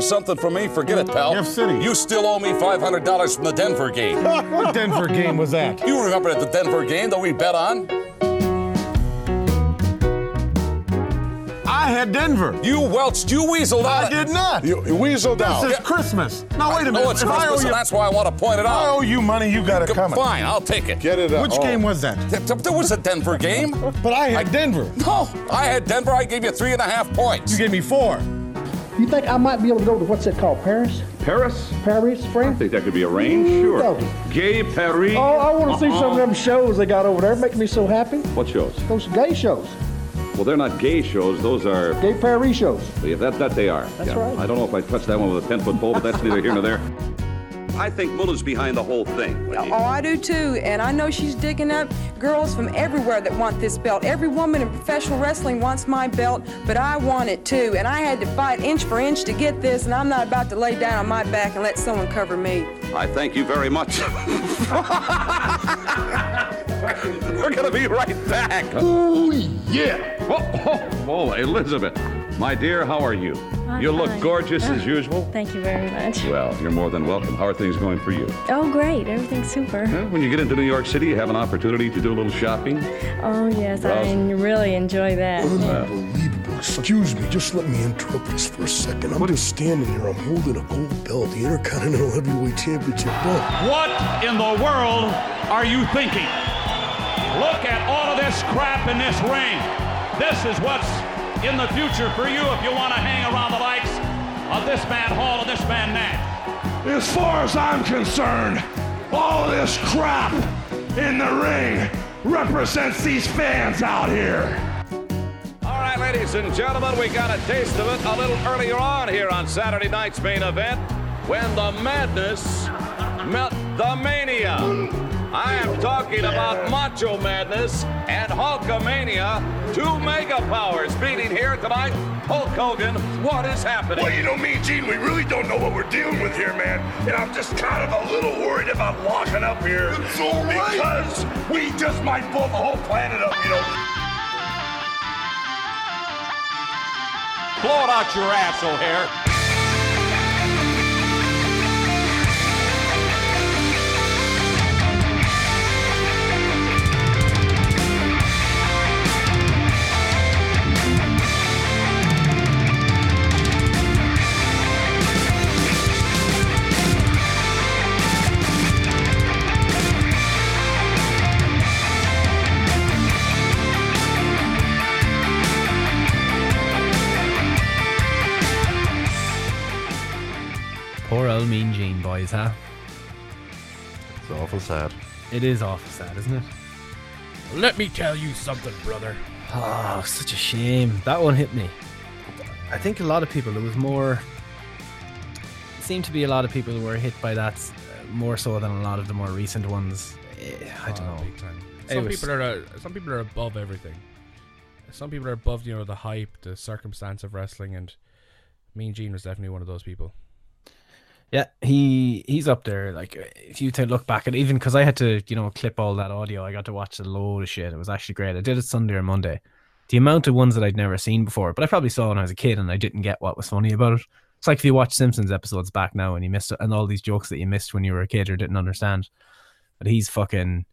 for something from me? Forget it, pal. Jeff City. You still owe me $500 from the Denver game. What Denver game was that? You remember at the Denver game that we bet on? I had Denver. You welched, you weaseled out. I did not. You, you weaseled out. This is Christmas. Now wait a minute. No, it's if I owe Christmas, you, and that's why I want to point it out. I owe you money, you got it coming. Fine, I'll take it. Get it up. Which Oh. game was that? There there was a Denver game. But I had Denver. No, I had Denver. I gave you three and a half points. You gave me four. You think I might be able to go to what's it called, Paris? Paris? Paris, France? I think that could be arranged, sure. Doggy. Gay Paris. Oh, I want to see some of them uh-huh. shows they got over there. Make me so happy. What shows? Those gay shows, Well, they're not gay shows. Those are. gay Paris shows. Yeah, that, that they are. That's yeah. right. I don't know if I touched that one with a 10 foot pole, but that's neither here nor there. I think Moolah's behind the whole thing. Oh, I do too, and I know she's digging up girls from everywhere that want this belt. Every woman in professional wrestling wants my belt, but I want it too, and I had to fight inch for inch to get this, and I'm not about to lay down on my back and let someone cover me. I thank you very much. We're going to be right back. Oh, yeah. Oh, whoa, whoa, Elizabeth. My dear, how are you? I'm you look fine. gorgeous as oh, usual. Thank you very much. Well, you're more than welcome. How are things going for you? Oh, great. Everything's super. Well, when you get into New York City, you have an opportunity to do a little shopping. Oh, yes. I Browse. really enjoy that. Yeah. Unbelievable. Excuse me, just let me interrupt this for a second. I'm just standing here. I'm holding a gold belt, the Intercontinental Heavyweight Championship belt. What in the world are you thinking? Look at all of this crap in this ring. This is what's in the future for you if you want to hang around the likes of this man Hall and this man Nash. As far as I'm concerned, all this crap in the ring represents these fans out here. All right, ladies and gentlemen, we got a taste of it a little earlier on here on Saturday night's main event when the madness met the mania. I am talking about Macho Madness and Hulkamania, two mega powers meeting here tonight. Hulk Hogan, what is happening? Well, you know, Mean Gene, we really don't know what we're dealing with here, man. And I'm just kind of a little worried about locking up here. It's all right. Because we just might blow the whole planet up, you know. Blow it out your ass, O'Hare. Poor old Mean Gene, boys, huh? It's awful sad. It is awful sad, isn't it? Let me tell you something, brother. Oh, such a shame. That one hit me. I think a lot of people, there was more. It seemed to be a lot of people who were hit by that uh, more so than a lot of the more recent ones. Eh, I don't Oh, know. big time. Some was- people are uh, some people are above everything. Some people are above you know the hype, the circumstance of wrestling, and Mean Gene was definitely one of those people. Yeah, he he's up there. Like if you to look back at even because I had to you know clip all that audio, I got to watch a load of shit. It was actually great. I did it Sunday or Monday. The amount of ones that I'd never seen before, but I probably saw when I was a kid and I didn't get what was funny about it. It's like if you watch Simpsons episodes back now and you missed and all these jokes that you missed when you were a kid or didn't understand. But he's fucking,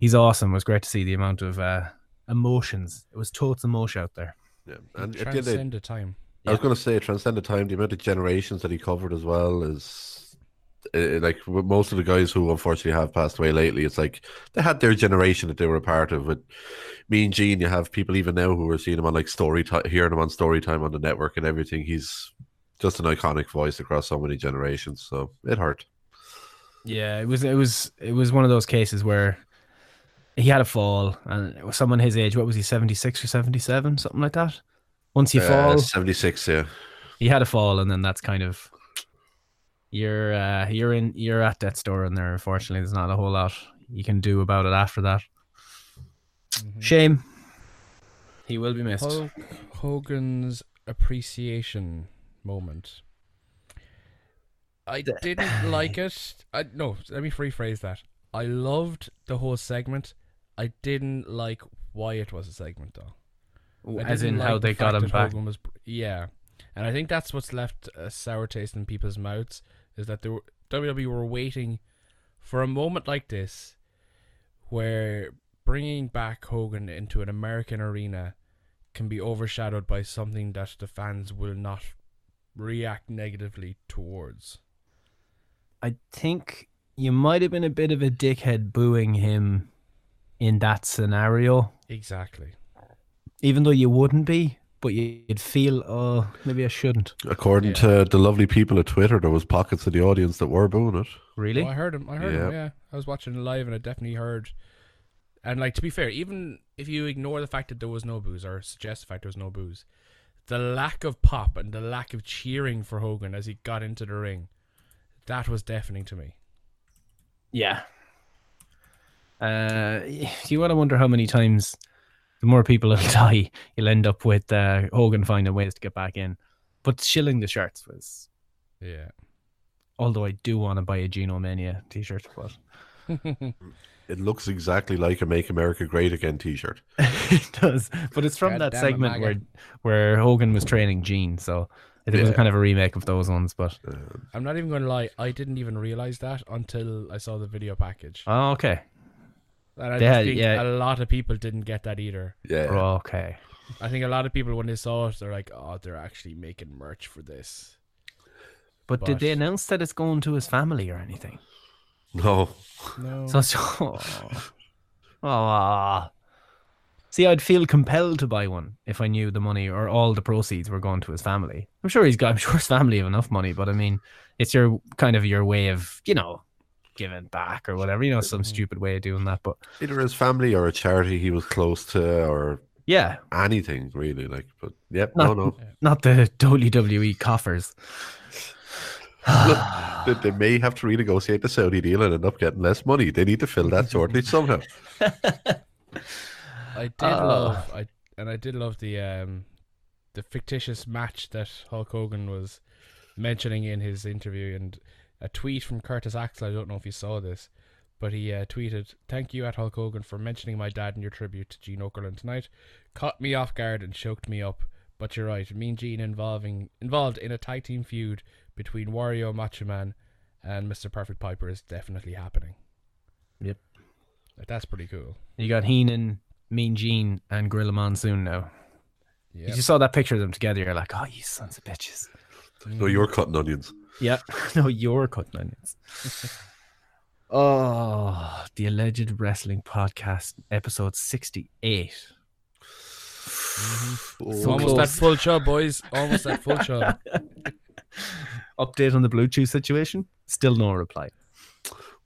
he's awesome. It was great to see the amount of uh, emotions. It was totes emotion out there. Yeah, and at the end of the- Time. I was going to say transcended time. The amount of generations that he covered as well is uh, like most of the guys who unfortunately have passed away lately. It's like they had their generation that they were a part of. With Mean Gene, you have people even now who are seeing him on like story time, hearing him on story time on the network and everything. He's just an iconic voice across so many generations. So it hurt. Yeah, it was it was it was one of those cases where he had a fall and it was someone his age. What was he, seventy six or seventy seven, something like that? Once you Uh, fall, seventy six. Yeah, he had a fall, and then that's kind of you're uh, you're in you're at death's door in there. Unfortunately, there's not a whole lot you can do about it after that. Shame. He will be missed. Hulk Hogan's appreciation moment. I didn't like it. I no, let me rephrase that. I loved the whole segment. I didn't like why it was a segment though. I As didn't in how like the they got fact him that back. Hogan was, yeah, and I think that's what's left a sour taste in people's mouths is that they were, WWE were waiting for a moment like this, where bringing back Hogan into an American arena can be overshadowed by something that the fans will not react negatively towards. I think you might have been a bit of a dickhead booing him in that scenario, Exactly. Even though you wouldn't be, but you'd feel, oh, maybe I shouldn't. According to the lovely people at Twitter, there was pockets of the audience that were booing it. Really? Oh, I heard him. I heard him. Yeah. Yeah, I was watching it live, and I definitely heard. And like to be fair, even if you ignore the fact that there was no booze, or suggest the fact there was no booze, the lack of pop and the lack of cheering for Hogan as he got into the ring, that was deafening to me. Yeah. Uh, you want to wonder how many times the more people will die, you'll end up with uh, Hogan finding ways to get back in. But shilling the shirts was, Yeah. although I do want to buy a Geno Mania t-shirt, but It looks exactly like a "Make America Great Again" T-shirt. it does. But it's from God that damn it, segment where where Hogan was training Gene, so it was Yeah. kind of a remake of those ones. But I'm not even going to lie. I didn't even realize that until I saw the video package. oh, okay, And I They think yeah. a lot of people didn't get that either. Yeah, Oh, okay. I think a lot of people when they saw it, they're like, "Oh, they're actually making merch for this." But, did they But- announce that it's going to his family or anything? no, No. So, so oh. See, I'd feel compelled to buy one if I knew the money or all the proceeds were going to his family. I'm sure he's got. I'm sure his family have enough money, but I mean, it's your kind of your way of, you know, giving back or whatever. You know, some stupid way of doing that. But either his family or a charity he was close to, or yeah, anything really. Like, but yep, not, no, no. not the WWE coffers. Look, they, they may have to renegotiate the Saudi deal and end up getting less money. They need to fill that shortage somehow. I did Uh. love I and I did love the um the fictitious match that Hulk Hogan was mentioning in his interview and a tweet from Curtis Axel, I don't know if you saw this, but he uh, tweeted, Thank you at Hulk Hogan for mentioning my dad in your tribute to Gene Okerlund tonight. Caught me off guard and choked me up. But you're right, Mean Gene involving involved in a tag team feud between Wario Macho Man and Mr. Perfect Piper is definitely happening. Yep. Like, that's pretty cool. You got Heenan, Mean Gene, and Gorilla Monsoon now. Yep. You saw that picture of them together. You're like, oh, you sons of bitches. No, you're cutting onions. Yeah. no, you're cutting onions. oh, the alleged wrestling podcast, episode 68. Mm-hmm. It's So almost that close. full chub, boys. Almost that full chub. Update on the Bluetooth situation? Still no reply.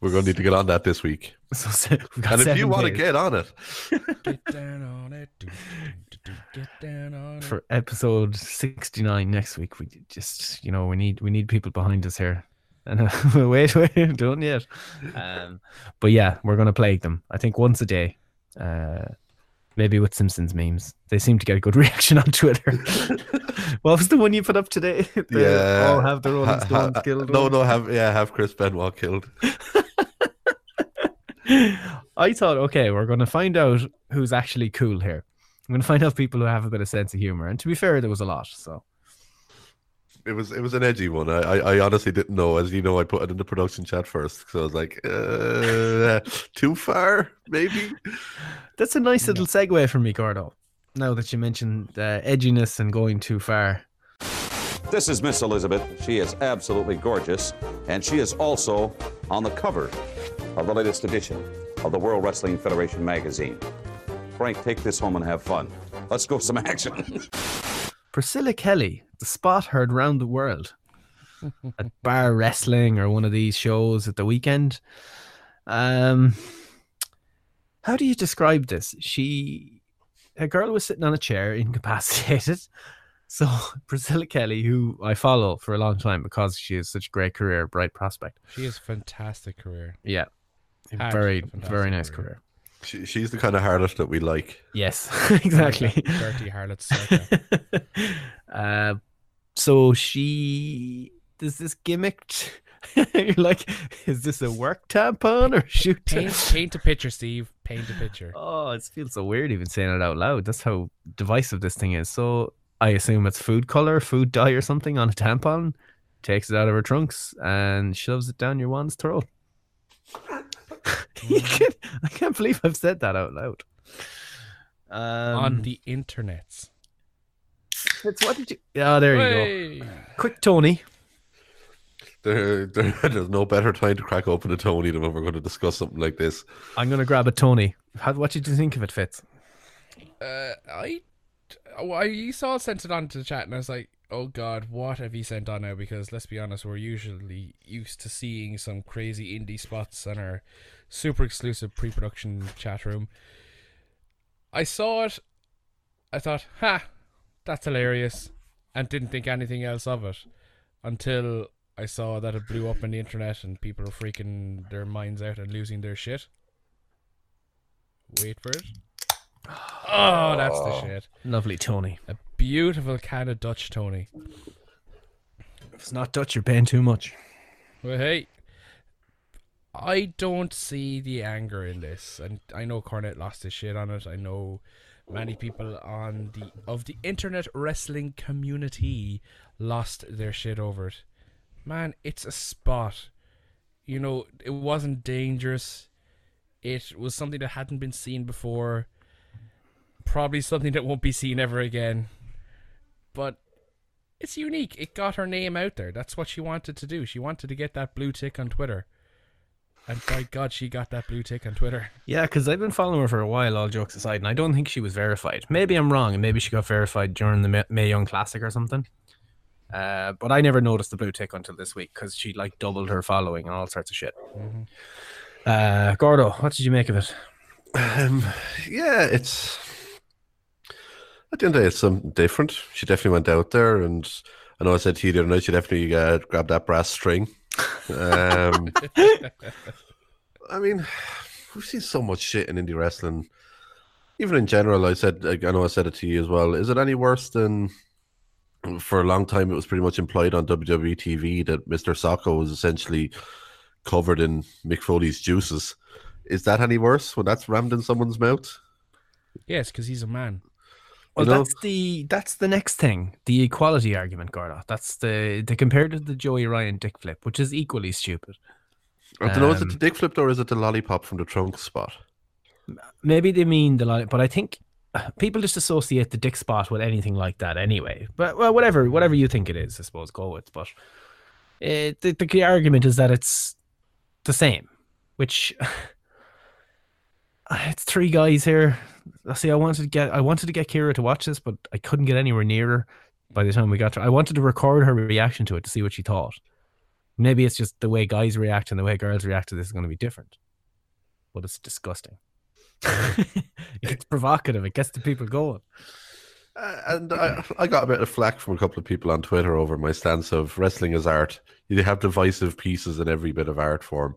We're going to need to get on that this week. So, se- we've got And if you seven want to get on it, Get down on it. do, do, do, do, Get down on it. for episode 69 next week, we just, you know, we need we need people behind us here. And uh, wait, wait, don't yet. Um, but yeah, we're gonna plague them. I think once a day. Uh, maybe with Simpsons memes. They seem to get a good reaction on Twitter. what was the one you put up today? The yeah, all have their own Ha- ha- killed. No, one? no, have yeah, have Chris Benoit killed. I thought, okay, we're going to find out who's actually cool here. I'm going to find out people who have a bit of sense of humor. And to be fair, there was a lot. So It was it was an edgy one. I, I, I honestly didn't know. As you know, I put it in the production chat first, so I was like, uh, too far, maybe. that's a nice little segue for me, Gordo. Now that you mentioned uh, edginess and going too far. This is Miss Elizabeth. She is absolutely gorgeous, and she is also on the cover of the latest edition of the World Wrestling Federation magazine. Frank, take this home and have fun. Let's go some action. Priscilla Kelly, the spot heard round the world at bar wrestling or one of these shows at the weekend. Um, how do you describe this? She, a girl was sitting on a chair, incapacitated. So Priscilla Kelly, who I follow for a long time because she has such a great career, bright prospect. She has a fantastic career. Yeah, Had very, very nice career. She, she's the kind of harlot that we like. Yes, exactly. Dirty harlots. uh, so she there's this gimmicked You're like, is this a work tampon or shoot? Paint, paint a picture, Steve. Paint a picture. Oh, it feels so weird even saying it out loud. That's how divisive this thing is. So I assume it's food color, food dye, or something on a tampon. Takes it out of her trunks and shoves it down your one's throat. You can't- I can't believe I've said that out loud. Um, On the internet. It's what did you? Yeah, there you go. Quick, Tony. There, there, there's no better time to crack open a Tony than when we're going to discuss something like this. I'm gonna grab a Tony. How, what did you think of it, Fitz? Uh, I, oh, I saw sent it on to the chat, and I was like, "Oh God, what have you sent on now?" Because let's be honest, we're usually used to seeing some crazy indie spots on our super exclusive pre-production chat room. I saw it. I thought, "Ha, that's hilarious," and didn't think anything else of it until I saw that it blew up on the internet and people are freaking their minds out and losing their shit. Wait for it. Oh, that's the oh. shit. Lovely Tony. A beautiful can of Dutch Tony. If it's not Dutch, you're paying too much. Well, hey, I don't see the anger in this, and I know Cornette lost his shit on it. I know many people on the of the internet wrestling community lost their shit over it. Man, it's a spot. You know, it wasn't dangerous. It was something that hadn't been seen before. Probably something that won't be seen ever again. But it's unique. It got her name out there. That's what she wanted to do. She wanted to get that blue tick on Twitter. And by God, she got that blue tick on Twitter. Yeah, because I've been following her for a while, all jokes aside, and I don't think she was verified. Maybe I'm wrong, and maybe she got verified during the Ma- Mae Young Classic or something. Uh, but I never noticed the blue tick until this week because she like doubled her following and all sorts of shit. Uh, Gordo, what did you make of it? Um, yeah, it's at the end of the day, it's something different. She definitely went out there, and I know I said to you the other night, she definitely uh, grabbed that brass string. Um, I mean, we've seen so much shit in indie wrestling. Even in general, I said, I know I said it to you as well. Is it any worse than for a long time? It was pretty much implied on WWE TV that Mr. Socko was essentially covered in Mick Foley's juices. Is that any worse when that's rammed in someone's mouth? Yes, because he's a man. Well, know- that's the that's the next thing, the equality argument, Gordo. That's the the compared to the Joey Ryan dick flip, which is equally stupid. I don't know, is it Um, the dick flip or is it the lollipop from the trunk spot? Maybe they mean the lollipop, but I think uh, people just associate the dick spot with anything like that anyway. But well, whatever, whatever you think it is, I suppose, go with. But it, the, the key argument is that it's the same, which it's three guys here. I see. I wanted to get, I wanted to get Kira to watch this, but I couldn't get anywhere near her. By the time we got to, I wanted to record her reaction to it to see what she thought. Maybe it's just the way guys react and the way girls react to this is going to be different. But it's disgusting. it's provocative. It gets the people going. Uh, and I, I got a bit of flack from a couple of people on Twitter over my stance of wrestling as art. You have divisive pieces in every bit of art form.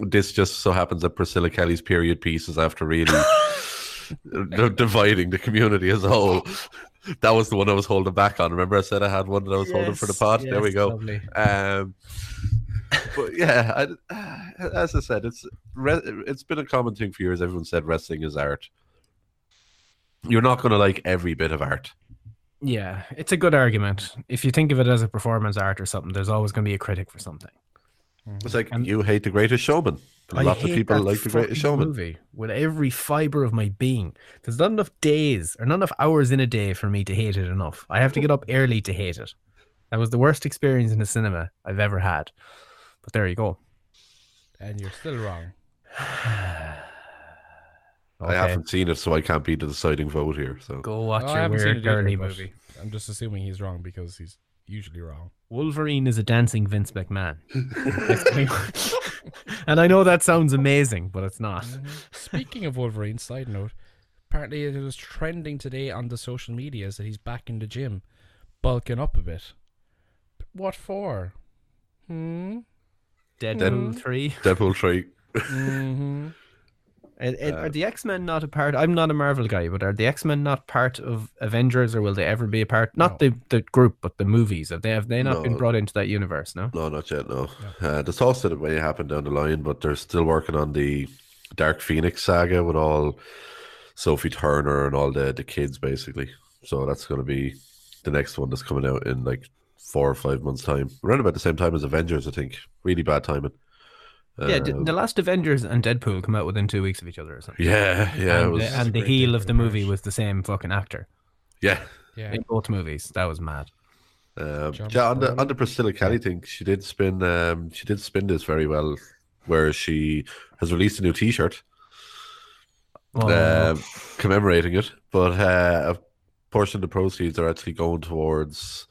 This just so happens that Priscilla Kelly's period pieces after really d- dividing the community as a whole. That was the one I was holding back on. Remember, I said I had one that I was holding for the Yes, pod. there we go. Um, but yeah, I, as I said, it's re- it's been a common thing for years. Everyone said wrestling is art. You're not going to like every bit of art. Yeah, it's a good argument. If you think of it as a performance art or something, there's always going to be a critic for something. Mm-hmm. It's like you hate the Greatest Showman. A lot of people like the Greatest Showman. movie with every fiber of my being. There's not enough days or not enough hours in a day for me to hate it enough. I have to get up early to hate it. That was the worst experience in the cinema I've ever had. But there you go. And you're still wrong. I haven't seen it, so I can't be the deciding vote here. So Go watch Oh, your haven't weird it girly movie. I'm just assuming he's wrong because he's usually wrong. Wolverine is a dancing Vince McMahon. and I know that sounds amazing, but it's not. Speaking of Wolverine, side note, apparently it was trending today on the social medias that he's back in the gym, bulking up a bit. But what for? Hmm. Deadpool 3. Deadpool 3. Hmm Are, are the X Men not a part? I'm not a Marvel guy, but are the X Men not part of Avengers, or will they ever be a part? Not the, the group, but the movies. Have they have they not been brought into that universe? No. No, not yet. No, uh, the talks that it may happen down the line, but they're still working on the Dark Phoenix saga with all Sophie Turner and all the the kids, basically. So that's going to be the next one that's coming out in like four or five months' time, around about the same time as Avengers, I think. Really bad timing. Yeah, Um, the last Avengers and Deadpool come out within two weeks of each other or something. Yeah, yeah, it And, was- the, and the heel of the movie was the same fucking actor. Yeah. Yeah. In both movies, that was mad. Um, yeah, on the, on the Priscilla Kelly thing, she did spin. Um, she did spin this very well, where she has released a new T-shirt, Oh. um, commemorating it. But uh, a portion of the proceeds are actually going towards,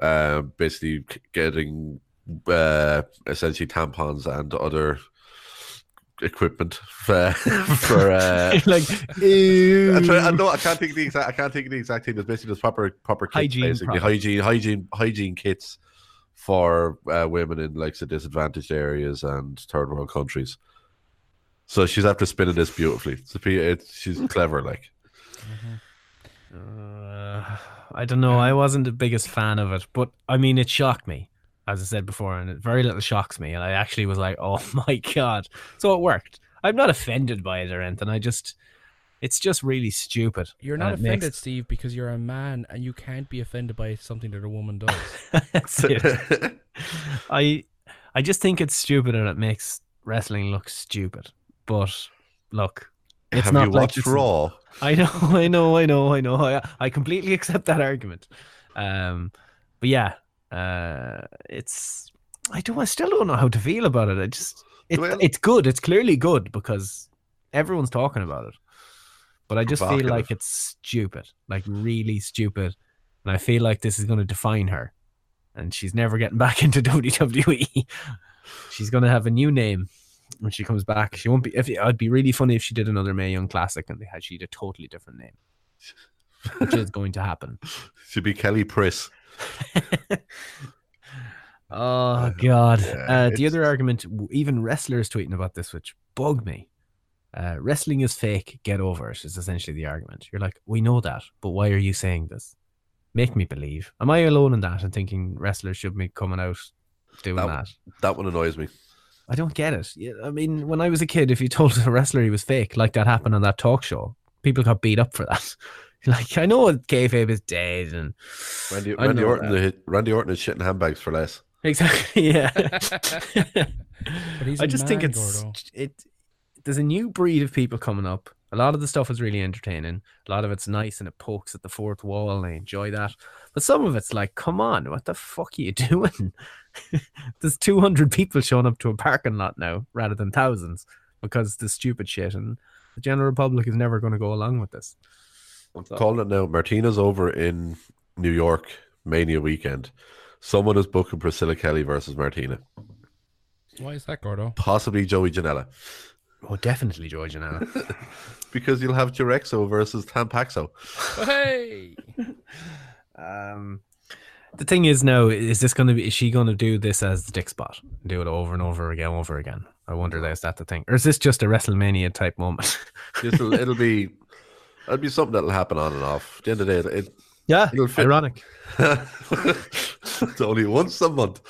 uh, basically getting uh, essentially tampons and other equipment for for uh, like I, try, I know I can't think of the exact I can't think of the exact thing. It's basically just proper proper kits, Hygiene basically hygiene hygiene hygiene kits for uh, women in like the disadvantaged areas and third world countries. So she's after spinning this beautifully. It's, she's clever, like. Uh, I don't know. I wasn't the biggest fan of it, but I mean, it shocked me, as I said before, and it very little shocks me. And I actually was like, "Oh my god!" So it worked. I'm not offended by it or anything. I just, it's just really stupid. You're not it makes- offended, Steve, because you're a man and you can't be offended by something that a woman does. That's it. I, I just think it's stupid and it makes wrestling look stupid. But look, it's Have not you like watched Raw? I know, I know, I know, I know. I, I completely accept that argument. Um, but yeah, uh, it's I don't, I still don't know how to feel about it. I just, it, Well- it's good. It's clearly good because everyone's talking about it. But I just feel like it's stupid, like really stupid, and I feel like this is going to define her, and she's never getting back into WWE. she's going to have a new name when she comes back. She won't be. If I'd be really funny if she did another Mae Young Classic and they had she had a totally different name, which is going to happen. Should be Kelly Priss. Oh God! yeah, uh, the other argument, even wrestlers tweeting about this, which bug me. Uh, wrestling is fake. Get over it. Is essentially the argument. You're like, we know that, but why are you saying this? Make me believe. Am I alone in that and thinking wrestlers should be coming out doing That, that? that one annoys me. I don't get it. Yeah, I mean, when I was a kid, if you told a wrestler he was fake, like that happened on that talk show, people got beat up for that. like, I know kayfabe is dead, and Randy, I Randy know Orton, that. the, Randy Orton is shitting handbags for less. Exactly. Yeah. But he's I a just think it's Gordo. it. There's a new breed of people coming up. A lot of the stuff is really entertaining. A lot of it's nice and it pokes at the fourth wall, and I enjoy that. But some of it's like, come on, what the fuck are you doing? There's 200 people showing up to a parking lot now rather than thousands because the stupid shit, and the general public is never going to go along with this. I'm calling it now. Martina's over in New York Mania weekend. Someone is booking Priscilla Kelly versus Martina. Why is that, Gordo? Possibly Joey Janela. Oh, definitely Joey Janela. because you'll have Jirexo versus Tampaxo. Hey! Um, the thing is now, is this going to be? Is she going to do this as the dick spot? Do it over and over again, over again. I wonder, is that the thing, or is this just a WrestleMania type moment? It'll, it'll be it'll be something that'll happen on and off. At the end of the day, it, yeah, it'll fit. ironic. it's only once a month.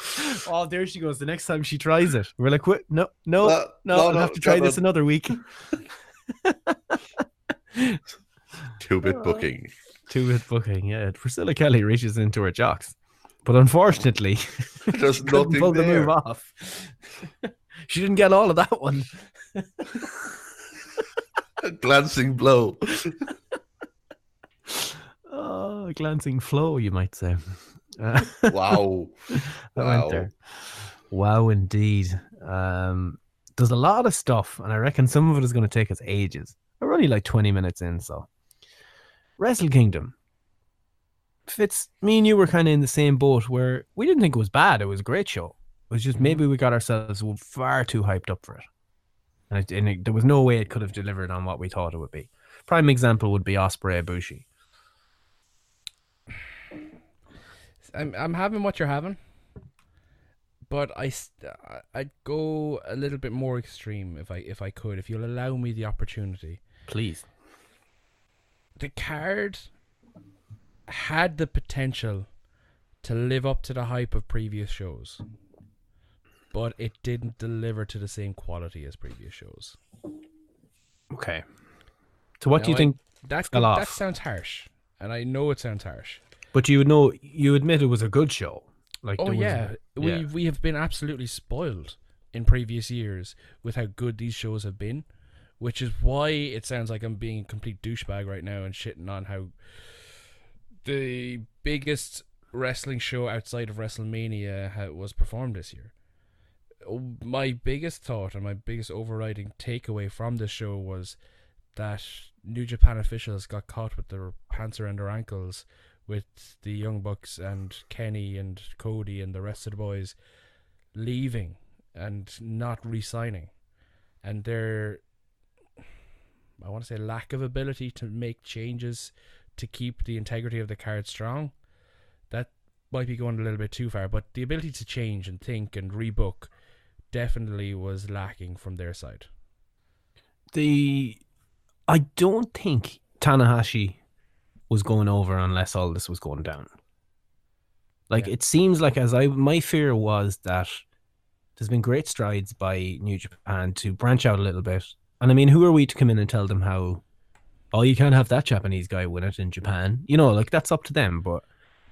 Oh, there she goes. The next time she tries it, we're like, "What? No, no, Uh, no, no, I'll no, have to try this on." another week." Two bit booking. Two bit booking. Yeah, Priscilla Kelly reaches into her jocks, but unfortunately, There's nothing pull the move off. she didn't get all of that one. A glancing blow. Oh, a glancing flow, you might say. Uh, Wow. I Wow. went there. Wow, indeed. Um, there's a lot of stuff, and I reckon some of it is going to take us ages. We're only like 20 minutes in, so. Wrestle Kingdom. Fitz, me and you were kind of in the same boat where we didn't think it was bad. It was a great show. It was just maybe we got ourselves far too hyped up for it. And, it, and it, there was no way it could have delivered on what we thought it would be. Prime example would be Ospreay Ibushi. I'm, I'm having what you're having, but I- I'd go a little bit more extreme if I if I could, if you'll allow me the opportunity. Please. The card had the potential to live up to the hype of previous shows, but it didn't deliver to the same quality as previous shows. Okay. So what do you I- think that fell could- off? That sounds harsh, and I know it sounds harsh. But you would know, you admit it was a good show. Like, oh there was- yeah, we yeah. we have been absolutely spoiled in previous years with how good these shows have been, which is why it sounds like I'm being a complete douchebag right now and shitting on how the biggest wrestling show outside of WrestleMania was performed this year. My biggest thought and my biggest overriding takeaway from this show was that New Japan officials got caught with their pants around their ankles with the Young Bucks and Kenny and Cody and the rest of the boys leaving and not re-signing, and their I want to say lack of ability to make changes to keep the integrity of the card strong. That might be going a little bit too far, but the ability to change and think and rebook definitely was lacking from their side. the I don't think Tanahashi was going over unless all this was going down. Like it seems like as I my fear was that there's been great strides by New Japan to branch out a little bit. And I mean, who are we to come in and tell them how oh you can't have that Japanese guy win it in Japan? You know, like that's up to them, but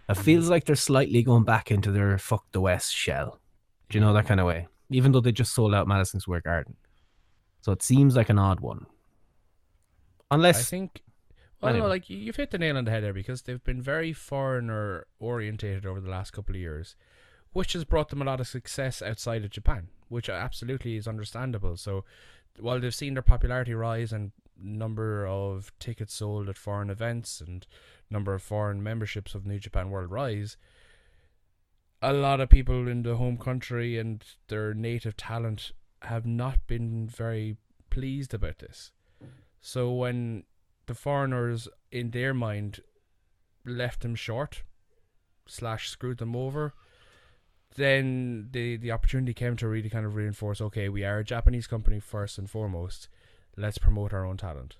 it mm-hmm. feels like they're slightly going back into their fuck the West shell. Do you know that kind of way? Even though they just sold out Madison Square Garden. So it seems like an odd one. Unless I think well, no, Anyway. like you- you've hit the nail on the head there because they've been very foreigner orientated over the last couple of years, which has brought them a lot of success outside of Japan, which absolutely is understandable. So, while they've seen their popularity rise and number of tickets sold at foreign events and number of foreign memberships of New Japan World rise, a lot of people in the home country and their native talent have not been very pleased about this. So when the foreigners, in their mind, left them short, slash screwed them over, then the the opportunity came to really kind of reinforce. Okay, we are a Japanese company first and foremost. Let's promote our own talent.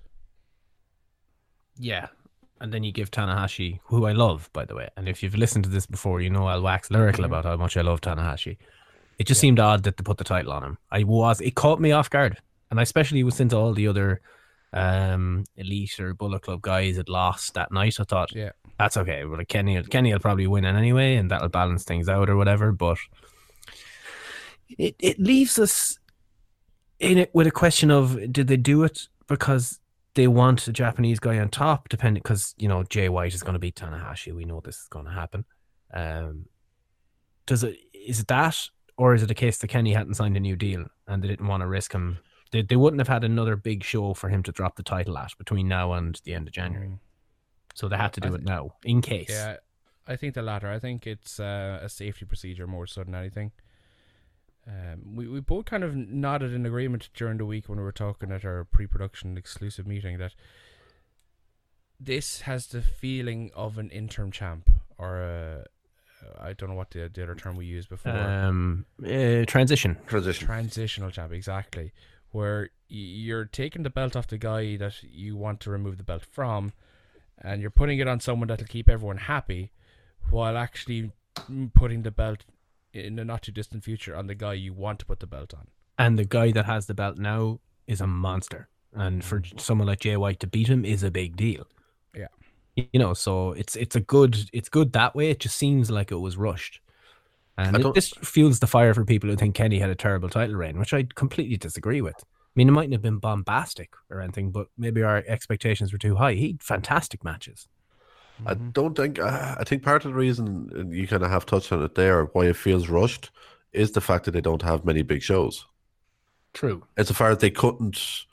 Yeah. And then you give Tanahashi, who I love, by the way. And if you've listened to this before, you know I'll wax lyrical about how much I love Tanahashi. It just seemed odd that they put the title on him. I was, it caught me off guard. And I especially was since all the other um, Elite or Bullet Club guys had lost that night. I thought, Yeah. that's okay. Well, like Kenny, Kenny will probably win in anyway, and that'll balance things out or whatever. But it, it leaves us in it with a question of did they do it because they want a Japanese guy on top, depending because you know Jay White is going to beat Tanahashi. We know this is going to happen. Um, does it is it that, or is it a case that Kenny hadn't signed a new deal and they didn't want to risk him? They, they wouldn't have had another big show for him to drop the title at between now and the end of January. So they had to do it now in case. Yeah, I think the latter. I think it's uh, a safety procedure more so than anything. Um, we we both kind of nodded in agreement during the week when we were talking at our pre-production exclusive meeting that this has the feeling of an interim champ or a I don't know what the, the other term we used before. Um, uh, transition. Transition. Transitional champ, exactly. Where you're taking the belt off the guy that you want to remove the belt from, and you're putting it on someone that'll keep everyone happy, while actually putting the belt in the not too distant future on the guy you want to put the belt on. And the guy that has the belt now is a monster. And for mm. someone like Jay White to beat him is a big deal. Yeah. You know, so it's it's a good it's good that way. It just seems like it was rushed. And it, don't- this fuels the fire for people who think Kenny had a terrible title reign, which I completely disagree with. I mean, it mightn't have been bombastic or anything, but maybe our expectations were too high. He had fantastic matches. I don't think. Uh, I think part of the reason and you kind of have touched on it there, why it feels rushed, is the fact that they don't have many big shows. True. Insofar as far as they couldn't,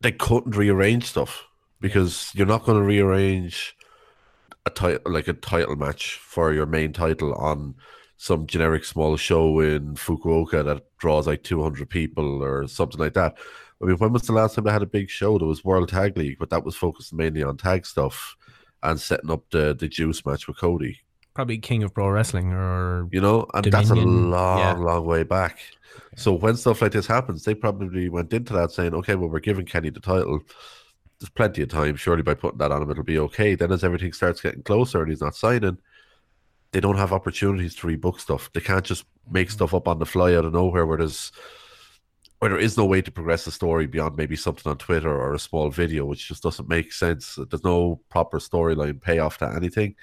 they couldn't rearrange stuff because you're not going to rearrange a title like a title match for your main title on some generic small show in Fukuoka that draws like 200 people or something like that. I mean, when was the last time they had a big show? There was World Tag League, but that was focused mainly on tag stuff and setting up the the Juice match with Cody. Probably King of Pro Wrestling or You know, and that's a long, yeah. long way back. So when stuff like this happens, they probably went into that saying, "Okay, well, we're giving Kenny the title. There's plenty of time. Surely by putting that on him, it'll be okay." Then as everything starts getting closer and he's not signing, they don't have opportunities to rebook stuff. They can't just make mm-hmm. stuff up on the fly out of nowhere where there's where there is no way to progress the story beyond maybe something on Twitter or a small video, which just doesn't make sense. There's no proper storyline payoff to anything.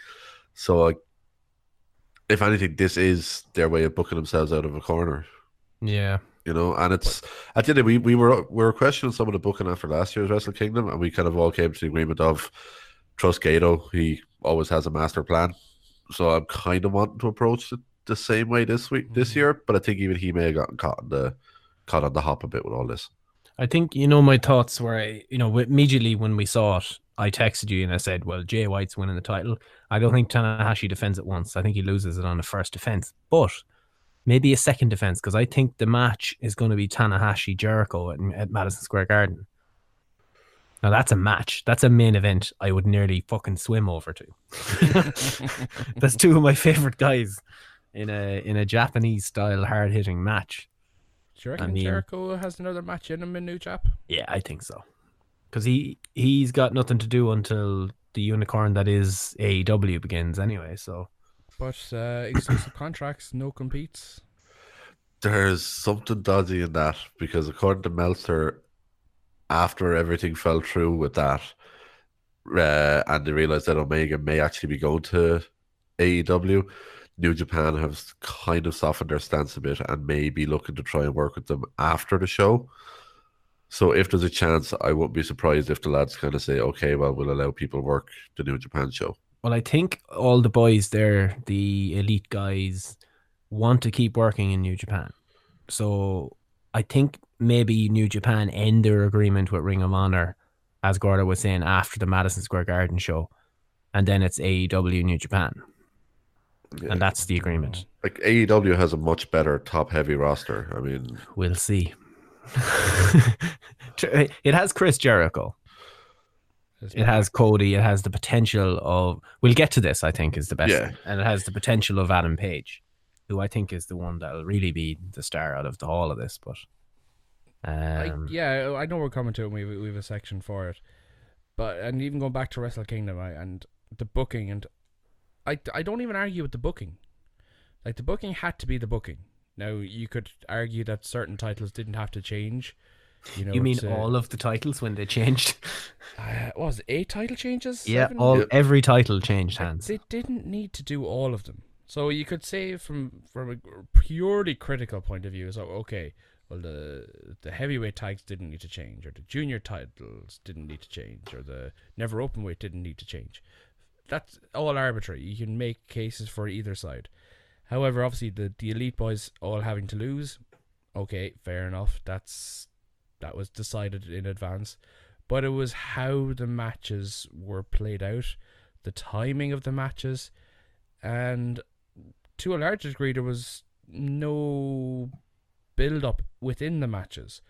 So, like, if anything, this is their way of booking themselves out of a corner. Yeah. You know, and it's at the end of the- we we were we were questioning some of the booking after last year's Wrestle Kingdom, and we kind of all came to the agreement of trust Gedo. He always has a master plan. So I'm kind of wanting to approach it the same way this week, this mm-hmm. year. But I think even he may have gotten caught in the caught on the hop a bit with all this. I think you know my thoughts were you know immediately when we saw it, I texted you and I said, "Well, Jay White's winning the title. I don't think Tanahashi defends it once. I think he loses it on the first defense, but maybe a second defense because I think the match is going to be Tanahashi Jericho at, at Madison Square Garden. Now that's a match. That's a main event. I would nearly fucking swim over to. that's two of my favorite guys in a in a Japanese style hard hitting match. Do you reckon I mean- Jericho has another match in him in New Jap? Yeah, I think so. Because he he's got nothing to do until the unicorn that is AEW begins anyway. So But uh, exclusive contracts, no competes. There's something dodgy in that because according to Meltzer, after everything fell through with that, uh, and they realized that Omega may actually be going to AEW, New Japan have kind of softened their stance a bit and may be looking to try and work with them after the show. So if there's a chance, I wouldn't be surprised if the lads kind of say, "Okay, well, we'll allow people work the New Japan show." well, I think all the boys there, the elite guys, want to keep working in New Japan. So I think maybe New Japan end their agreement with Ring of Honor, as Gordo was saying after the Madison Square Garden show, and then it's AEW New Japan, and that's the agreement. Like AEW has a much better top-heavy roster. I mean, We'll see. it has Chris Jericho. It has Cody. It has the potential of. We'll get to this. I think is the best, Yeah. and it has the potential of Adam Page, who I think is the one that'll really be the star out of the whole of this. But I, um, yeah, I know we're coming to it. We we have a section for it, but and even going back to Wrestle Kingdom I, and the booking, and I I don't even argue with the booking. Like the booking had to be the booking. Now you could argue that certain titles didn't have to change. You know, you mean to- all of the titles when they changed? Uh, what was it, eight title changes? yeah, Seven? all every title changed hands. They didn't need to do all of them. So you could say from from a purely critical point of view, so okay, well the the heavyweight tags didn't need to change, or the junior titles didn't need to change, or the never open weight didn't need to change. That's all arbitrary. You can make cases for either side. However, obviously the, the elite boys all having to lose, okay, fair enough. That's that was decided in advance. But it was how the matches were played out, the timing of the matches, and to a large degree there was no build up within the matches.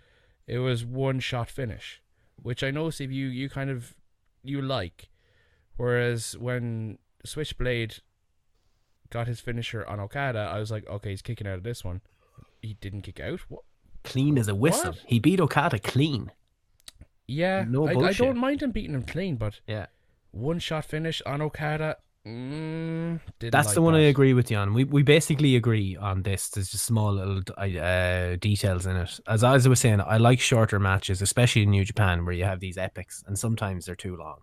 It was one shot finish, which I know Steve you you kind of you like. Whereas when Switchblade got his finisher on Okada, I was like, okay, he's kicking out of this one. He didn't kick out. What? Clean as a whistle. What? He beat Okada clean. Yeah, No I, I don't mind him beating him clean, but Yeah. one shot finish on Okada. Mm, That's like the one I agree with you on. We we basically agree on this. There's just small little uh, details in it. As I was saying, I like shorter matches, especially in New Japan, where you have these epics, and sometimes they're too long,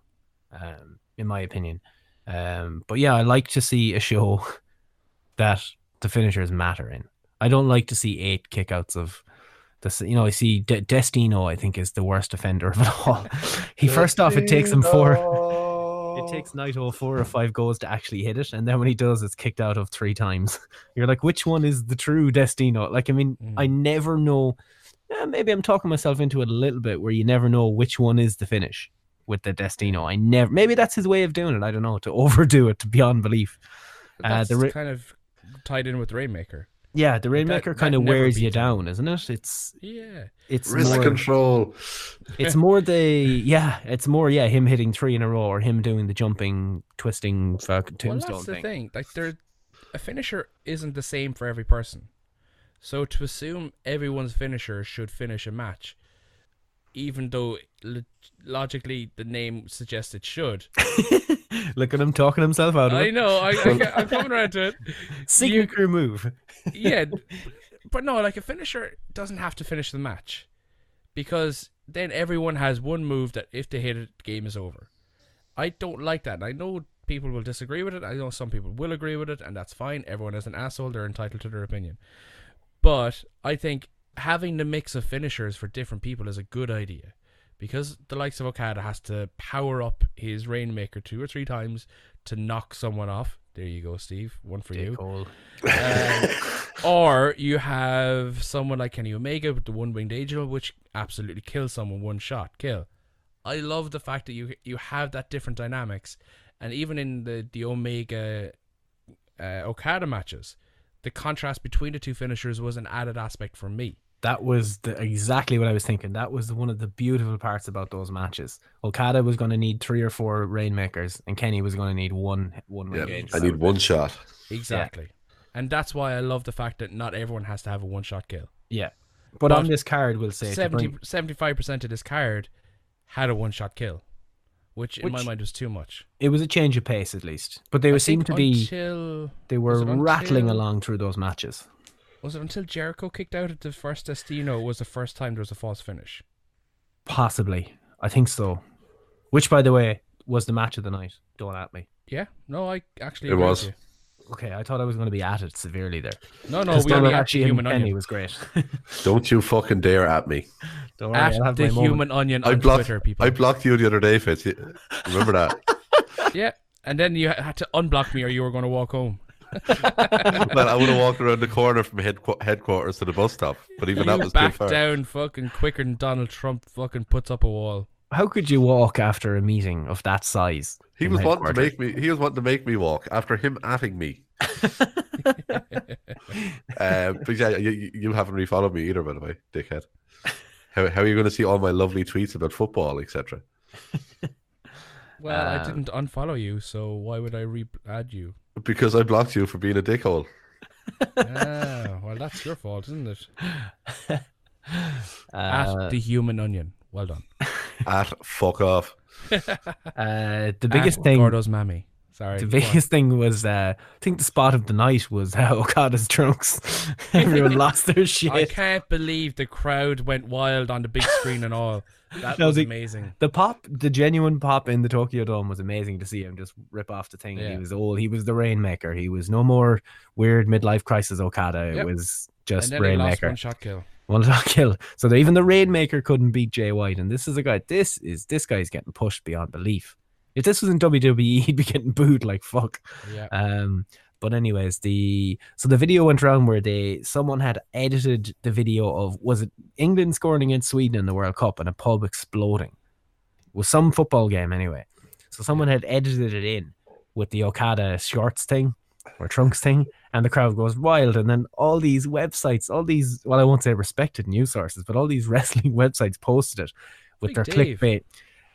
um, in my opinion. Um, but yeah, I like to see a show that the finishers matter in. I don't like to see eight kickouts of this. You know, I see De- Destino. I think is the worst offender of it all. he first off, it takes him four. It takes Naito four or five goals to actually hit it, and then when he does, it's kicked out of three times. You're like, which one is the true Destino? Like, I mean, I never know. eh, maybe I'm talking myself into it a little bit, where you never know which one is the finish with the Destino. I never. Maybe that's his way of doing it. I don't know to overdo it to beyond belief. Uh, That's the Ra- kind of tied in with Rainmaker. Yeah, the Rainmaker that kind of wears you down, isn't it? It's Yeah. it's Wrist more, control. It's more the yeah, it's more yeah, him hitting three in a row or him doing the jumping, twisting fucking Well, tombstone that's the thing. thing. Like, there, a finisher isn't the same for every person. So to assume everyone's finisher should finish a match, even though lo- logically the name suggests it should. Look at him talking himself out of it. I know. I, I, am coming around to it. Signature move. yeah, but no, like a finisher doesn't have to finish the match because then everyone has one move that if they hit it, the game is over. I don't like that. and I know people will disagree with it. I know some people will agree with it, and that's fine. Everyone is an asshole. They're entitled to their opinion. But I think having the mix of finishers for different people is a good idea. Because the likes of Okada has to power up his Rainmaker two or three times to knock someone off. There you go, Steve. One for you. Um, or you have someone like Kenny Omega with the one winged angel, which absolutely kills someone one shot kill. I love the fact that you you have that different dynamics, and even in the the Omega uh, Okada matches, the contrast between the two finishers was an added aspect for me. That was the, exactly what I was thinking. That was one of the beautiful parts about those matches. Okada was going to need three or four rainmakers, and Kenny was going to need one one Yeah, wing I need one shot. Exactly, and that's why I love the fact that not everyone has to have a one shot kill. Yeah, but, on this card, we'll say to 70, bring- 75% of this card had a one shot kill, which, in my mind was too much. it was a change of pace at least. But they I were seemed think to be until- they were rattling until- along through those matches. Was it until Jericho kicked out at the first Destino was the first time there was a false finish? Possibly, I think so. Which, by the way, was the match of the night. Don't at me. Yeah, no, I actually It was. Okay, I thought I was going to be at it severely there. No, no, we only Donald at the Human Kenny Onion. was great. Don't you fucking dare at me. Don't worry, At I'll have the my moment. Human Onion I blocked. Twitter, people. I blocked you the other day, Fitz. Remember that? yeah, and then you had to unblock me or you were going to walk home. Well, I would have walked around the corner from headqu- headquarters to the bus stop, but even that you was too back far. down fucking quicker than Donald Trump fucking puts up a wall. How could you walk after a meeting of that size? He in was wanting to headquarters? make me. He was wanting to make me walk after him atting me. uh, but yeah, you, you- you haven't refollowed me either, by the way, dickhead. How, how are you going to see all my lovely tweets about football, etc.? Well, I Um, didn't unfollow you, so why would I re-add you? Because I blocked you for being a dickhole. ah, well, that's your fault, isn't it? Uh, At the Human Onion. Well done. At fuck off. Uh, the biggest At thing, Gordo's mammy. Sorry. the biggest thing was, uh, I think the spot of the night was how uh, Okada's trunks. Everyone lost their shit. I can't believe the crowd went wild on the big screen and all. That No, was the- amazing. The pop, the genuine pop in the Tokyo Dome was amazing to see him just rip off the thing. He was old. He was the Rainmaker. He was no more weird midlife crisis Okada. It was just and then he lost Rainmaker. one shot kill. One shot kill. So that even the Rainmaker couldn't beat Jay White. And this is a guy. This is this guy's getting pushed beyond belief. If this was in WWE, he'd be getting booed like fuck. Yeah. Um. But anyways, the so the video went around where they someone had edited the video of was it England scoring against Sweden in the World Cup and a pub exploding. It was some football game anyway. So someone had edited it in with the Okada shorts thing or trunks thing, and the crowd goes wild. And then all these websites, all these well, I won't say respected news sources, but all these wrestling websites posted it with Big their Dave. clickbait.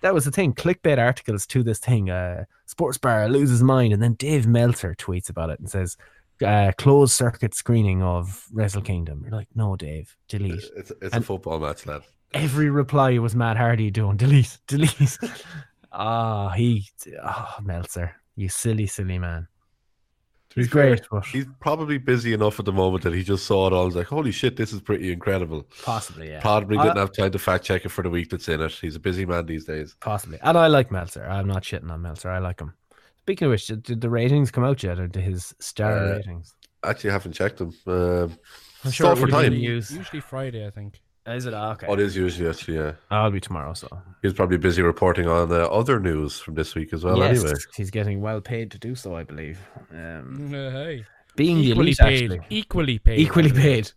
That was the thing, clickbait articles to this thing. Uh, Sports Bar loses mind, and then Dave Meltzer tweets about it and says, uh, "Closed circuit screening of Wrestle Kingdom." You're like, "No, Dave, delete." It's, it's And a football match, lad. every reply was Matt Hardy doing delete, delete. Ah, he, ah, Meltzer, you silly, silly man. To be He's fair, great, but He's probably busy enough at the moment that he just saw it all. and was like, "Holy shit, this is pretty incredible." possibly, yeah, Probably I- didn't have time to fact check it for the week that's in it. He's a busy man these days. possibly. And I like Meltzer. I'm not shitting on Meltzer. I like him. Speaking of which, did, did the ratings come out yet, or did his star Uh, ratings? Actually, I haven't checked them. Um, I'm sure for time. been. Usually Friday, I think. Is it Ah, okay? Oh, it is usually actually, yeah. I'll be tomorrow, so He's probably busy reporting on uh, other news from this week as well. yes, Anyway, he's getting well paid to do so, I believe. Um, Uh, hey. being the Equally elite, paid. actually. Equally paid. equally by the way. paid.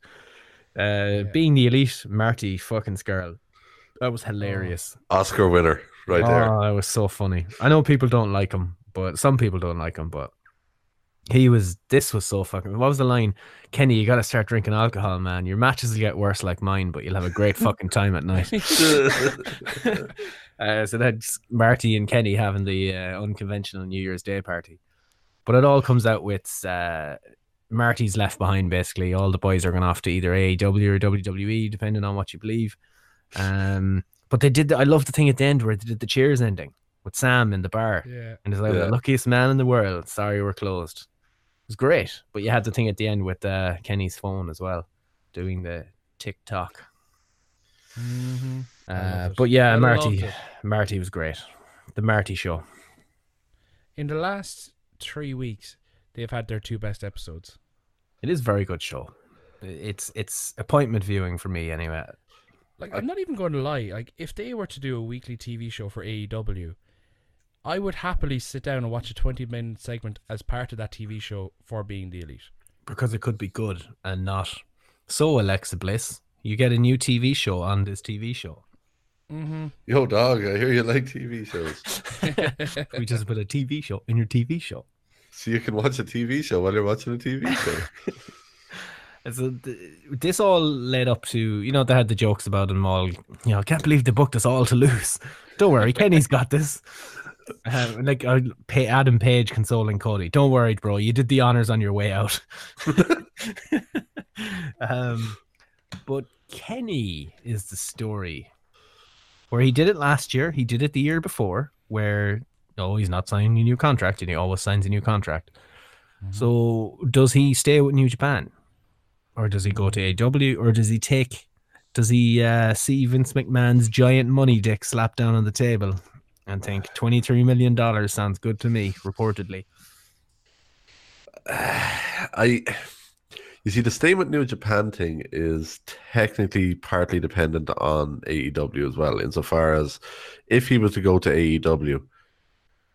Uh, Being the elite, Marty fucking Scurll. That was hilarious. Oscar winner right there. Oh, that was so funny. I know people don't like him, but some people don't like him, but He was. This was so fucking. What was the line? Kenny, you got to start drinking alcohol, man. Your matches will get worse like mine, but you'll have a great fucking time at night. uh, so that's Marty and Kenny having the uh, unconventional New Year's Day party. But it all comes out with uh, Marty's left behind. Basically, all the boys are going off to either AEW or WWE, depending on what you believe. Um, but they did. The, I love the thing at the end where they did the cheers ending with Sam in the bar. Yeah. And it's like Yeah. the luckiest man in the world. Sorry, we're closed. It was great, but you had the thing at the end with uh, Kenny's phone as well, doing the TikTok. Mm-hmm. Uh, but yeah, I Marty. Marty was great. The Marty show. In the last three weeks, they've had their two best episodes. It is a very good show. It's it's appointment viewing for me anyway. Like I'm not even going to lie. Like if they were to do a weekly TV show for AEW, I would happily sit down and watch a 20 minute segment as part of that TV show for being the elite. because it could be good and not. So Alexa Bliss, you get a new TV show on this TV show. Mm-hmm. Yo, dog, I hear you like TV shows. we just put a TV show in your TV show. So you can watch a TV show while you're watching a TV show. So th- this all led up to you know they had the jokes about them all. You know, I can't believe they booked us all to lose. Don't worry, Kenny's got this. Um, like uh, pay Adam Page consoling Cody. Don't worry, bro. You did the honors on your way out. um, but Kenny is the story where he did it last year. He did it the year before, where no, he's not signing a new contract, and he always signs a new contract. So does he stay with New Japan, or does he go to AW, or does he take? Does he uh, see Vince McMahon's giant money dick slap down on the table and think twenty three million dollars sounds good to me? Reportedly, I, you see, the stay with New Japan thing is technically partly dependent on AEW as well, insofar as if he was to go to AEW,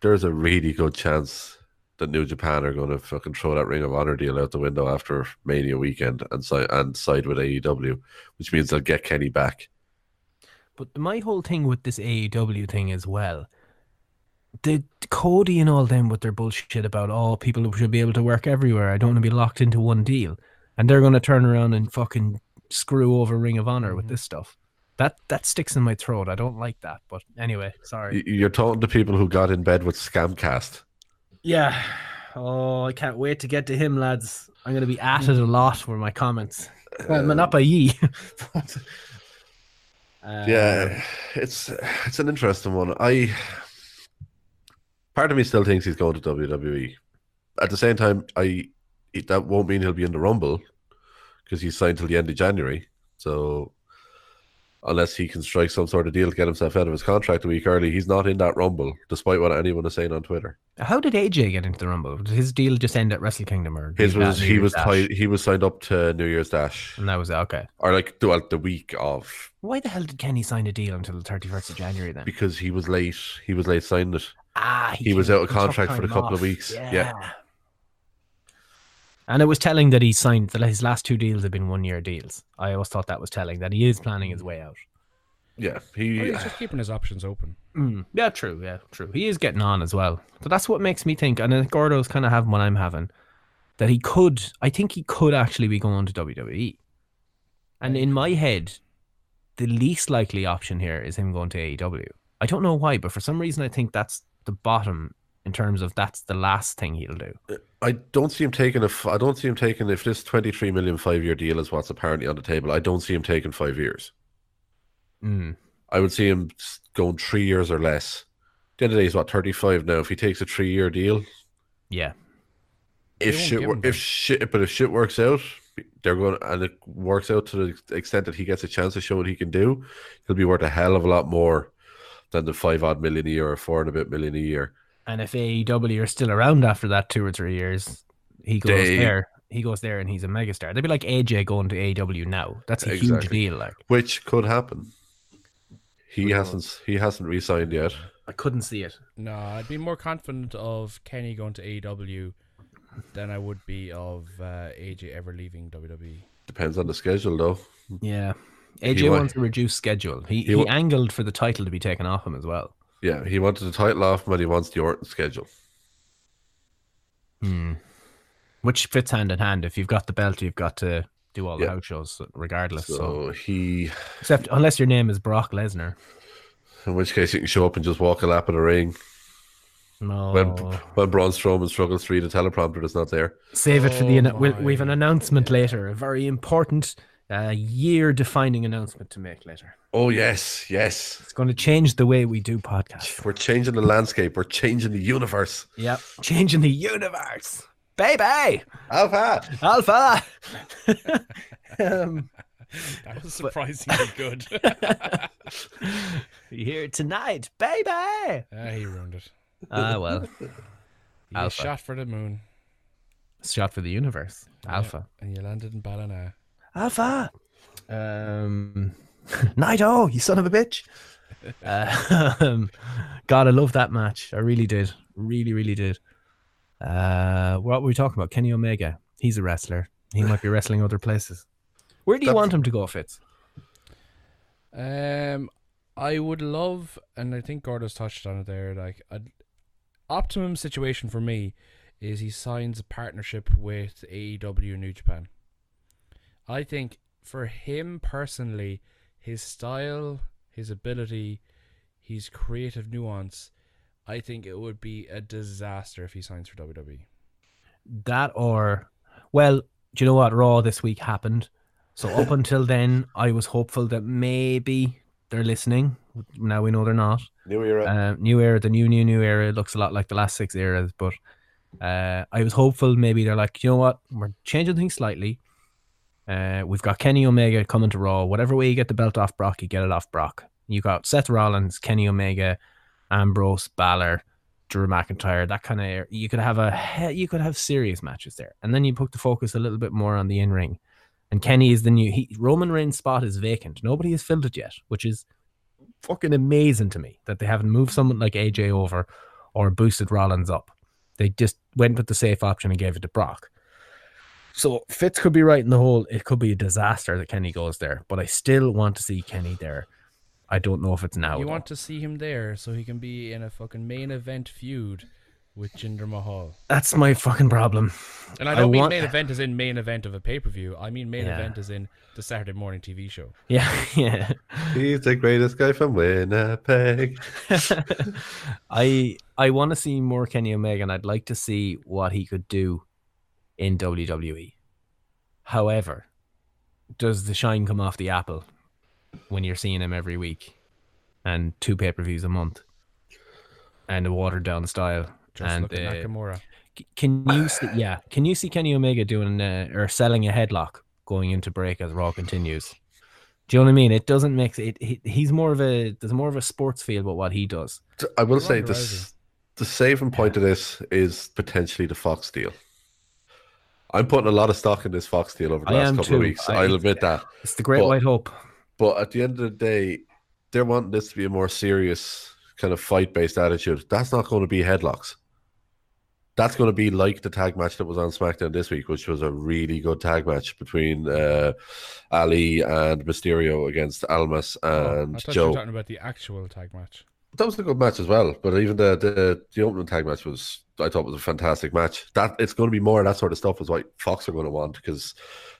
there's a really good chance that New Japan are going to fucking throw that Ring of Honor deal out the window after Mania weekend and side and side with AEW, which means they'll get Kenny back. But my whole thing with this AEW thing as well. The Cody and all them with their bullshit about oh people should be able to work everywhere. I don't want to be locked into one deal, and they're going to turn around and fucking screw over Ring of Honor with mm-hmm. this stuff. That that sticks in my throat. I don't like that. But anyway, sorry. You're talking to people who got in bed with Scamcast. Yeah. Oh, I can't wait to get to him, lads. I'm going to be at mm. it a lot with my comments. Well, uh, not by ye. Uh, yeah, it's it's an interesting one. I part of me still thinks he's going to WWE. At the same time, I it- that won't mean he'll be in the Rumble because he's signed till the end of January. So unless he can strike some sort of deal to get himself out of his contract a week early, he's not in that Rumble, despite what anyone is saying on Twitter. How did AJ get into the Rumble? Did his deal just end at Wrestle Kingdom or His was he was tied, he was signed up to New Year's Dash, and that was it. Okay. or like the, well, the week of Why the hell did Kenny sign a deal until the 31st of January then? because he was late. He was late signing it. Ah, he, was out of contract for a couple of off. weeks. yeah. And it was telling that he signed that his last two deals have been one year deals. I always thought that was telling that he is planning his way out. Yeah, he. Well, he's just keeping his options open. Mm, yeah, true. Yeah, true. He is getting on as well. So that's what makes me think, and I think Gordo's kind of having what I'm having, that he could. I think he could actually be going to WWE. And in my head, the least likely option here is him going to AEW. I don't know why, but for some reason, I think that's the bottom in terms of that's the last thing he'll do. I don't see him taking a. f- I don't see him taking if this twenty three million five year deal is what's apparently on the table. I don't see him taking five years. Mm. I would see him going three years or less. At the end of the day, he's what thirty five now. If he takes a three year deal, Yeah. if shit, wor- if shit, but if shit works out, they're going and it works out to the extent that he gets a chance to show what he can do. He'll be worth a hell of a lot more than the five odd million a year or four and a bit million a year. And if AEW are still around after that two or three years, he goes They- there. He goes there and he's a megastar. They'd be like AJ going to AEW now. That's a huge deal. Like which could happen. He hasn't. He hasn't re-signed yet. I couldn't see it. No, I'd be more confident of Kenny going to AEW than I would be of uh, AJ ever leaving. WWE. Depends on the schedule, though. Yeah. AJ wa- wants a reduced schedule. He he he, wa- angled for the title to be taken off him as well. Yeah, he wanted the title off him, but he wants the Orton schedule. Hmm. which fits hand in hand. If you've got the belt, you've got to do all the Yeah. house shows regardless. So, So he, except unless your name is Brock Lesnar. in which case, you can show up and just walk a lap of the ring. No. When when Braun Strowman struggles to read a teleprompter that's not there. Save it for the. Oh We'll, we've an announcement later, a very important, uh, year-defining announcement to make later. Oh yes, yes. It's going to change the way we do podcasts. We're changing the landscape. We're changing the universe. Yep, changing the universe, baby. Alpha. Alpha. um, That was surprisingly good. here tonight, baby. Ah, he ruined it. Ah well, You Alpha. shot for the moon. shot for the universe. Yeah, Alpha. And you landed in Ballina. Alpha. Um, Naito, you son of a bitch. Uh, God, I love that match. I really did. Really, really did. Uh, what were we talking about? Kenny Omega. He's a wrestler. He might be wrestling other places. Where do you That- want him to go, Fitz? Um, I would love, and I think Gordo's touched on it there. Like, a optimum situation for me is he signs a partnership with AEW New Japan. I think for him personally, his style, his ability, his creative nuance, I think it would be a disaster if he signs for. WWE. That or, well, do you know what? Raw this week happened. So up until then, I was hopeful that maybe they're listening. Now we know they're not. New era. Uh, new era, the new new new era looks a lot like the last six eras, but uh, I was hopeful maybe they're like, you know what, we're changing things slightly. Uh, we've got Kenny Omega coming to Raw. Whatever way you get the belt off Brock, you get it off Brock. You got Seth Rollins, Kenny Omega, Ambrose, Balor, Drew McIntyre. That kind of you could have a you could have serious matches there, and then you put the focus a little bit more on the in ring. And Kenny is the new he, Roman Reigns' spot is vacant. Nobody has filled it yet, which is fucking amazing to me that they haven't moved someone like AJ over or boosted Rollins up. They just went with the safe option and gave it to Brock. So Fitz could be right in the hole. It could be a disaster that Kenny goes there, but I still want to see Kenny there. I don't know if it's now. you though. want to see him there so he can be in a fucking main event feud with Jinder Mahal. That's my fucking problem. And I don't mean want- main event as in main event of a pay per view. I mean main Yeah. event as in the Saturday morning TV show. Yeah, yeah. He's the greatest guy from Winnipeg. I I want to see more Kenny Omega, and I'd like to see what he could do in WWE. However, does the shine come off the apple when you're seeing him every week and two pay per views a month and a watered down style? Just and uh, Nakamura. can you see, yeah? Can you see Kenny Omega doing uh, or selling a headlock going into break as Raw continues? Do you know what I mean? It doesn't make it. He, he's more of a there's more of a sports feel about what he does. I will say this: the saving point of this is potentially the Fox deal. I'm putting a lot of stock in this Fox deal over the I last am couple of weeks. I- I'll admit that. It's the Great But- White Hope. But at the end of the day, they're wanting this to be a more serious kind of fight based attitude. That's not going to be headlocks. That's going to be like the tag match that was on SmackDown this week, which was a really good tag match between uh, Ali and Mysterio against Almas Oh, and I thought you Joe. were talking about the actual tag match. That was a good match as well. But even the, the the opening tag match was I thought was a fantastic match. That it's going to be more of that sort of stuff is what Fox are going to want because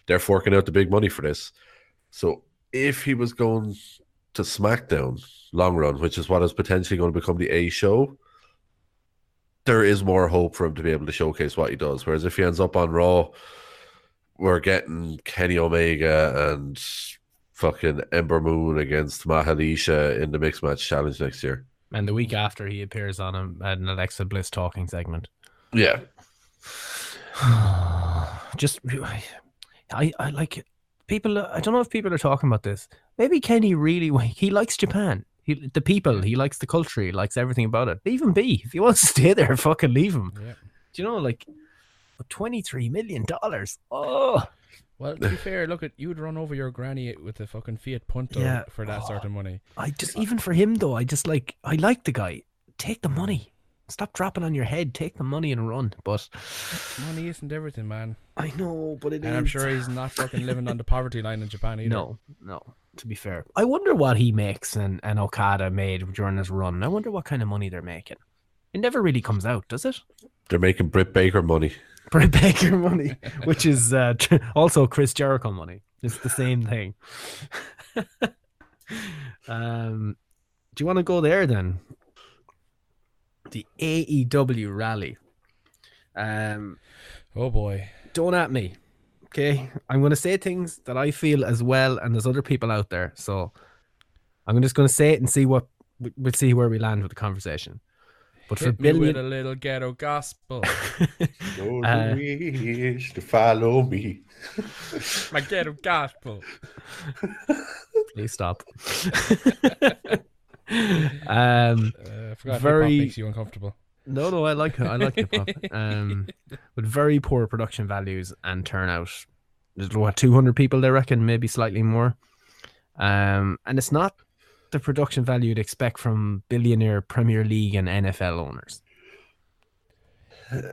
they're forking out the big money for this. So if he was going to SmackDown long run, which is what is potentially going to become the A show, there is more hope for him to be able to showcase what he does. Whereas if he ends up on Raw, we're getting Kenny Omega and fucking Ember Moon against Mahalicia in the mixed match challenge next year. And the week after, he appears on a, an Alexa Bliss talking segment. Yeah. Just, I, I like people. I don't know if people are talking about this. Maybe Kenny really he likes Japan. He, the people, he likes the culture, he likes everything about it. Leave him be. If he wants to stay there, fucking leave him. Yeah. Do you know, like, twenty-three million dollars. Oh, Well, to be fair, look at you'd run over your granny with a fucking Fiat Punto Yeah. for that sort of money. I just even for him though, I just like I like the guy. Take the money. Stop dropping on your head. Take the money and run. But Money isn't everything, man. I know, but it And I'm is. sure he's not fucking living on the poverty line in Japan either. No, no. To be fair, I wonder what he makes and, and Okada made during his run. I wonder what kind of money they're making. It never really comes out, does it? They're making Britt Baker money. Britt Baker money, which is uh, also Chris Jericho money. It's the same thing. um, do you want to go there then? The AEW rally. Um, oh boy, don't at me. Okay, I'm going to say things that I feel as well, and there's other people out there. So I'm just going to say it and see what we'll see where we land with the conversation. But for Hit me with billion, a little ghetto gospel. Those Uh, who wish to follow me. My ghetto gospel. please stop. um, Uh, I forgot very makes you uncomfortable. No, no, I like it. I like hip hop. Um, with very poor production values and turnout. There's what 200 people, they reckon, maybe slightly more. Um, and it's not the production value you'd expect from billionaire Premier League and NFL owners.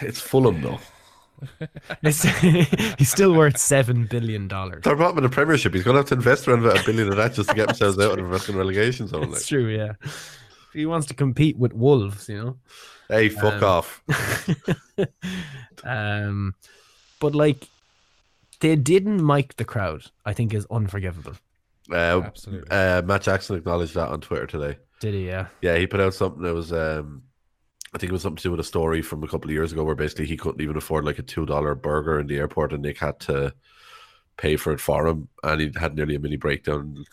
It's Fulham though. It's, he's still worth seven billion dollars. They're bottom of the Premiership. He's going to have to invest around about a billion of that just to get themselves out of the fucking relegation zone. Like. True, yeah. He wants to compete with Wolves, you know. Hey, fuck Um, off. um, but like they didn't mic the crowd. I think is unforgivable. Uh, Absolutely. Uh, Matt Jackson acknowledged that on Twitter today. Did he? Yeah. Yeah, he put out something that was, um, I think it was something to do with a story from a couple of years ago where basically he couldn't even afford like a two dollar burger in the airport, and Nick had to pay for it for him, and he had nearly a mini breakdown,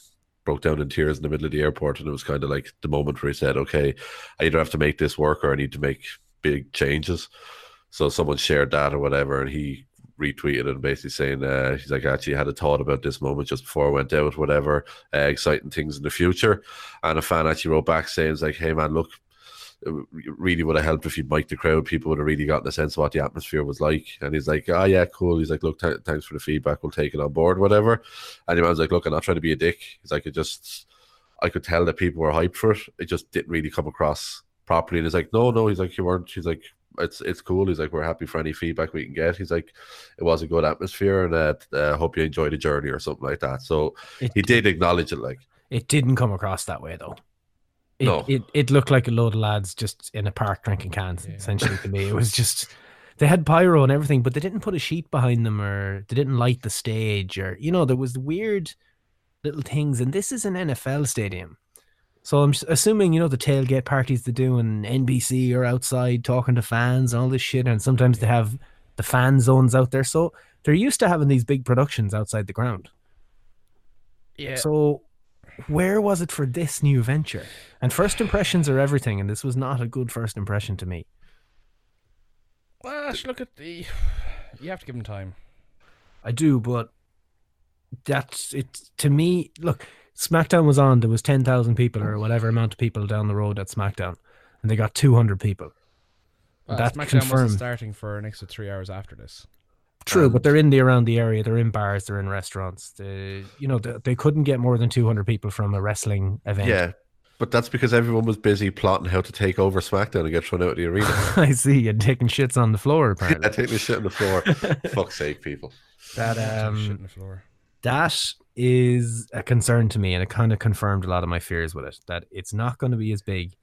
broke down in tears in the middle of the airport, and it was kind of like the moment where he said, "Okay, I either have to make this work or I need to make big changes." So someone shared that or whatever, and he retweeted and basically saying uh, he's like actually had a thought about this moment just before I went out, whatever, uh, exciting things in the future. And a fan actually wrote back saying, like, hey man, look, it really would have helped if you'd mic the crowd. People would have really gotten a sense of what the atmosphere was like. And he's like, oh yeah, cool. He's like, look, th- thanks for the feedback. We'll take it on board, whatever. And the man's like, look, I'm not trying to be a dick. He's like, it just, I could tell that people were hyped for it. It just didn't really come across properly. And he's like, no, no. He's like, you weren't. He's like, it's it's cool. He's like, we're happy for any feedback we can get. He's like, it was a good atmosphere, and uh, uh, hope you enjoyed the journey or something like that. So he did acknowledge it, like. It didn't come across that way though. It, No. it it looked like a load of lads just in a park drinking cans. Essentially, to me, it was just they had pyro and everything, but they didn't put a sheet behind them or they didn't light the stage or you know there was weird little things. And this is an NFL stadium, so I'm assuming you know the tailgate parties they do in NBC or outside talking to fans and all this shit, and sometimes they have the fan zones out there. So they're used to having these big productions outside the ground. Yeah. So where was it for this new venture? And first impressions are everything, and this was not a good first impression to me. Well, look at the. You have to give him time. I do, but that's it to me. Look, SmackDown was on. There was ten thousand people or whatever amount of people down the road at SmackDown, and they got two hundred people. Well, that SmackDown confirmed. wasn't starting for an extra three hours after this. True, And- but they're in the around the area. They're in bars. They're in restaurants. They, you know, they, they couldn't get more than two hundred people from a wrestling event. Yeah, but that's because everyone was busy plotting how to take over SmackDown and get thrown out of the arena. I see. And taking shits on the floor. Apparently, I take the shit on the floor. Fuck's sake, people. that um, shit on the floor. that is a concern to me and it kind of confirmed a lot of my fears with it that it's not going to be as big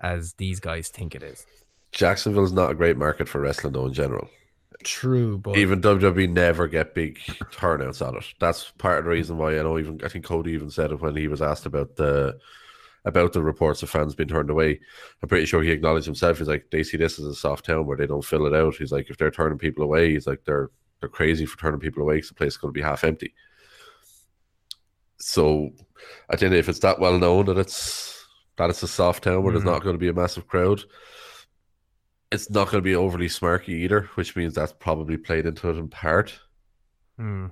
as these guys think it is Jacksonville's not a great market for wrestling, though, in general. true but Even WWE never get big turnouts on it. That's part of the reason why I know. Even I think Cody even said it when he was asked about the about the reports of fans being turned away. I'm pretty sure he acknowledged himself. He's like, they see this as a soft town where they don't fill it out. He's like, if they're turning people away, he's like, they're they're crazy for turning people away because the place is going to be half empty. So I think if it's that well known that it's that it's a soft town where Mhm. there's not going to be a massive crowd, it's not going to be overly smarky either, which means that's probably played into it in part. Hmm.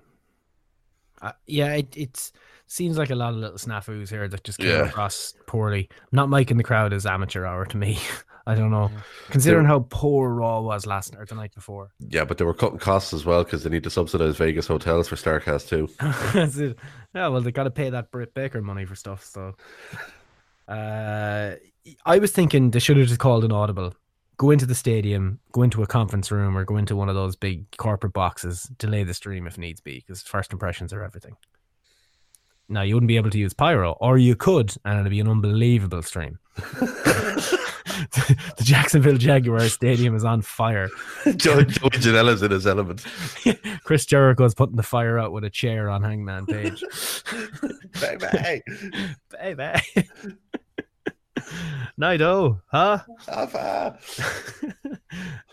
Uh, yeah it it's seems like a lot of little snafus here that just came Yeah. across poorly not making the crowd is amateur hour to me i don't know considering how poor raw was last night or the night before Yeah, but they were cutting costs as well because they need to subsidize Vegas hotels for Starcast too. That's it. Yeah, well, they got to pay that Britt Baker money for stuff. So, uh, I was thinking they should have just called an audible, go into the stadium, go into a conference room, or go into one of those big corporate boxes, delay the stream if needs be, because first impressions are everything. Now you wouldn't be able to use pyro, or you could, and it'd be an unbelievable stream. the Jacksonville Jaguars Stadium is on fire. Joey, Joey Janela's in his element. Chris Jericho's putting the fire out with a chair on Hangman Page. Baby. Baby. Nido, huh? Alpha.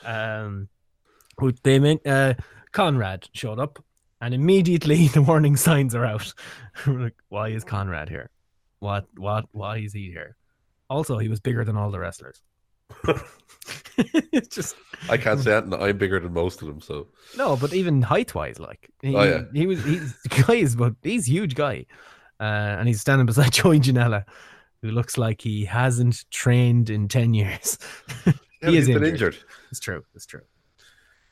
um, they meant uh, Conrad showed up, and immediately the warning signs are out. Like, why is Conrad here? What? What? Why is he here? Also, he was bigger than all the wrestlers. it's just I can't say that. I'm bigger than most of them, so no, but even height wise, like he, Oh, yeah. he was he's guys, but he's a huge guy, uh, and he's standing beside Joey Janela, who looks like he hasn't trained in ten years. Yeah, he is he's been injured. injured. It's true. It's true.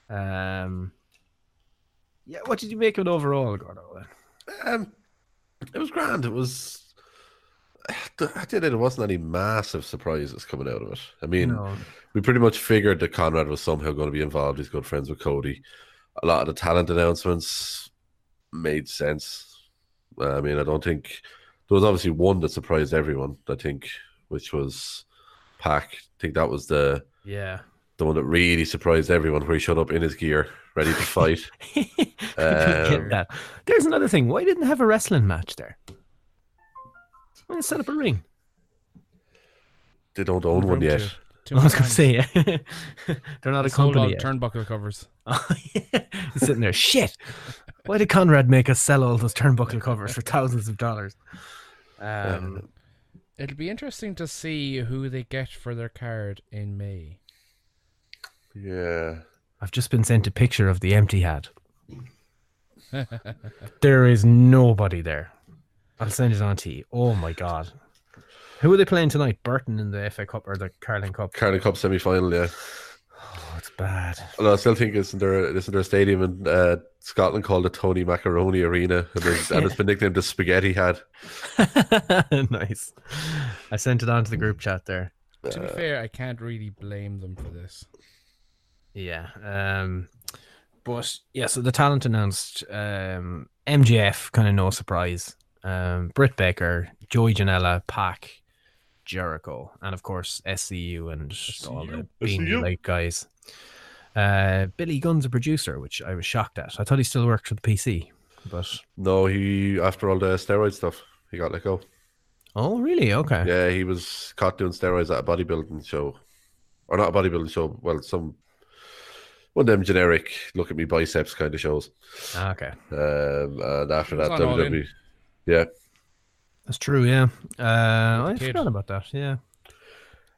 Um, yeah. What did you make of it overall, Gordo? Um, it was grand. It was. I did it. There wasn't any massive surprises coming out of it. I mean, No. we pretty much figured that Conrad was somehow going to be involved. He's good friends with Cody. A lot of the talent announcements made sense. I mean, I don't think there was obviously one that surprised everyone. I think, which was Pac. I think that was the Yeah. the one that really surprised everyone, where he showed up in his gear, ready to fight. Um, that. There's another thing. Why didn't they have a wrestling match there? Why didn't set up a ring? They don't own one yet. to- I was going to say, yeah. they're not They a sold company. all yet. turnbuckle covers. He's sitting there. Shit. Why did Conrad make us sell all those turnbuckle covers for thousands of dollars? Um, It'll be interesting to see who they get for their card in May. Yeah. I've just been sent a picture of the empty hat. There is nobody there. I'll send it on to you. Oh my god. Who are they playing tonight? Burton in the FA Cup or the Carling Cup? Carling Cup semi final, yeah. Oh, it's bad. Although I still think isn't there isn't there a stadium in uh, Scotland called the Tony Macaroni Arena, and, it's- and it's been nicknamed the Spaghetti Hat. nice. I sent it on to the group chat there. To be fair, I can't really blame them for this. Yeah. Um but yeah, so the talent announced um MJF, kind of no surprise. Um Britt Baker, Joey Janela, Pac, Jericho, and of course SCU and all the beanie like guys. Uh Billy Gunn's a producer, which I was shocked at. I thought he still worked for the PC. But No, he after all the steroid stuff, he got let go. Oh really? Okay. Yeah, he was caught doing steroids at a bodybuilding show, or not a bodybuilding show. Well, some one of them generic look at me biceps kind of shows. Ah, Okay. Um, and after that, on In. WWE, yeah, That's true, yeah. Uh I kid. forgot about that, yeah.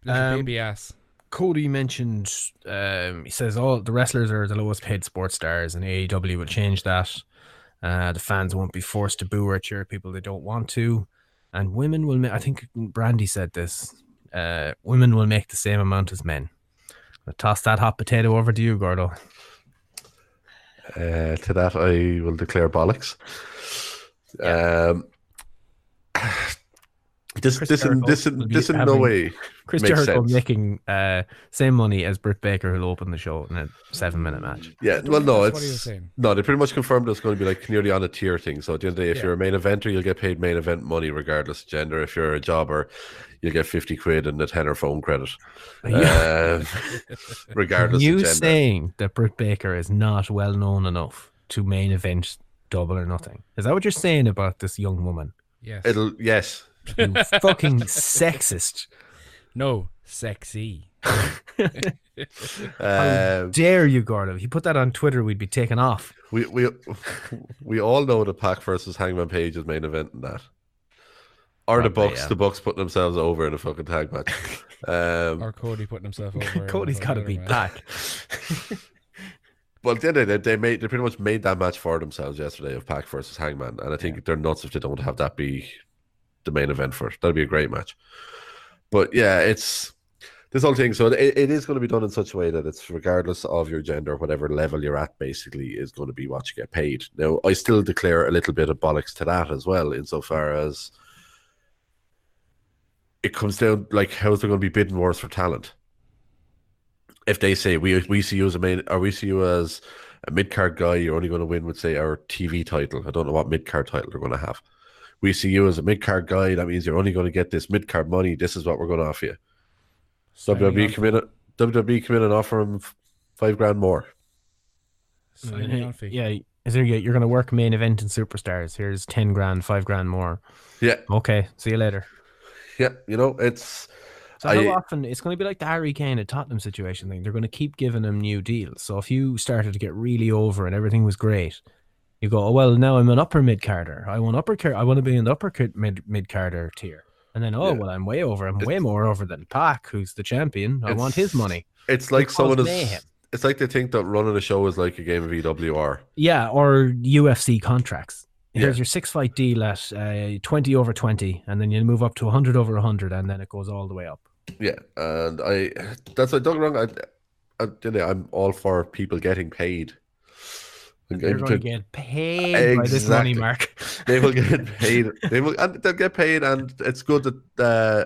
Little Um, baby ass. Cody mentioned um, he says all the wrestlers are the lowest paid sports stars, and AEW will change that. Uh, the fans won't be forced to boo or cheer people they don't want to, and women will. Ma- I think Brandi said this. Uh, women will make the same amount as men. I'll toss that hot potato over to you, Gordo. Uh, to that, I will declare bollocks. Um, this Chris this in, this in, this in no way Chris makes Jericho sense. making uh, same money as Britt Baker, who'll open the show in a seven-minute match. Yeah, well, no, That's what he was it's saying. no. They pretty much confirmed it's going to be like nearly on a tier thing. So at the end of the day, if Yeah. you're a main eventer, you'll get paid main event money regardless of gender. If you're a jobber, you'll get fifty quid and a tenner phone credit, Yeah. um, regardless you of gender. saying that Britt Baker is not well known enough to main event double or nothing? Is that what you're saying about this young woman? Yes. It'll yes. You fucking sexist. No, sexy. How Um, dare you, Gordo? If you put that on Twitter, we'd be taken off. we we we all know the Pac versus Hangman Page is main event in that. Or the Probably, Bucks, yeah. the Bucks putting themselves over in a fucking tag match. Um, Or Cody putting himself over. Cody's got to be back. Well, they did. They made they pretty much made that match for themselves yesterday of Pac versus Hangman, and I think they're nuts if they don't have that be the main event for it. That'd be a great match. But yeah, it's this whole thing. So it, it is going to be done in such a way that it's regardless of your gender, whatever level you're at, basically is going to be what you get paid. Now, I still declare a little bit of bollocks to that as well, insofar as it comes down like how's there going to be bidding wars for talent? If they say we we see you as a main or we see you as a mid card guy, you're only going to win with say our TV title. I don't know what mid card title they're going to have. We see you as a mid card guy. That means you're only going to get this mid card money. This is what we're going to offer you. Signing WWE on come in, WWE come in and offer him five grand more. Signing. Yeah, is there you're gonna work main event and superstars? Here's ten grand, five grand more. Yeah, Okay, see you later. yeah. You know, it's So I- how often it's going to be like the Harry Kane at Tottenham situation thing? They're going to keep giving him new deals. So if you started to get really over and everything was great, you go, oh well, now I'm an upper mid carder. I want upper car. I want to be in the upper mid mid carder tier. And then oh Yeah. well, I'm way over. I'm way more over than Pac, who's the champion. I want his money. It's like someone is. It's like they think that running a show is like a game of EWR. Yeah, or UFC contracts. Here's Yeah. your six fight deal at uh, 20 over 20, and then you move up to 100 over 100, and then it goes all the way up. Yeah, and I that's why don't wrong. I, I, you know, I'm all for people getting paid. And They're getting going to to- get paid by this money, Mark. they will get paid. They will, and they'll get paid. And it's good that uh,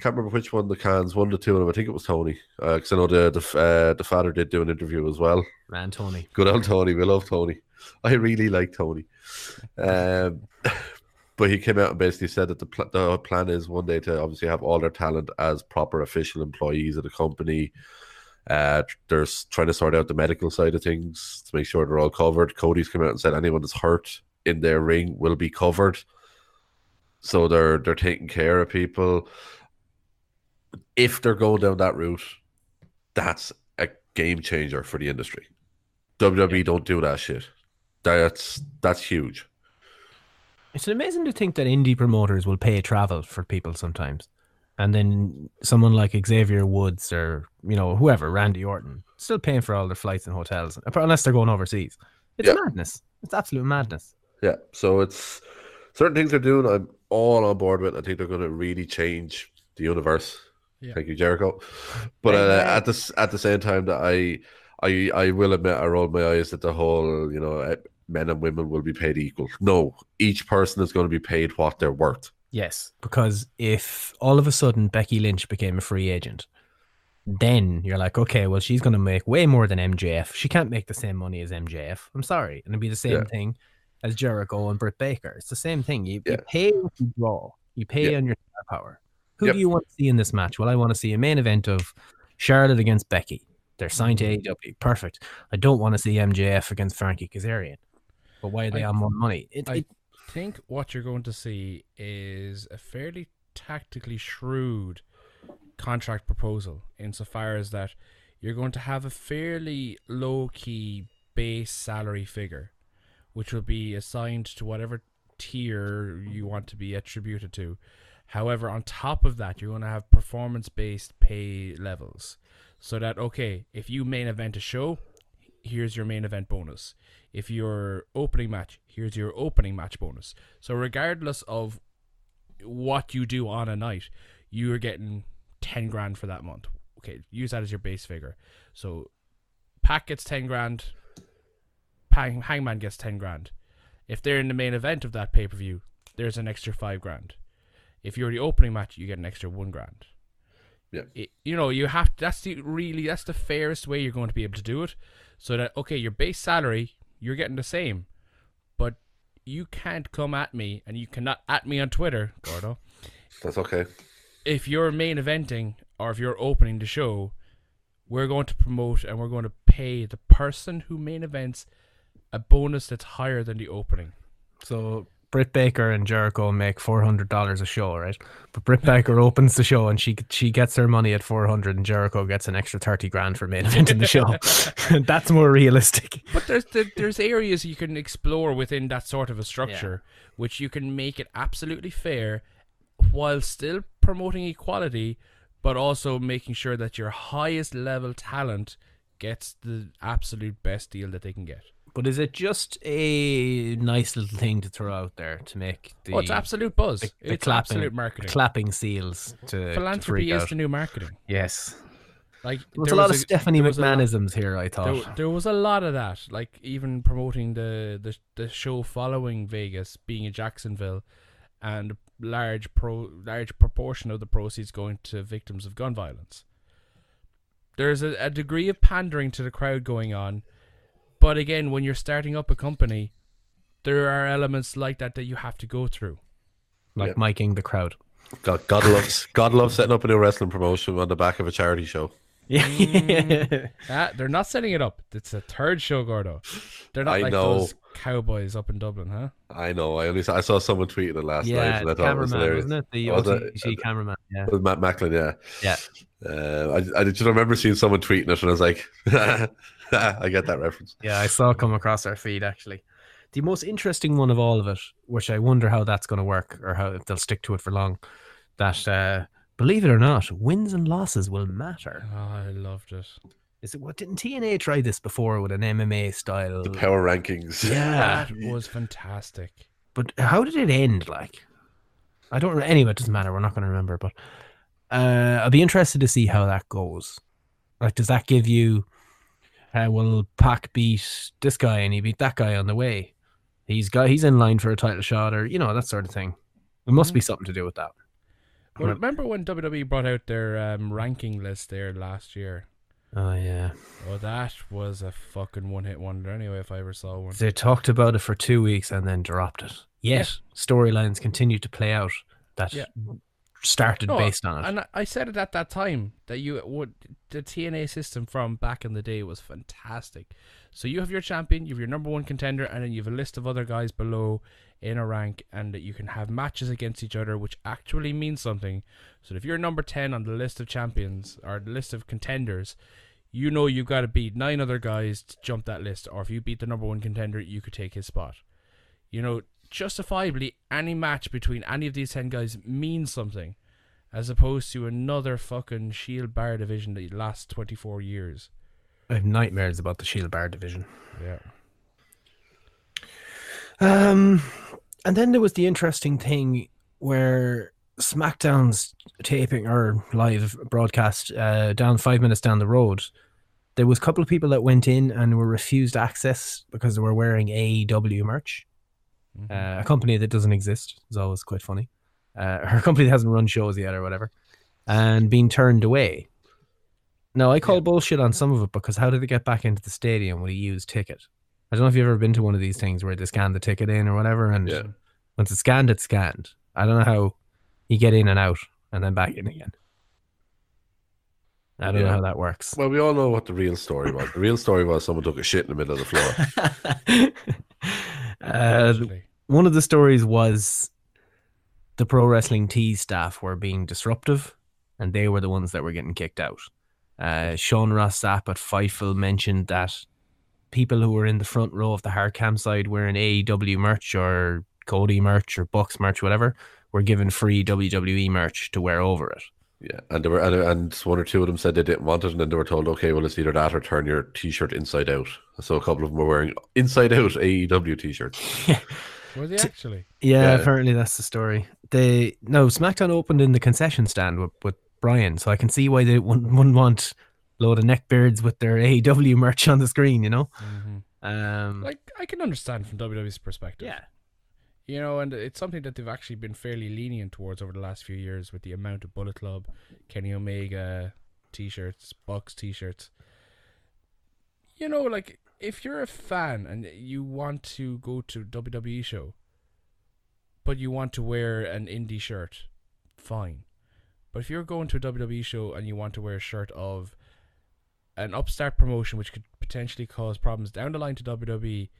can't remember which one the Khans, one or two of them. I think it was Tony, because I know the the uh, the father did do an interview as well. Man, Tony. Good old Tony. We love Tony. I really like Tony. Um, but he came out and basically said that the pl- the plan is one day to obviously have all their talent as proper official employees of the company. Uh, they're trying to sort out the medical side of things to make sure they're all covered. Cody's come out and said anyone that's hurt in their ring will be covered. So they're they're taking care of people. If they're going down that route, that's a game changer for the industry. WWE don't do that shit. That's that's huge. It's amazing to think that indie promoters will pay travel for people sometimes. And then someone like Xavier Woods or, you know, whoever, Randy Orton, still paying for all their flights and hotels, unless they're going overseas. It's Yeah. madness. It's absolute madness. Yeah. So it's certain things they're doing. I'm all on board with. I think they're going to really change the universe. Yeah. Thank you, Jericho. But uh, at this at the same time, that I I I will admit I rolled my eyes at the whole. You know, men and women will be paid equal. No, each person is going to be paid what they're worth. Yes. Because if all of a sudden Becky Lynch became a free agent, then you're like, okay, well, she's going to make way more than MJF. She can't make the same money as MJF. I'm sorry. And it'd be the same Yeah. thing as Jericho and Britt Baker. It's the same thing. You, you pay what you draw, you pay Yeah. on your star power. Who Yep. do you want to see in this match? Well, I want to see a main event of Charlotte against Becky. They're signed to. AEW. Perfect. I don't want to see MJF against Frankie Kazarian. But why are they I- on more money? It, I it, think what you're going to see is a fairly tactically shrewd contract proposal insofar as that you're going to have a fairly low key base salary figure, which will be assigned to whatever tier you want to be attributed to. However, on top of that, you're going to have performance based pay levels. So that, okay, if you main event a show, here's your main event bonus. If your opening match, here's your opening match bonus. So regardless of what you do on a night, you're getting 10 grand for that month. Okay, use that as your base figure. So Pac gets 10 grand, Hang- Hangman gets 10 grand. If they're in the main event of that pay per view, there's an extra 5 grand. If you're the opening match, you get an extra 1 grand. Yeah. It, you know, you have to, that's the really that's the fairest way you're going to be able to do it. So that okay, your base salary, you're getting the same. But you can't come at me and you cannot at me on Twitter, Gordo. That's okay. If you're main eventing or if you're opening the show, we're going to promote and we're going to pay the person who main events a bonus that's higher than the opening. So Britt Baker and Jericho make four hundred dollars a show, right? But Britt Baker opens the show and she she gets her money at four hundred, and Jericho gets an extra thirty grand for main event in the show. That's more realistic. But there's there- there's areas you can explore within that sort of a structure, which you can make it absolutely fair, while still promoting equality, but also making sure that your highest level talent gets the absolute best deal that they can get. But is it just a nice little thing to throw out there to make the? Oh, it's absolute buzz. the- the It's clapping- absolute marketing. clapping seals to to Philanthropy freak is out. the new marketing. Yes. Like There was there a lot of Stephanie there lot- McMahonisms here. I thought. There, there was a lot of that, like even promoting the, the the show following Vegas being in Jacksonville, and large pro large proportion of the proceeds going to victims of gun violence. There's a, a degree of pandering to the crowd going on, but again, when you're starting up a company, there are elements like that that you have to go through. like miking the crowd. God, God loves God loves setting up a new wrestling promotion on the back of a charity show. Yeah. Mm, ah, they're not setting it up. It's a third show, Gordo. They're not I like know. those cowboys up in Dublin, huh? I know. I only saw, I saw someone tweeting it last yeah, night, and I the thought it was cameraman, hilarious. wasn't it? The Was OTC cameraman. Yeah. It was Matt Macklin, yeah. Yeah. Uh, I, I just remember seeing someone tweeting it, and I was like, I get that reference. Yeah, I saw it come across our feed actually. The most interesting one of all of it, which I wonder how that's going to work or how if they'll stick to it for long, that uh, believe it or not, wins and losses will matter. Oh, I loved it. Is it what didn't TNA try this before with an MMA style? The power rankings. Yeah, That was fantastic. but how did it end? Like, I don't. re- Anyway, it doesn't matter. We're not going to remember. But uh, I'll be interested to see how that goes. Like, does that give you? Uh, will Pac beat this guy and he beat that guy on the way? He's got he's in line for a title shot, or you know that sort of thing. It must be something to do with that. Well, remember when WWE brought out their um, ranking list there last year? Oh yeah, Oh, that was a fucking one-hit wonder. Anyway, if I ever saw one. they talked about it for two weeks and then dropped it. Yet storylines continue to play out that Yeah. Started No, based on it. And I- I said it at that time that you would the TNA system from back in the day was fantastic. So you have your champion, you have your number one contender, and then you have a list of other guys below in a rank, and that you can have matches against each other, which actually means something. So if you're number ten on the list of champions or the list of contenders, you know you've got to beat nine other guys to jump that list, or if you beat the number one contender, you could take his spot. You know, justifiably, any match between any of these ten guys means something as opposed to another fucking Shield Bar division that lasts 24 years. I have nightmares about the Shield Bar division. Yeah. Um, and then there was the interesting thing where SmackDown's taping or live broadcast uh, down five minutes down the road. There was a couple of people that went in and were refused access because they were wearing AEW merch. Uh, a company that doesn't exist is always quite funny. Uh, or a company that hasn't run shows yet or whatever, and being turned away. Now I call bullshit on some of it because how did they get back into the stadium with a used ticket? I don't know if you've ever been to one of these things where they scan the ticket in or whatever, and once it's scanned, it's scanned. I don't know how you get in and out and then back in again. I don't know how that works. Well, we all know what the real story was. The real story was someone took a shit in the middle of the floor. Uh, one of the stories was the pro wrestling Tees staff were being disruptive, and they were the ones that were getting kicked out. Uh, Sean Ross Sapp at Fightful mentioned that people who were in the front row of the hard cam side wearing AEW merch or Cody merch or Bucks merch, whatever, were given free WWE merch to wear over it. Yeah, and there were and, and one or two of them said they didn't want it, and then they were told, okay, well, it's either that or turn your T-shirt inside out. So a couple of them were wearing inside out AEW T-shirts. Were they actually? Yeah, Yeah. apparently that's the story. They no SmackDown opened in the concession stand with, with Brian, so I can see why they wouldn't, wouldn't want a load of neckbeards with their AEW merch on the screen. You know, um, Like, I can understand from WWE's perspective. Yeah. You know, and it's something that they've actually been fairly lenient towards over the last few years with the amount of Bullet Club, Kenny Omega t shirts, Bucks t shirts. You know, like, if you're a fan and you want to go to WWE show, but you want to wear an indie shirt, fine. But if you're going to a WWE show and you want to wear a shirt of an upstart promotion which could potentially cause problems down the line to WWE,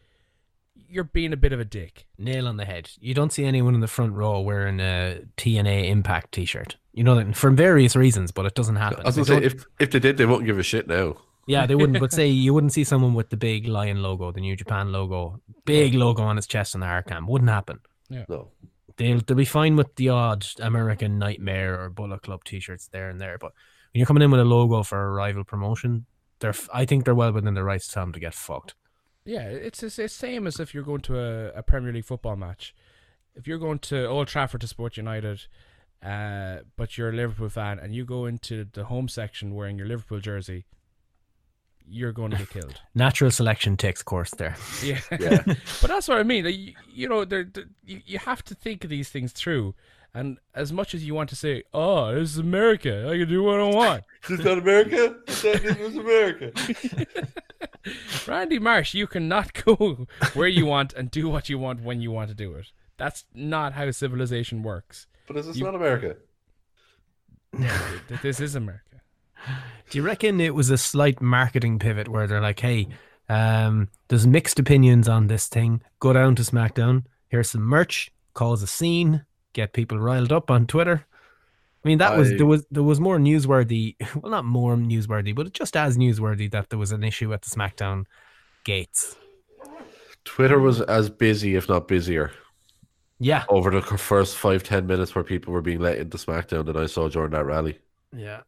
you're being a bit of a dick. nail on the head. You don't see anyone in the front row wearing a TNA Impact T-shirt. You know that for various reasons, but it doesn't happen. I was gonna say if if they did, they wouldn't give a shit now. Yeah, they wouldn't. But say you wouldn't see someone with the big lion logo, the New Japan logo, big logo on his chest on the hard cam. Wouldn't happen. Yeah. No. They'll they'll be fine with the odd American Nightmare or Bullet Club T-shirts there and there. But when you're coming in with a logo for a rival promotion, they're f- I think they're well within their rights to tell them to get fucked. Yeah, it's it's the same as if you're going to a, a Premier League football match. If you're going to Old Trafford to Sport United, uh, but you're a Liverpool fan and you go into the home section wearing your Liverpool jersey, you're going to get killed. Natural selection takes course there. Yeah, Yeah. but that's what I mean. You, you know, there, there- you you have to think of these things through. And as much as you want to say, "Oh, this is America. I can do what I want," This is not America. This is America. Randy Marsh, you cannot go where you want and do what you want when you want to do it. That's not how civilization works. But is this not America? No, this is America. Do you reckon it was a slight marketing pivot where they're like, hey, um, there's mixed opinions on this thing. Go down to SmackDown. Here's some merch. Cause a scene. Get people riled up on Twitter. I mean, that was there was there was more newsworthy. Well, not more newsworthy, but just as newsworthy that there was an issue at the SmackDown gates. Twitter was as busy, if not busier. Yeah. Over the first five ten minutes where people were being let into SmackDown that I saw during that rally. Yeah.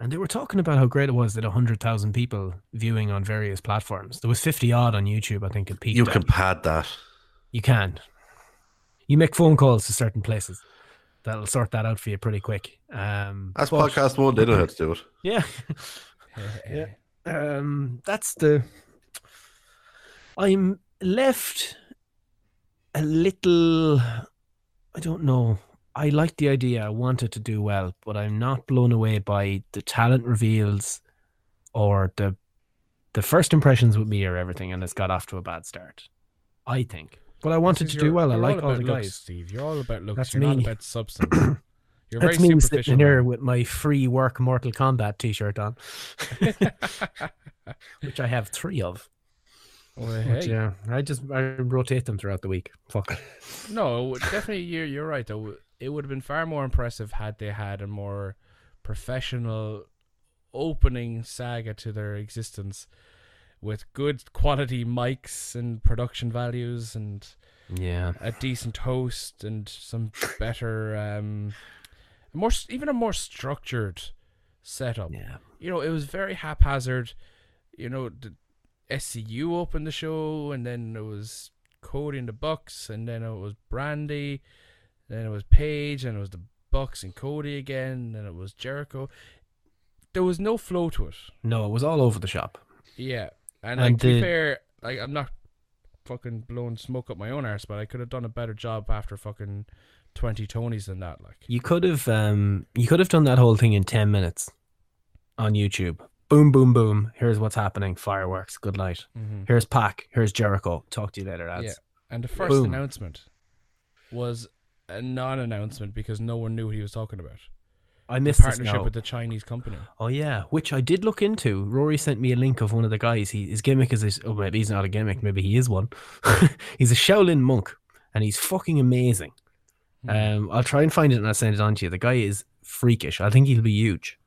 And they were talking about how great it was that 100,000 people viewing on various platforms. There was 50 odd on YouTube, I think, it peaked. You at. can pad that. You can. You make phone calls to certain places. That'll sort that out for you pretty quick. Um, That's but- podcast one. They know how to do it. Yeah. yeah. Um, that's the. I'm left a little. I don't know. I like the idea. I want it to do well, but I'm not blown away by the talent reveals or the the first impressions with me are everything, and it's got off to a bad start. I think, but I wanted to is do well. I like all about the looks, guys. Steve. You're all about looks. That's You're not me. about substance. You're That's very me sitting here with my free work Mortal Kombat T-shirt on, which I have three of. Well, hey. yeah, I just I rotate them throughout the week. Fuck. No, definitely you're you're right though. It would have been far more impressive had they had a more professional opening saga to their existence with good quality mics and production values and Yeah. a decent host and some better um more even a more structured setup. Yeah. You know, it was very haphazard. You know, the SCU opened the show and then it was Cody and the Bucks and then it was Brandi, then it was Paige and it was the Bucks and Cody again, and it was Jericho. There was no flow to it. No, it was all over the shop. Yeah, and, And like to be fair, like I'm not fucking blowing smoke up my own arse, but I could have done a better job after fucking twenty Tonys than that. Like, You could have um you could have done that whole thing in ten minutes on YouTube. Boom, boom, boom. Here's what's happening. Fireworks. Good night. Mhm. Here's Pac. Here's Jericho. Talk to you later, lads. yeah. And the first Boom. announcement was a non-announcement because no one knew what he was talking about. I missed this partnership with the Chinese company. Oh yeah, which I did look into. Rory sent me a link of one of the guys. He, his gimmick is this, oh maybe he's not a gimmick, maybe he is one. he's a Shaolin monk, and he's fucking amazing. Hmm. Um, I'll try and find it and I'll send it on to you. The guy is freakish. I think he'll be huge.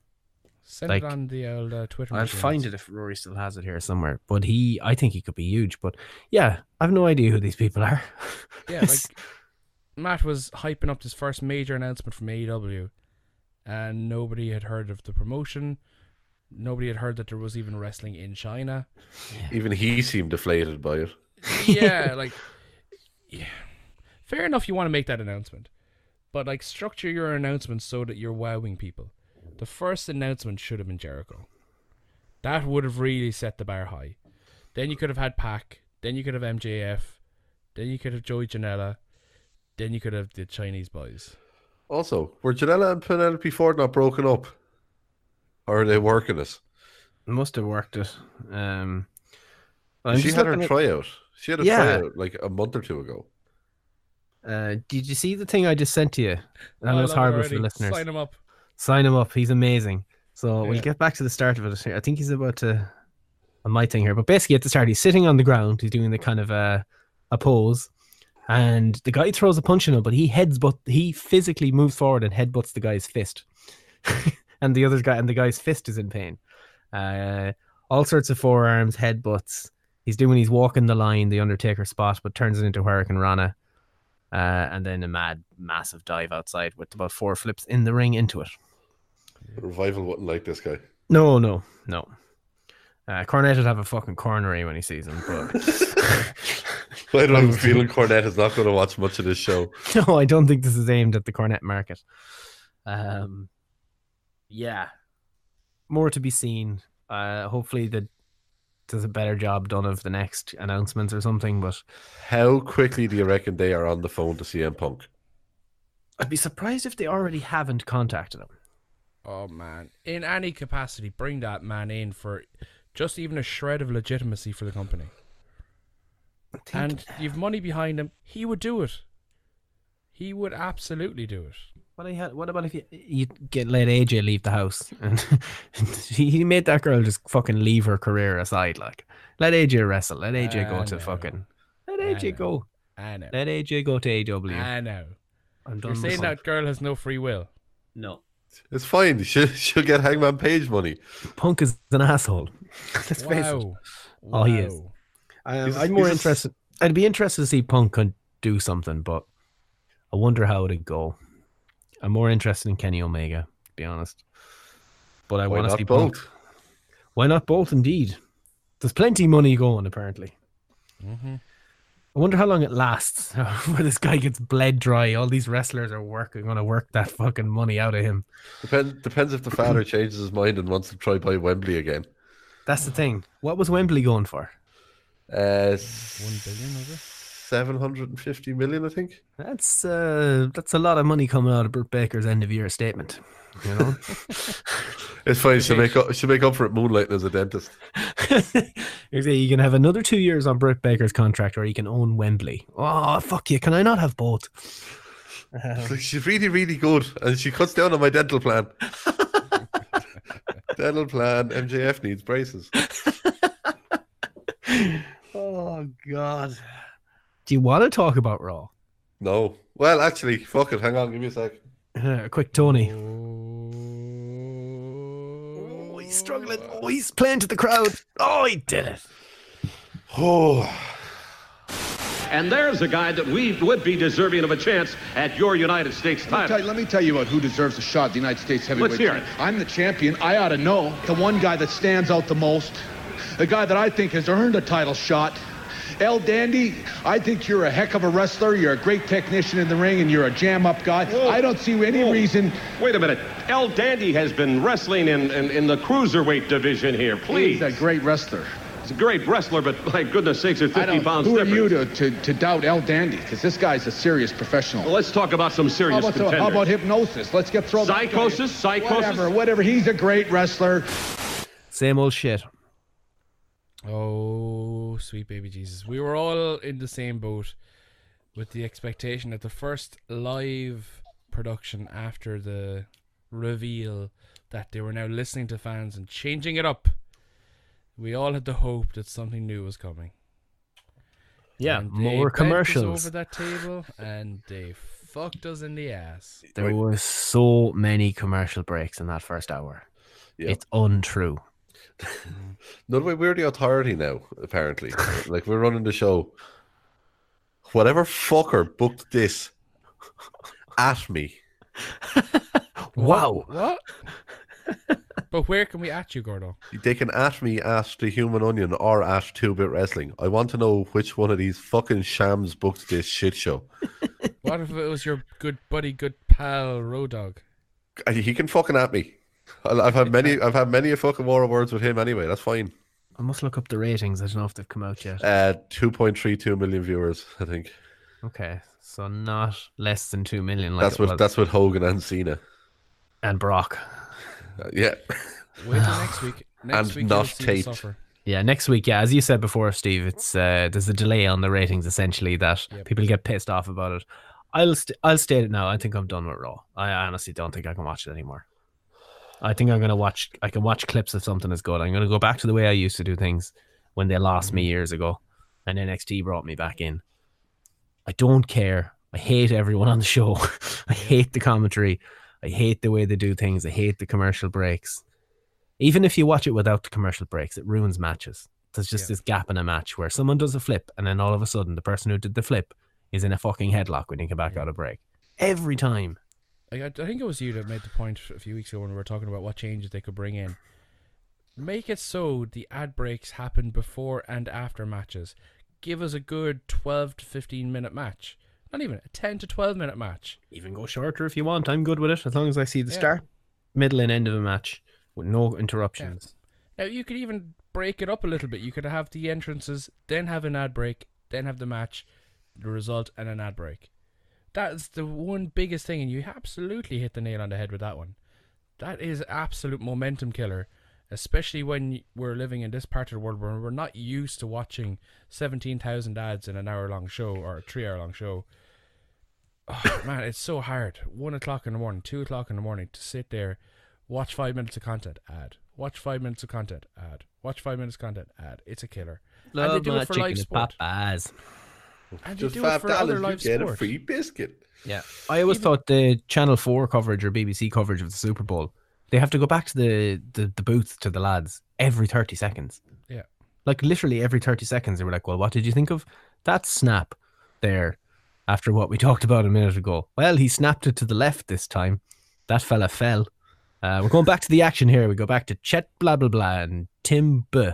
Send Like, it on the old uh, Twitter. I'll machines. find it if Rory still has it here somewhere. But he, I think he could be huge. But yeah, I've no idea who these people are. Yeah, like Matt was hyping up his first major announcement from AEW, and nobody had heard of the promotion. Nobody had heard that there was even wrestling in China. Even he seemed deflated by it. Yeah, like, yeah. Fair enough, you want to make that announcement, but like, structure your announcement so that you're wowing people. The first announcement should have been Jericho. That would have really set the bar high. Then you could have had Pac. Then you could have MJF. Then you could have Joey Janela. Then you could have the Chinese boys. Also, were Janela and Penelope Ford not broken up? Or are they working it? Must have worked it. Um, I'm she had her at- tryout. She had a Yeah. tryout like a month or two ago. Uh, did you see the thing I just sent to you? I know I it's horrible already. for listeners. Sign him up. Sign him up. He's amazing. So we'll get back to the start of it. I think he's about to on my thing here, but basically at the start he's sitting on the ground. He's doing the kind of uh, a pose, and the guy throws a punch in him, but he heads but he physically moves forward and headbutts the guy's fist, and the other guy and the guy's fist is in pain. Uh, all sorts of forearms, headbutts. He's doing he's walking the line, the Undertaker spot, but turns it into hurricanrana. Uh, and then a mad, massive dive outside with about four flips in the ring into it. Revival wouldn't like this guy. No, no, no. Uh, Cornette would have a fucking coronary when he sees him, but I don't have a feeling Cornette is not going to watch much of this show. no, I don't think this is aimed at the Cornette market. Um, yeah, more to be seen. Uh, hopefully, that there's a better job done of the next announcements or something. But How quickly do you reckon they are on the phone to CM Punk? I'd be surprised if they already haven't contacted him. Oh man, in any capacity, bring that man in for just even a shred of legitimacy for the company. And you've money behind him. He would do it. He would absolutely do it. What, I had, what about if you, you get let AJ leave the house and he, he made that girl just fucking leave her career aside? Like, let AJ wrestle. Let AJ go I to know. fucking. Let AJ know. go. I know. Let AJ go to AW. I know. I'm done You're saying Punk. that girl has no free will. No. It's fine. She'll, she'll get Hangman Page money. Punk is an asshole. Let's face it. Wow. Oh, he is. Um, I'm more he's a s- interested. I'd be interested to see Punk do something, but I wonder how it'd go. I'm more interested in Kenny Omega, to be honest. But I want to see Punk. both? Why not both? Indeed, there's plenty of money going. Apparently, Mhm. I wonder how long it lasts. Where this guy gets bled dry. All these wrestlers are working, going to work that fucking money out of him. Depends depends if the father changes his mind and wants to try buy Wembley again. That's the thing. What was Wembley going for? Uh, One billion, was it? seven hundred and fifty million, I think. That's uh, that's a lot of money coming out of Britt Baker's end of year statement. You know. It's fine. She'll make up. She'll make up for it moonlighting as a dentist. You can have another two years on Britt Baker's contract, or you can own Wembley. Oh fuck you! Can I not have both? Like, she's really, really good, and she cuts down on my dental plan. dental plan. MJF needs braces. Oh god. Do you want to talk about Raw? No. Well, actually, fuck it. Hang on. Give me a sec. Uh, quick, Tony. Oh, he's struggling. Oh, he's playing to the crowd. Oh, he did it. Oh. And there's a guy that we would be deserving of a chance at your United States Let me, tell title. you, let me tell you about who deserves a shot at the United States heavyweight. Let's hear champ. I'm the champion. I ought to know. The one guy that stands out the most, the guy that I think has earned a title shot. El Dandy, I think you're a heck of a wrestler. You're a great technician in the ring, and you're a jam-up guy. I don't see any reason. Wait a minute. El Dandy has been wrestling in, in, in the cruiserweight division here. Please. He's a great wrestler. He's a great wrestler, but my goodness sakes, there's I 50 don't, pounds who are you to, to, to doubt El Dandy? Because this guy's a serious professional. Well, let's talk about some How serious about, contenders. how about hypnosis? Let's get thrown. Psicosis? Psicosis? Whatever, whatever. He's a great wrestler. Same old shit. Oh, sweet baby Jesus. We were all in the same boat with the expectation that the first live production after the reveal that they were now listening to fans and changing it up. We all had the hope that something new was coming. Yeah, more commercials. over that table and they fucked us in the ass. There were so many commercial breaks in that first hour. It's untrue. No, we're the authority now, apparently. like, we're running the show. Whatever fucker booked this at me. Wow. What? but where can we at you, Gordo? They can at me at the Human Onion or at Two Bit Wrestling. I want to know which one of these fucking shams booked this shit show. What if it was your good buddy, good pal, Road Dog? Uh, He can fucking at me. I- I've had many. I've had many a fucking war of words with him anyway. That's fine. I must look up the ratings. I don't know if they've come out yet. Uh, two point three two million viewers. I think Okay, so not less than two million. Like that's what that's what Hogan and Cena. and Brock. Uh, yeah. Wait till next week. Next And week not you'll see the taped. suffer. Yeah, next week. Yeah, as you said before, Steve, it's uh, there's a delay on the ratings. Essentially, that people get pissed off about it. I'll st- I'll state it now. I think I'm done with Raw. I honestly don't think I can watch it anymore. I think I'm gonna watch. I can watch clips of something that's good. I'm gonna go back to the way I used to do things when they lost me mm. years ago, and NXT brought me back in. I don't care. I hate everyone on the show. I hate the commentary. I hate the way they do things. I hate the commercial breaks. Even if you watch it without the commercial breaks, it ruins matches. There's just this gap in a match where someone does a flip and then all of a sudden the person who did the flip is in a fucking headlock when you come back out of break. Every time. I, I think it was you that made the point a few weeks ago when we were talking about what changes they could bring in. Make it so the ad breaks happen before and after matches. Give us a good 12 to 15 minute match. Not even a 10 to 12 minute match. Even go shorter if you want. I'm good with it as long as I see the Yeah. start, middle, and end of a match with no interruptions. Now you could even break it up a little bit. You could have the entrances, then have an ad break, then have the match, the result, and an ad break. That's the one biggest thing, and you absolutely hit the nail on the head with that one. That is absolute momentum killer, especially when we're living in this part of the world where we're not used to watching seventeen thousand ads in an hour long show or a three hour long show. Oh, man, it's so hard. One o'clock in the morning, two o'clock in the morning to sit there, watch five minutes of content, ad. Watch five minutes of content, ad. Watch five minutes of content, ad. It's a killer. and they Love do it for live sport. papas. And they Just do it five for other dollars, live you get a free biscuit. Yeah, I always thought the Channel Four coverage or BBC coverage of the Super Bowl, they have to go back to the the, the booth to the lads every thirty seconds. Yeah. Like literally every thirty seconds, they were like, "Well, what did you think of that snap there?" After what we talked about a minute ago, well, he snapped it to the left this time. That fella fell. Uh, we're going back to the action here. We go back to Chet blah blah blah and Tim B.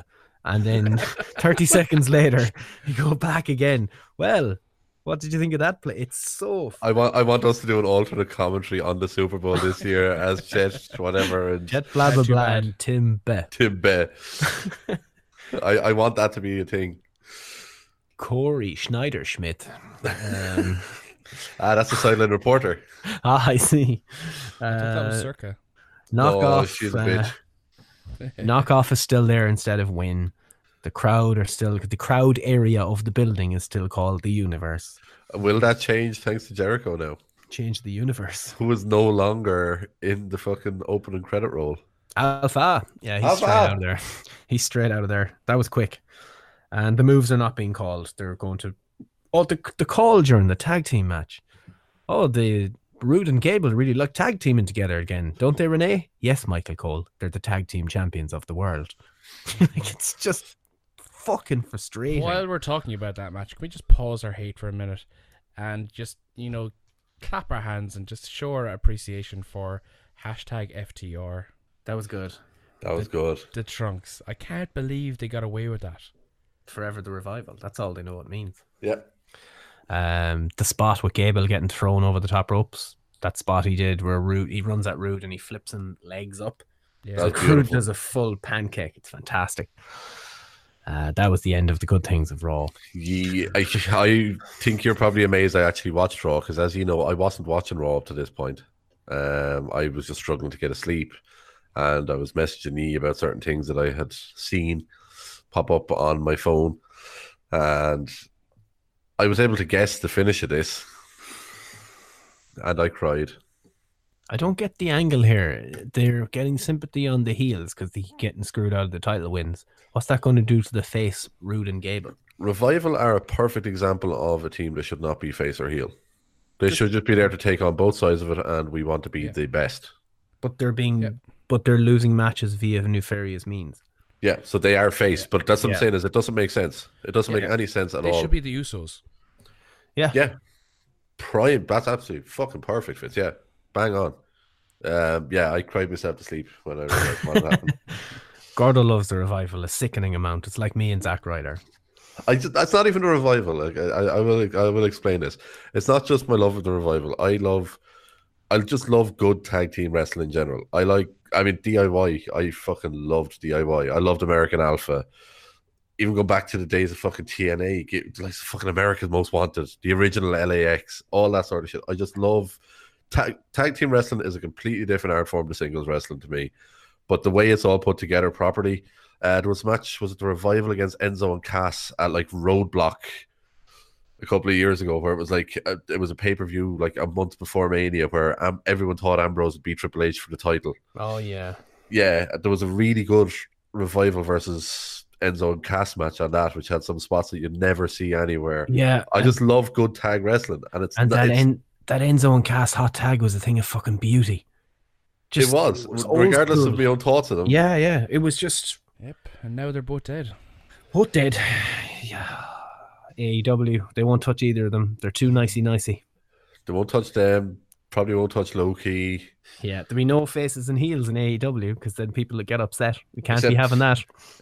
And then 30 seconds later, you go back again. Well, what did you think of that play? It's so I want I want us to do an alternate commentary on the Super Bowl this year as Jet whatever and Jet blah blah blah and Tim Be. Tim Be. I, I want that to be a thing. Corey Schneider Schmidt. Um, ah, that's a silent reporter. Ah, I see. I thought that was Uh, Circa. Knockoff. Oh, she's a uh, knockoff is still there instead of win. The crowd are still the crowd area of the building is still called the universe. Will that change thanks to Jericho now? Change the universe. Who is no longer in the fucking opening credit roll. Alpha. Yeah, he's Alpha. straight out of there. He's straight out of there. That was quick. And the moves are not being called. They're going to Oh, the the call during the tag team match. Oh, the Roode and Gable really like tag teaming together again, don't they, Renee? Yes, Michael Cole. They're the tag team champions of the world. like it's just fucking frustrating. While we're talking about that match, can we just pause our hate for a minute and just, you know, clap our hands and just show our appreciation for hashtag FTR? That was good. That was good. The trunks. I can't believe they got away with that. Forever the revival. That's all they know it means. Yeah. Um, the spot with Gable getting thrown over the top ropes. That spot he did where Roode he runs at Roode and he flips him legs up. Yeah. So That's Roode beautiful. does a full pancake. It's fantastic. Uh, that was the end of the good things of Raw. Yeah, I, I think you're probably amazed I actually watched Raw because, as you know, I wasn't watching Raw up to this point. Um, I was just struggling to get asleep, and I was messaging you about certain things that I had seen pop up on my phone, and I was able to guess the finish of this, and I cried. I don't get the angle here. They're getting sympathy on the heels because they're getting screwed out of the title wins. What's that going to do to the face, Roode and Gable? Revival are a perfect example of a team that should not be face or heel. They should just be there to take on both sides of it, and we want to be the best. But they're being, but they're losing matches via nefarious means. Yeah, so they are face, but that's what I'm saying is it doesn't make sense. It doesn't make any sense at They all. should be the Usos. Yeah, Yeah, prime. That's absolutely fucking perfect, Fitz. Yeah, bang on. Um, yeah, I cried myself to sleep when I realized what happened. Gordo loves the revival a sickening amount. It's like me and Zack Ryder. I just, that's not even a revival. Like I, I will I will explain this. It's not just my love of the revival. I love I just love good tag team wrestling in general. I like I mean DIY. I fucking loved DIY. I loved American Alpha. Even go back to the days of fucking TNA, like fucking America's Most Wanted, the original LAX, all that sort of shit. I just love tag tag team wrestling is a completely different art form to singles wrestling to me. But the way it's all put together properly, uh, there was a match, was it the revival against Enzo and Cass at like Roadblock a couple of years ago, where it was like uh, it was a pay per view like a month before Mania, where um, everyone thought Ambrose would beat Triple H for the title. Oh yeah, Yeah, there was a really good revival versus Enzo and Cass match on that, which had some spots that you'd never see anywhere. Yeah, I just love good tag wrestling, and it's and that it's- en- that Enzo and Cass hot tag was a thing of fucking beauty. it was, old regardless school. of my own thoughts of them. Yeah, yeah. It was just Yep. And now they're both dead. Both dead. Yeah, AEW. They won't touch either of them. They're too nicey nicey. They won't touch them. Probably won't touch Loki. Yeah, there'll be no faces and heels in AEW because then people will get upset. We can't be having that.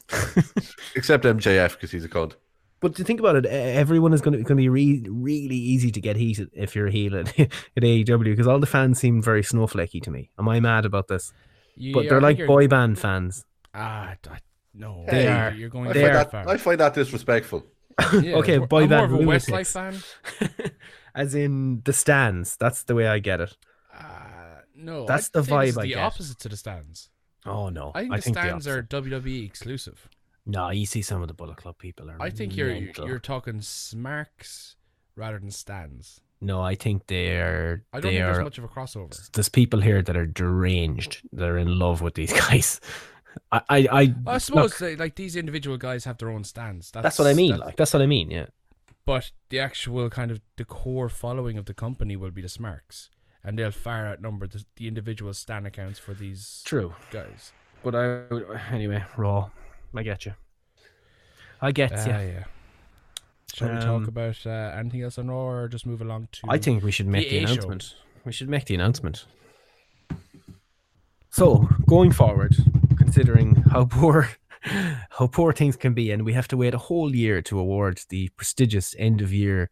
Except MJF because he's a cunt. But to think about it, everyone is going to, going to be re- really easy to get heated if you're a heel at, at AEW because all the fans seem very snowflakey to me. Am I mad about this? Yeah, but they're like boy band fans. Ah, I- no. They Hey, are. You're going I They find, are. that. I find that disrespectful. Yeah, okay, I'm boy more band of a. Westlife fan. As in the stands. That's the way I get it. Uh, no, That's I the vibe I The get. opposite to the stands. Oh no, I think I the think the stands are. WWE exclusive. No, you see some of the Bullet Club people are. I think you're mental. you're talking smarks rather than stands. No, I think they're I don't they think are there's much of a crossover. there's people here that are deranged They're in love with these guys. I I, I, I suppose they, like these individual guys have their own stands. That's, that's, what I mean. that's- like that's what I mean. Yeah. But the actual kind of the core following of the company will be the Smarks, and they'll far outnumber the, the individual stand accounts for these True. guys. But I anyway, Raw. I get you. I get Ah, you. yeah. Shall we Um, talk about uh, anything else on Raw, or just move along to? I think we should make the, show? announcement. We should make the announcement. So, going forward, considering how poor how poor things can be, and we have to wait a whole year to award the prestigious end of year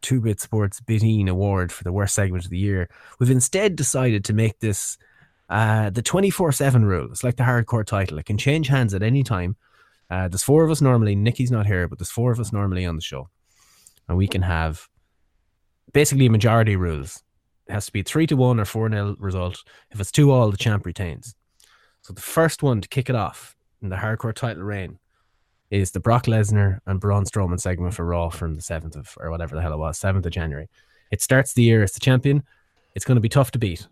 Two Bit Sports Bitin Award for the worst segment of the year, we've instead decided to make this uh, the 24 7 rule. It's like the hardcore title, it can change hands at any time. Uh, there's four of us normally. Nikki's not here, but there's four of us normally on the show. And we can have basically majority rules. It has to be three to one or four nil result. If it's two all, the champ retains. So the first one to kick it off in the hardcore title reign is the Brock Lesnar and Braun Strowman segment for Raw from the seventh of or whatever the hell it was, seventh of January. It starts the year as the champion. It's going to be tough to beat.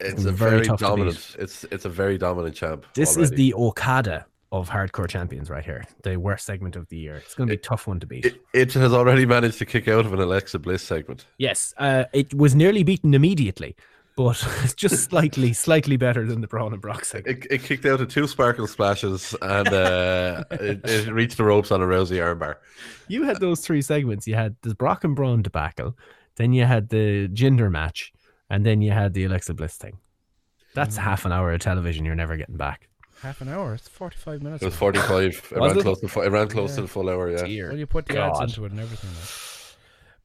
It's gonna a very, tough dominant. It's it's a very dominant champ. This is the Okada of hardcore champions right here. The worst segment of the year. It's going to be a tough one to beat. It, it has already managed to kick out of an Alexa Bliss segment. Yes, uh, it was nearly beaten immediately, but it's just slightly, slightly better than the Braun and Brock segment. It, it kicked out of two sparkle splashes and uh, it, it reached the ropes on a Rousey armbar. You had those three segments. You had the Brock and Braun debacle, then you had the gender match, and then you had the Alexa Bliss thing. That's half an hour of television you're never getting back. half an hour. It's forty-five minutes. It was 45. It Was ran it? close, to, it ran close Yeah. to the full hour, yeah. Dear When you put the God. ads into it and everything. Like.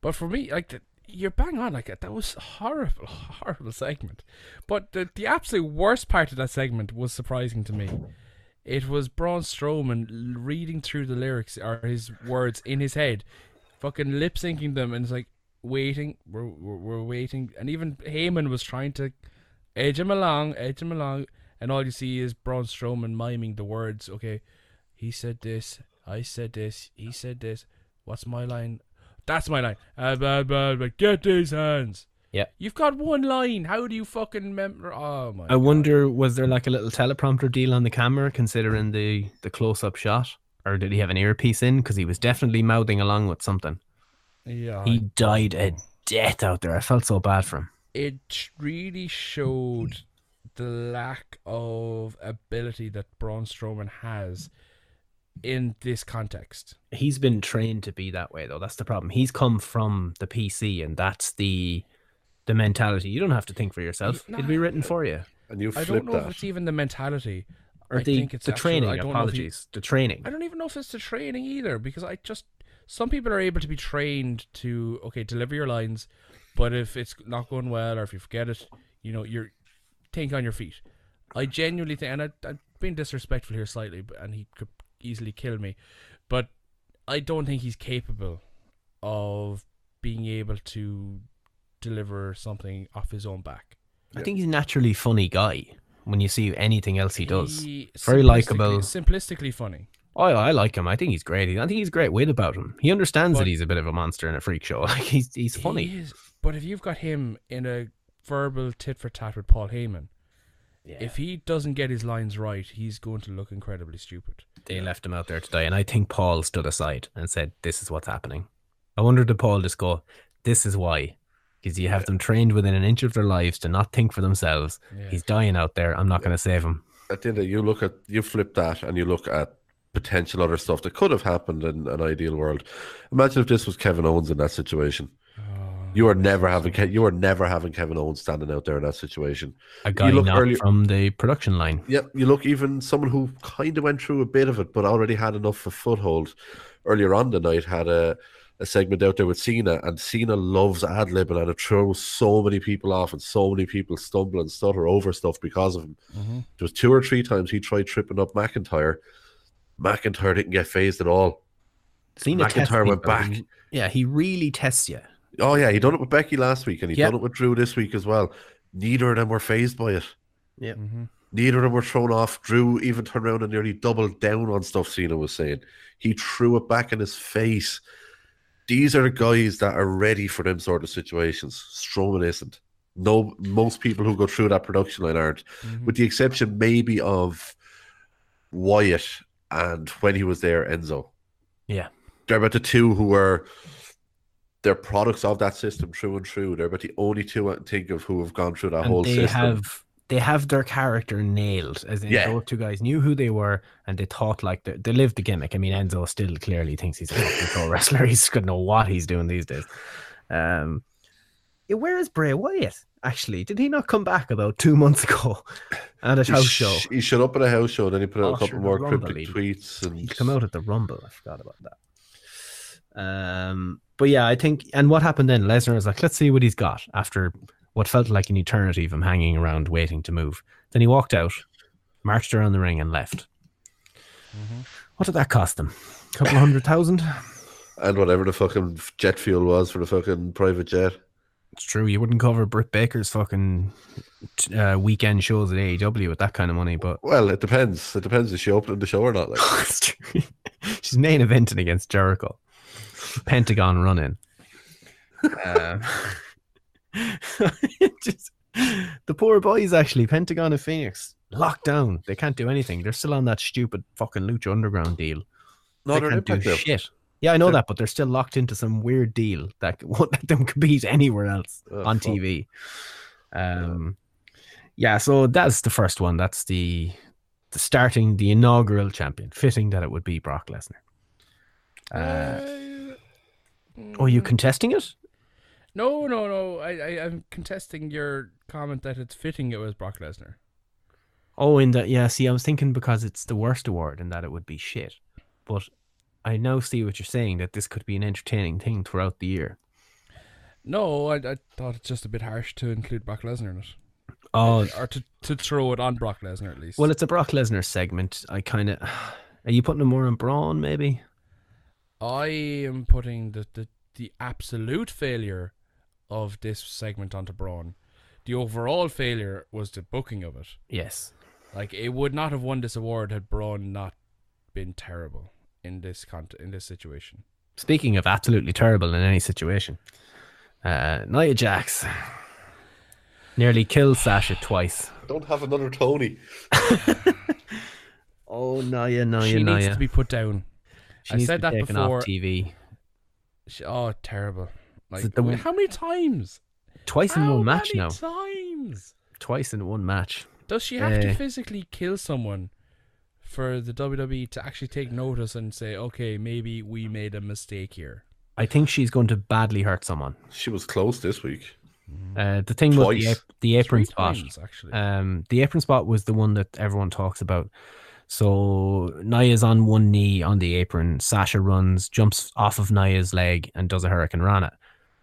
But for me, like the, you're bang on. Like that was a horrible, horrible segment. But the the absolute worst part of that segment was surprising to me. It was Braun Strowman reading through the lyrics or his words in his head, fucking lip syncing them, and it's like waiting. We're, we're we're waiting, and even Heyman was trying to edge him along, edge him along, and all you see is Braun Strowman miming the words. Okay, he said this, I said this, he said this. What's my line? That's my line. Uh, blah, blah, blah, get these hands. Yeah. You've got one line. How do you fucking remember? Oh my. I wonder, was there like a little teleprompter deal on the camera, considering the the close up shot, or did he have an earpiece in? Because he was definitely mouthing along with something. Yeah. He died a death out there. I felt so bad for him. it really showed the lack of ability that Braun Strowman has in this context. He's been trained to be that way, though. That's the problem. He's come from the PC, and that's the the mentality. You don't have to think for yourself. No, It'll be written for you. And you I don't know if it's even the mentality Or I the, think it's the actual- training. I don't know if he- apologies. the training. I don't even know if it's the training either because I just some people are able to be trained to okay deliver your lines, but if it's not going well or if you forget it, you know you're think on your feet. I genuinely think, and I, I'm being disrespectful here slightly, but and he could easily kill me, but I don't think he's capable of being able to deliver something off his own back. I think he's a naturally funny guy. When you see anything else he does, He- very likable. simplistically funny. Oh, I like him. I think he's great. I think he's great wit about him. He understands But- that he's a bit of a monster and a freak show. Like he's he's funny. He is, but if you've got him in a verbal tit for tat with Paul Heyman, if he doesn't get his lines right, he's going to look incredibly stupid. They left him out there to die, and I think Paul stood aside and said, "This is what's happening." I wonder did Paul just go, "This is why." Because you have them trained within an inch of their lives to not think for themselves. Yeah. He's dying out there. I'm not going to save him. At the end of it, you look at you flip that and you look at potential other stuff that could have happened in an ideal world. Imagine if this was Kevin Owens in that situation. You are never having Ke- you are never having Kevin Owens standing out there in that situation. A guy you look not earlier, from the production line. Yep, you look even someone who kind of went through a bit of it, but already had enough of a foothold. Earlier on the night, had a, a segment out there with Cena, and Cena loves ad libbing, and it throws so many people off, and so many people stumble and stutter over stuff because of him. Mhm. There was two or three times he tried tripping up McIntyre. McIntyre didn't get phased at all. Cena McIntyre went back. Yeah, he really tests you. Oh yeah, he done it with Becky last week, and he Yep. done it with Drew this week as well. Neither of them were phased by it. Yeah. Mm-hmm. Neither of them were thrown off. Drew even turned around and nearly doubled down on stuff Cena was saying. He threw it back in his face. these are the guys that are ready for them sort of situations. Strowman isn't. No, most people who go through that production line aren't, mm-hmm. with the exception maybe of Wyatt and when he was there, Enzo. Yeah. They're about the two who were they're products of that system true and true. They're about the only two I think of who have gone through that and whole they system. have they have their character nailed as in Yeah. those two guys knew who they were and they thought like they, they lived the gimmick i mean enzo still clearly thinks he's a fucking pro wrestler he's gonna know what he's doing these days um where is bray wyatt actually did he not come back about two months ago at a He house sh- show He showed up at a house show, then he put out Oh, a couple sure, more Rumble cryptic tweets. And he come out at the rumble i forgot about that um but yeah i think and what happened then lesnar was like let's see what he's got after what felt like an eternity of him hanging around waiting to move then he walked out marched around the ring and left what did that cost him a couple of hundred thousand and whatever the fucking jet fuel was for the fucking private jet. it's true you wouldn't cover britt baker's fucking uh, weekend shows at aew with that kind of money but Well, it depends. It depends if she opened the show or not. Like, It's true. she's main eventing against jericho pentagon running. Um, just, the poor boys actually. Pentagon and fenix locked down. They can't do anything. They're still on that stupid fucking lucha underground deal. No, they can't do now. shit. Yeah i know that but they're still locked into some weird deal that won't let them compete anywhere else Oh, on fuck. tv um yeah. so that's the first one. That's the the starting the inaugural champion. Fitting that it would be brock lesnar. Uh, oh you mm. contesting it No, no, no. I, I, I'm contesting your comment that it's fitting it was Brock Lesnar. Oh, in that, yeah. See, I was thinking because it's the worst award and that it would be shit. But I now see what you're saying that this could be an entertaining thing throughout the year. No, I, I thought it's just a bit harsh to include Brock Lesnar in it. Oh, or to, to throw it on Brock Lesnar at least. well, it's a Brock Lesnar segment. I kind of. Are you putting it more on Braun, maybe? I am putting the, the, the absolute failure of this segment onto Braun. The overall failure was the booking of it. Yes. Like it would not have won this award had Braun not been terrible in this cont- in this situation. Speaking of absolutely terrible in any situation, uh, Nia Jax nearly killed Sasha twice. don't have another Tony. Oh, Nia, Nia, she needs to be put down. She I needs said to be that taken before. off TV. She, oh, terrible! Like the how many times? Twice in How one match many now. Times. Twice in one match. Does she have to Uh, physically kill someone for the WWE to actually take notice and say, "Okay, maybe we made a mistake here"? I think she's going to badly hurt someone. She was close this week. Uh, the thing was the, ap- the apron Three spot, times, actually. um, the apron spot was the one that everyone talks about. So Nia's on one knee on the apron. Sasha runs, jumps off of Nia's leg, and does a hurricanrana.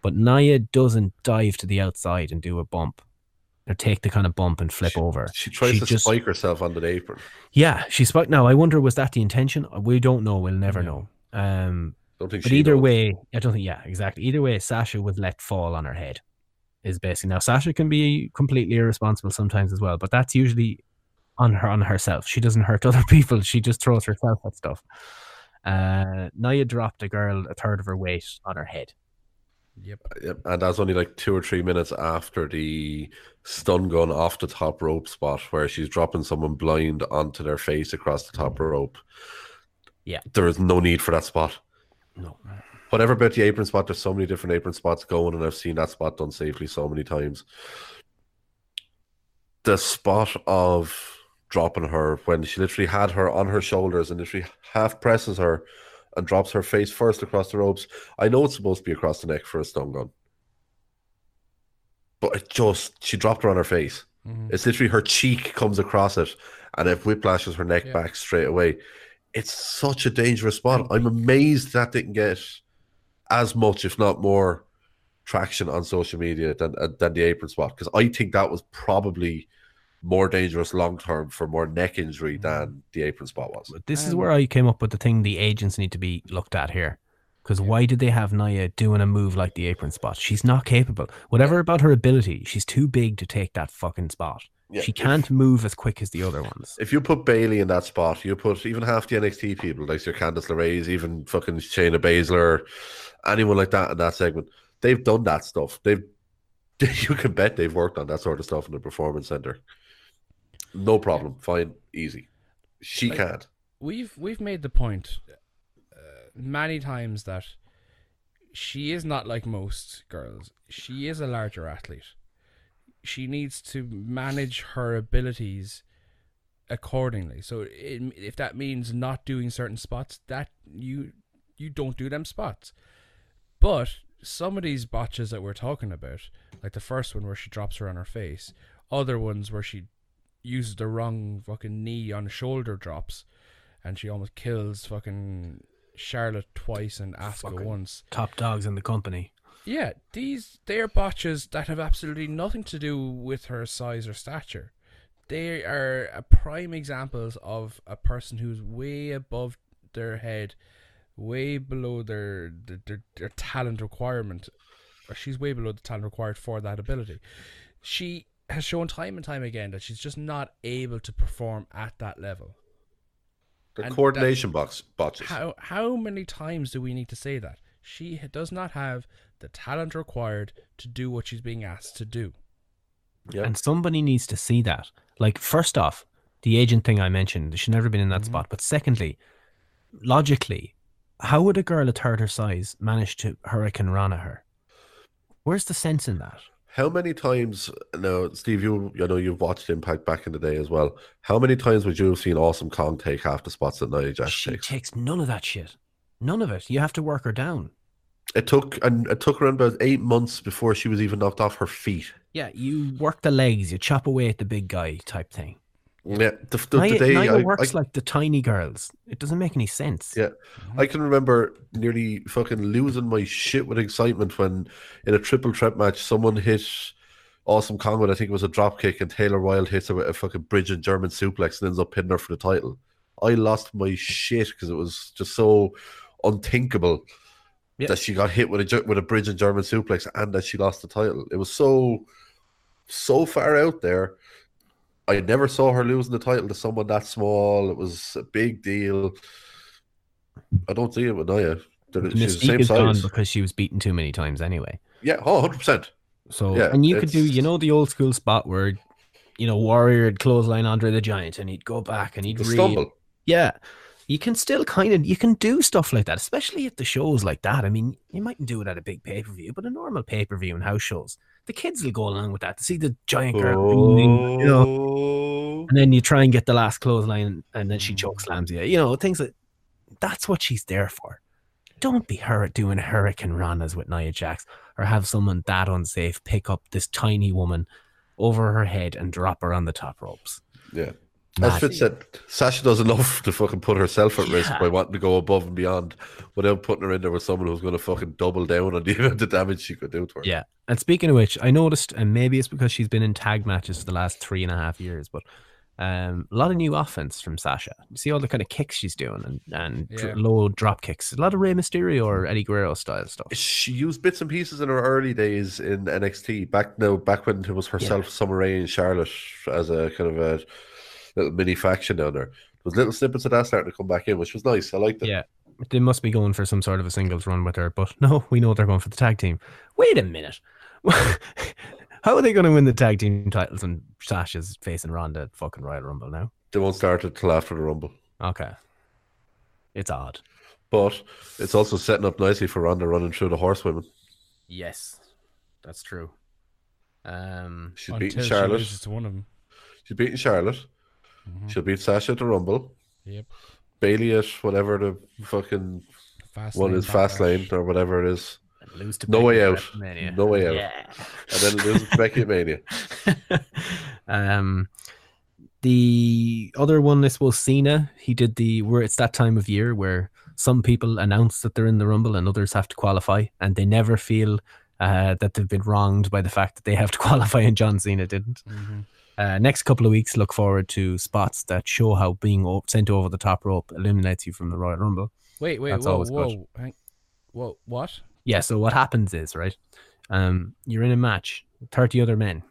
But Nia doesn't dive to the outside and do a bump, or take the kind of bump and flip over. She tries to spike herself on the apron. Yeah, she spiked. Now I wonder was that the intention? We don't know. We'll never know. Um, Don't think but she either knows. way, I don't think. Yeah, exactly. Either way, Sasha was let fall on her head. Is basically now Sasha can be completely irresponsible sometimes as well, but that's usually on her on herself. She doesn't hurt other people. She just throws herself at stuff. Uh, Nia dropped a girl a third of her weight on her head. Yep. Yep, and that's only like two or three minutes after the stun gun off the top rope spot where she's dropping someone blind onto their face across the top rope. Yeah. There is no need for that spot. No. Whatever about the apron spot, there's so many different apron spots going, and I've seen that spot done safely so many times. The spot of dropping her when she literally had her on her shoulders and literally half presses her and drops her face first across the ropes. I know it's supposed to be across the neck for a stun gun. But it just she dropped her on her face. Mhm. It's literally her cheek comes across it and it whiplashes her neck Yeah. back straight away. It's such a dangerous spot. I'm amazed that didn't get as much, if not more, traction on social media than uh, than the apron spot because I think that was probably more dangerous long term for more neck injury mm. than the apron spot was. This is um, where I came up with the thing the agents need to be looked at here. Because why did they have Nia doing a move like the apron spot? She's not capable. Whatever about her ability, she's too big to take that fucking spot. Yeah, she can't move as quick as the other ones. If you put Bayley in that spot, you put even half the NXT people, like your Candice LeRae's, even fucking Shayna Baszler, anyone like that in that segment, they've done that stuff. They've you can bet they've worked on that sort of stuff in the performance center. No problem, fine, easy. She Like, can't. We've we've made the point uh, many times that she is not like most girls. She is a larger athlete. She needs to manage her abilities accordingly. So it, if that means not doing certain spots, that you you don't do them spots. But some of these botches that we're talking about, like the first one where she drops her on her face, other ones where she uses the wrong fucking knee on shoulder drops, and she almost kills fucking Charlotte twice and Asuka Fucking once. Top dogs in the company. Yeah, these they are botches that have absolutely nothing to do with her size or stature. They are a prime examples of a person who's way above their head, way below their their, their, their talent requirement. She's way below the talent required for that ability. She has shown time and time again that she's just not able to perform at that level. The And that- coordination box botches. How how many times do we need to say that she does not have the talent required to do what she's being asked to do? And somebody needs to see that. Like, first off, the agent thing I mentioned, she's never been in that Mm-hmm. spot. But secondly, logically, how would a girl a third her size manage to hurricanrana her? Where's the sense in that? How many times now, Steve? You, I know you've watched Impact back in the day as well. How many times would you have seen Awesome Kong take half the spots that Nia Jax She takes? takes none of that shit. None of it. You have to work her down. It took and it took around about eight months before she was even knocked off her feet. Yeah, you work the legs, you chop away at the big guy type thing. Yeah, the, the, the day Nia I- works I- like the tiny girls. It doesn't make any sense. Yeah, I can remember nearly fucking losing my shit with excitement when in a triple threat match someone hit Awesome Kong with I think it was a drop kick and Taylor Wilde hits her with a fucking bridge and German suplex and ends up pinning her for the title. I lost my shit because it was just so unthinkable that she got hit with a with a bridge and German suplex and that she lost the title. It was so so far out there. I never saw her losing the title to someone that small. It was a big deal. I don't see it with Nia. She's the same size. because she was beaten too many times anyway. Yeah, oh, 100%. So Yeah, and you could do you know the old school spot where you know Warrior would clothesline Andre the Giant and he'd go back and he'd stumble. Yeah. You can still kind of you can do stuff like that, especially at the shows like that. I mean, you mightn't do it at a big pay per view, but a normal pay per view and house shows, the kids will go along with that to see the giant girl, reeling, you know. Oh. And then you try and get the last clothesline, and then she mm. choke slams you. You know, things that that's what she's there for. Don't be her doing hurricanranas with Nia Jax, or have someone that unsafe pick up this tiny woman over her head and drop her on the top ropes. Yeah. As Fitz said, Sasha does enough to fucking put herself at risk by wanting to go above and beyond without putting her in there with someone who's going to fucking double down on the amount of damage she could do to her. Yeah. And speaking of which, I noticed, and maybe it's because she's been in tag matches for the last three and a half years, but um, a lot of new offense from Sasha. You see all the kind of kicks she's doing and, and dr- Yeah. low drop kicks. A lot of Rey Mysterio or Eddie Guerrero style stuff. She used bits and pieces in her early days in NXT. Back now, back when it was herself, Summer Rae, and Charlotte as a kind of a little mini faction down there. There was little snippets of that starting to come back in, which was nice. I liked it. Yeah. They must be going for some sort of a singles run with her, but no, we know they're going for the tag team. Wait a minute. How are they going to win the tag team titles and Sasha's facing Ronda at fucking Royal Rumble now? They won't start it till after the Rumble. Okay. It's odd. But it's also setting up nicely for Ronda running through the horsewomen. Yes, that's true. Um, She's beating Charlotte. loses one of them. She's beating Charlotte. She'll beat Sasha at the Rumble. Yep. Bayley at whatever the fucking Fastlane one is, Backlash. Fastlane or whatever it is. lose to no way out. No way out. Yeah. And then lose to Becky Mania. Um, the other one, this was Cena. He did the where it's that time of year where some people announce that they're in the Rumble and others have to qualify, and they never feel uh, that they've been wronged by the fact that they have to qualify, and John Cena didn't. Uh, next couple of weeks, look forward to spots that show how being o- sent over the top rope eliminates you from the Royal Rumble. Wait, wait, That's whoa, whoa, hang, whoa, what? Yeah, so what happens is, right, um, you're in a match, 30 other men.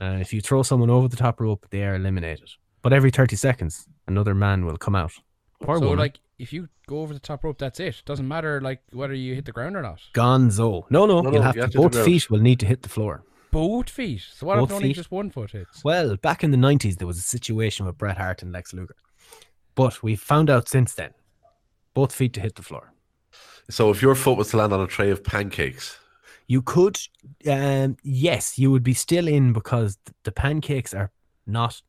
Uh, if you throw someone over the top rope, they are eliminated. But every 30 seconds, another man will come out. Or so woman. like if you go over the top rope, that's it. Doesn't matter like whether you hit the ground or not. Gonzo. No, no, No, you'll no, have you to, have to both both. feet will need to hit the floor. Both feet. So what Both if only feet. just one foot hits? Well, back in the 90s, there was a situation with Bret Hart and Lex Luger. But we found out since then, both feet to hit the floor. So if your foot was to land on a tray of pancakes, You could, um, yes, you would be still in because th- the pancakes are not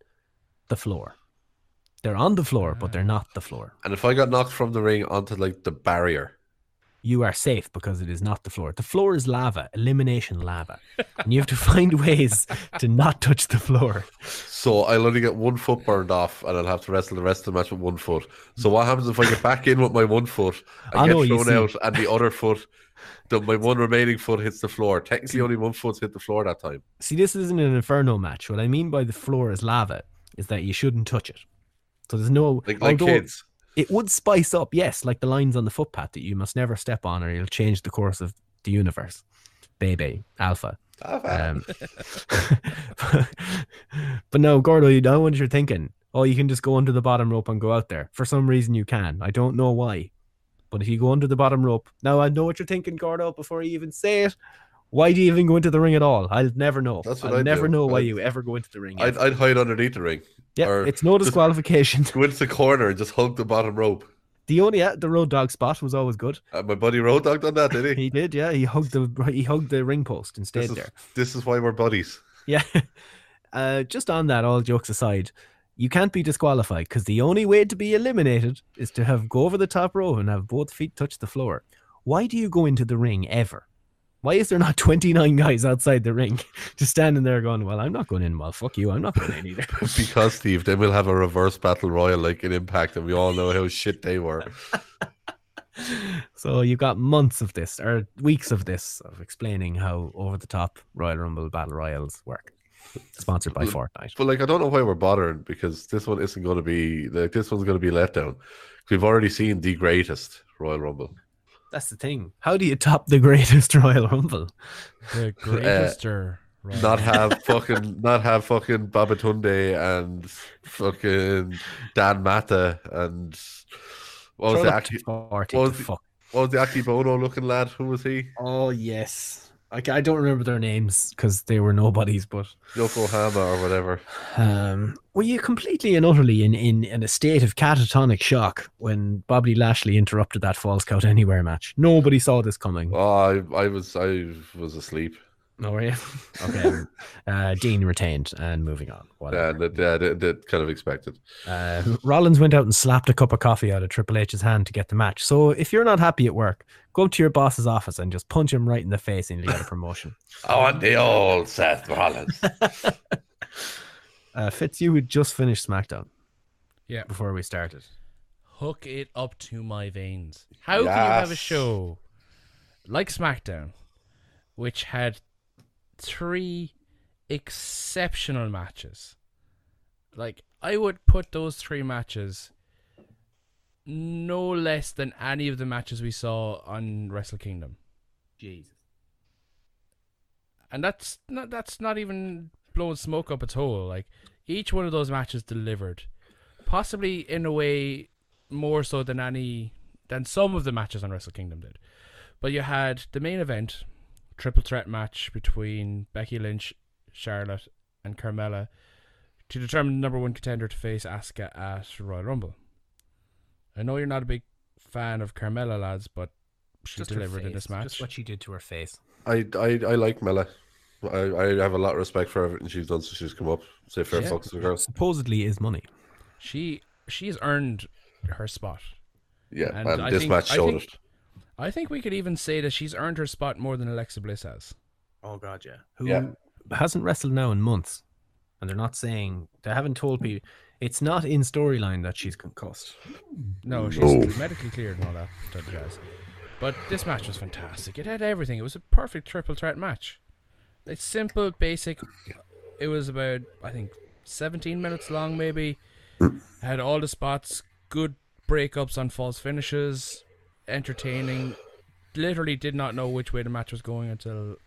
the floor. They're on the floor, but they're not the floor. and if I got knocked from the ring onto like the barrier, You are safe because it is not the floor. The floor is lava, elimination lava. and you have to find ways to not touch the floor. so I'll only get one foot burned off, and I'll have to wrestle the rest of the match with one foot. So what happens if I get back in with my one foot, I, I oh, get know, thrown out, and the other foot, the, my one remaining foot hits the floor? Technically, only one foot's hit the floor that time. See, this isn't an inferno match. What I mean by the floor is lava is that you shouldn't touch it. So there's no Like like although kids. It would spice up, yes, like the lines on the footpath that you must never step on, or you'll change the course of the universe. Baby, alpha. Um, but no, Gordo, you know what you're thinking. Oh, you can just go under the bottom rope and go out there. For some reason, you can. I don't know why. But if you go under the bottom rope, now I know what you're thinking, Gordo, before you even say it. Why do you even go into the ring at all? I'll never know. That's what I'll I'd never do. know why I'd- you ever go into the ring. I'd. I'd hide underneath the ring. Yeah, it's no disqualification. Go into the corner and just hug the bottom rope. The only yeah, the road dog spot was always good. Uh, my buddy Road Dog done that, did he? He did, yeah. He hugged the he hugged the ring post and stayed This is, there. this is why we're buddies. Yeah. Uh, just on that, all jokes aside, you can't be disqualified because the only way to be eliminated is to have go over the top row and have both feet touch the floor. Why do you go into the ring ever? Why is there not 29 guys outside the ring just standing there going, Well, I'm not going in. Well, fuck you. I'm not going in either. because Steve, then we'll have a reverse battle royal like in Impact, and we all know how shit they were. so you got months of this or weeks of this of explaining how over the top Royal Rumble battle royals work. Sponsored by Fortnite. But like, I don't know why we're bothering because this one isn't going to be like this one's going to be let down. We've already seen the greatest Royal Rumble. That's the thing. How do you top the greatest Royal Rumble? The greatest uh, er, or Royal not have fucking not have fucking Babatunde and fucking Dan Matha and what was Throw the it up Aki, what to was the, fuck. what was the Akebono looking lad? Who was he? Oh yes. I, I don't remember their names because they were nobodies, but Yokohama or whatever. um, were you completely and utterly in, in, in a state of catatonic shock when Bobby Lashley interrupted that Falls Count Anywhere match? Nobody saw this coming. Oh, I, I was I was asleep. No, were you? Okay. uh, Dean retained and moving on. Whatever. Yeah, that, that, that, that kind of expected. Uh, Rollins went out and slapped a cup of coffee out of Triple H's hand to get the match. So if you're not happy at work, go up to your boss's office and just punch him right in the face and you'll get a promotion. I want the old Seth Rollins. Uh, Fitz, you had just finished SmackDown. Yeah. Before we started. Hook it up to my veins. How can you have a show like SmackDown, which had three exceptional matches? Like, I would put those three matches no less than any of the matches we saw on Wrestle Kingdom. Jesus. And that's not that's not even blowing smoke up its hole. Like each one of those matches delivered, possibly in a way more so than any than some of the matches on Wrestle Kingdom did. But you had the main event, triple threat match between Becky Lynch, Charlotte, and Carmella to determine the number one contender to face Asuka at Royal Rumble. I know you're not a big fan of Carmella, lads, but she Just delivered in face, this match. Just what she did to her face. I, I I like Mela. I, I have a lot of respect for everything she's done since she's come up. Say fair Yeah. fucks to the girl. Supposedly is money. She she has earned her spot. Yeah, and, I this think- match I showed think- it. I think we could even say that she's earned her spot more than Alexa Bliss has. Oh god, yeah. Who Yeah. hasn't wrestled now in months, and they're not saying they haven't told people. It's not in storyline that she's concussed. No, mm. she's No. medically cleared and all that type of jazz. But this match was fantastic. It had everything. It was a perfect triple threat match. It's simple, basic. It was about I think 17 minutes long, maybe. Had all the spots, good breakups on false finishes, entertaining. Literally did not know which way the match was going until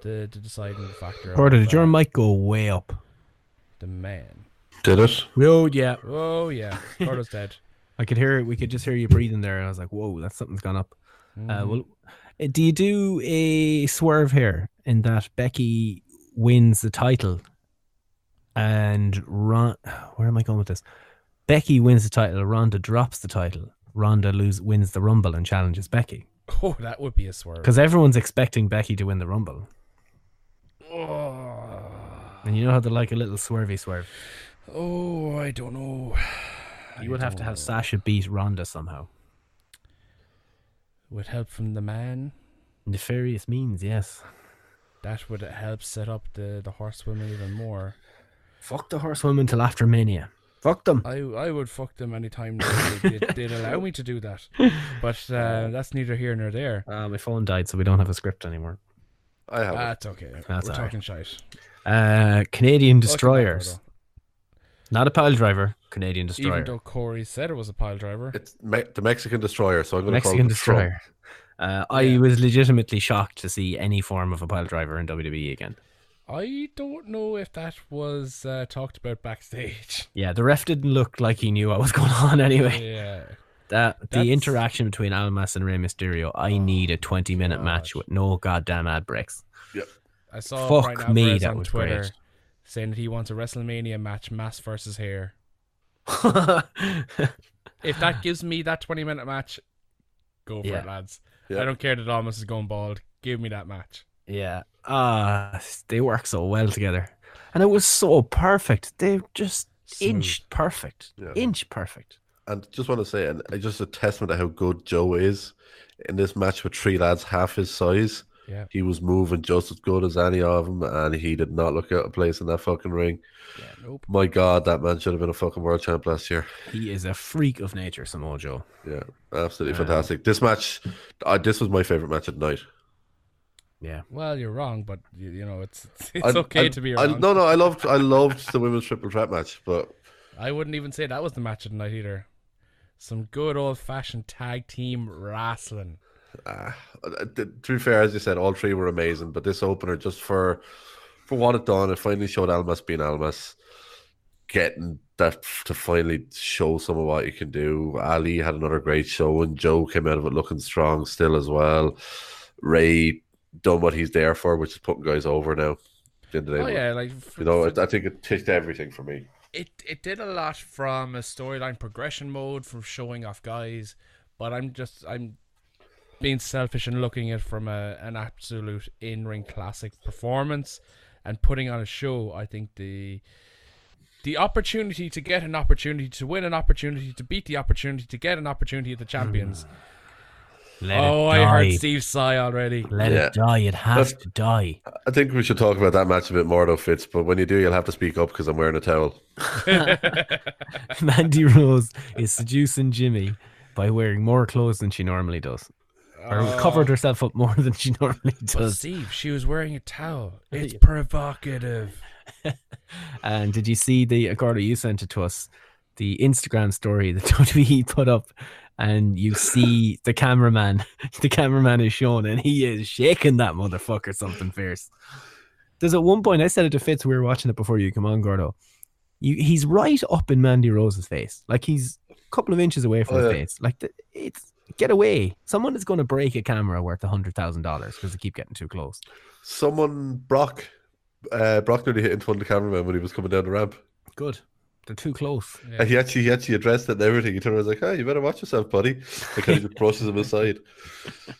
the, the deciding factor. Porter, of, did your uh, mic go way up? the man? Did it? Oh yeah. Oh yeah, Porter's dead. I could hear we could just hear you breathing there, and I was like, "Whoa, that's something's gone up." Uh, Mhm. well, uh, do you do a swerve here in that Becky wins the title, and Ron? Where am I going with this? Becky wins the title. Ronda drops the title. Ronda lose wins the Rumble and challenges Becky Oh, that would be a swerve. because everyone's expecting Becky to win the Rumble, Oh, and you know how they like a little swervy swerve. oh, I don't know. You would have to have Sasha beat Ronda somehow. With help from the man, Nefarious means, yes. that would help set up the the horsewomen even more. Fuck the horsewomen till after Mania. Fuck them. I I would fuck them anytime they did, they'd allow me to do that. But uh, that's neither here nor there. Uh, my phone died, so we don't have a script anymore. I have. it. That's okay. That's We're all right. talking shite. Uh, Canadian destroyers. Not a pile driver. Canadian destroyer. Even though Corey said it was a pile driver. It's Me- the Mexican destroyer, so I'm going to call it the Trump. destroyer. Uh, I was legitimately shocked to see any form of a pile driver in WWE again. I don't know if that was uh, talked about backstage. Yeah, the ref didn't look like he knew what was going on anyway. Yeah. That the That's- interaction between Almas and Rey Mysterio, I need a 20 minute match with no goddamn ad breaks. I saw Fuck Brian me, Alvarez that on was Twitter great. saying that he wants a WrestleMania match, mass versus hair. if that gives me that 20 minute match, go for Yeah. it, lads. Yeah. I don't care that Almas is going bald. Give me that match. Yeah. Ah, they work so well together. And it was so perfect. They just inched perfect. Yeah. Inch perfect. And just want to say, and just a testament to how good Joe is in this match with three lads half his size. Yeah. He was moving just as good as any of them, and he did not look out of place in that fucking ring. Yeah, nope. My God, that man should have been a fucking world champ last year. He is a freak of nature, Samoa Joe. Yeah, absolutely Uh, fantastic. This match, uh, this was my favorite match at night. Yeah. Well, you're wrong, but you, you know it's it's I- okay I- to be I- wrong. no, no, I loved, I loved the women's triple threat match, but I wouldn't even say that was the match of the night either. Some good old fashioned tag team wrestling. uh, to be fair, as you said, all three were amazing. But this opener, just for for what it done, it finally showed Almas being Almas, getting that to finally show some of what you can do. Ali had another great show, and Joe came out of it looking strong still as well. Rey done what he's there for, which is putting guys over now. At the end of the day, Oh but, yeah, like for, you know, for- I think it ticked everything for me. it it did a lot from a storyline progression mode from showing off guys, but I'm just I'm being selfish and looking at it from a an absolute in ring classic performance and putting on a show. I think the the opportunity to get an opportunity to win an opportunity to beat the opportunity to get an opportunity at the champions. Mm. Let oh, it I heard die. Steve sigh already. Let Yeah. it die. It has That's- to die. I think we should talk about that match a bit more, though, Fitz. But when you do, you'll have to speak up because I'm wearing a towel. Mandy Rose is seducing Jimmy by wearing more clothes than she normally does. Or Oh. covered herself up more than she normally But does. Steve, she was wearing a towel. It's provocative. And did you see the Agordo you sent it to us? The Instagram story that WWE put up, and you see the cameraman. The cameraman is shown, and he is shaking that motherfucker something fierce. There's at one point I said it to Fitz. We were watching it before you come on, Gordo. You, he's right up in Mandy Rose's face, like he's a couple of inches away from Oh, his face. Like the, it's get away. Someone is going to break a camera worth a hundred thousand dollars because they keep getting too close. Someone, Brock, uh, Brock nearly hit into one of the cameramen when he was coming down the ramp. Good. They're too close. And he actually, he actually addressed it and everything. He turned around and was like, "Hey, you better watch yourself, buddy." And kind of just brushes him aside.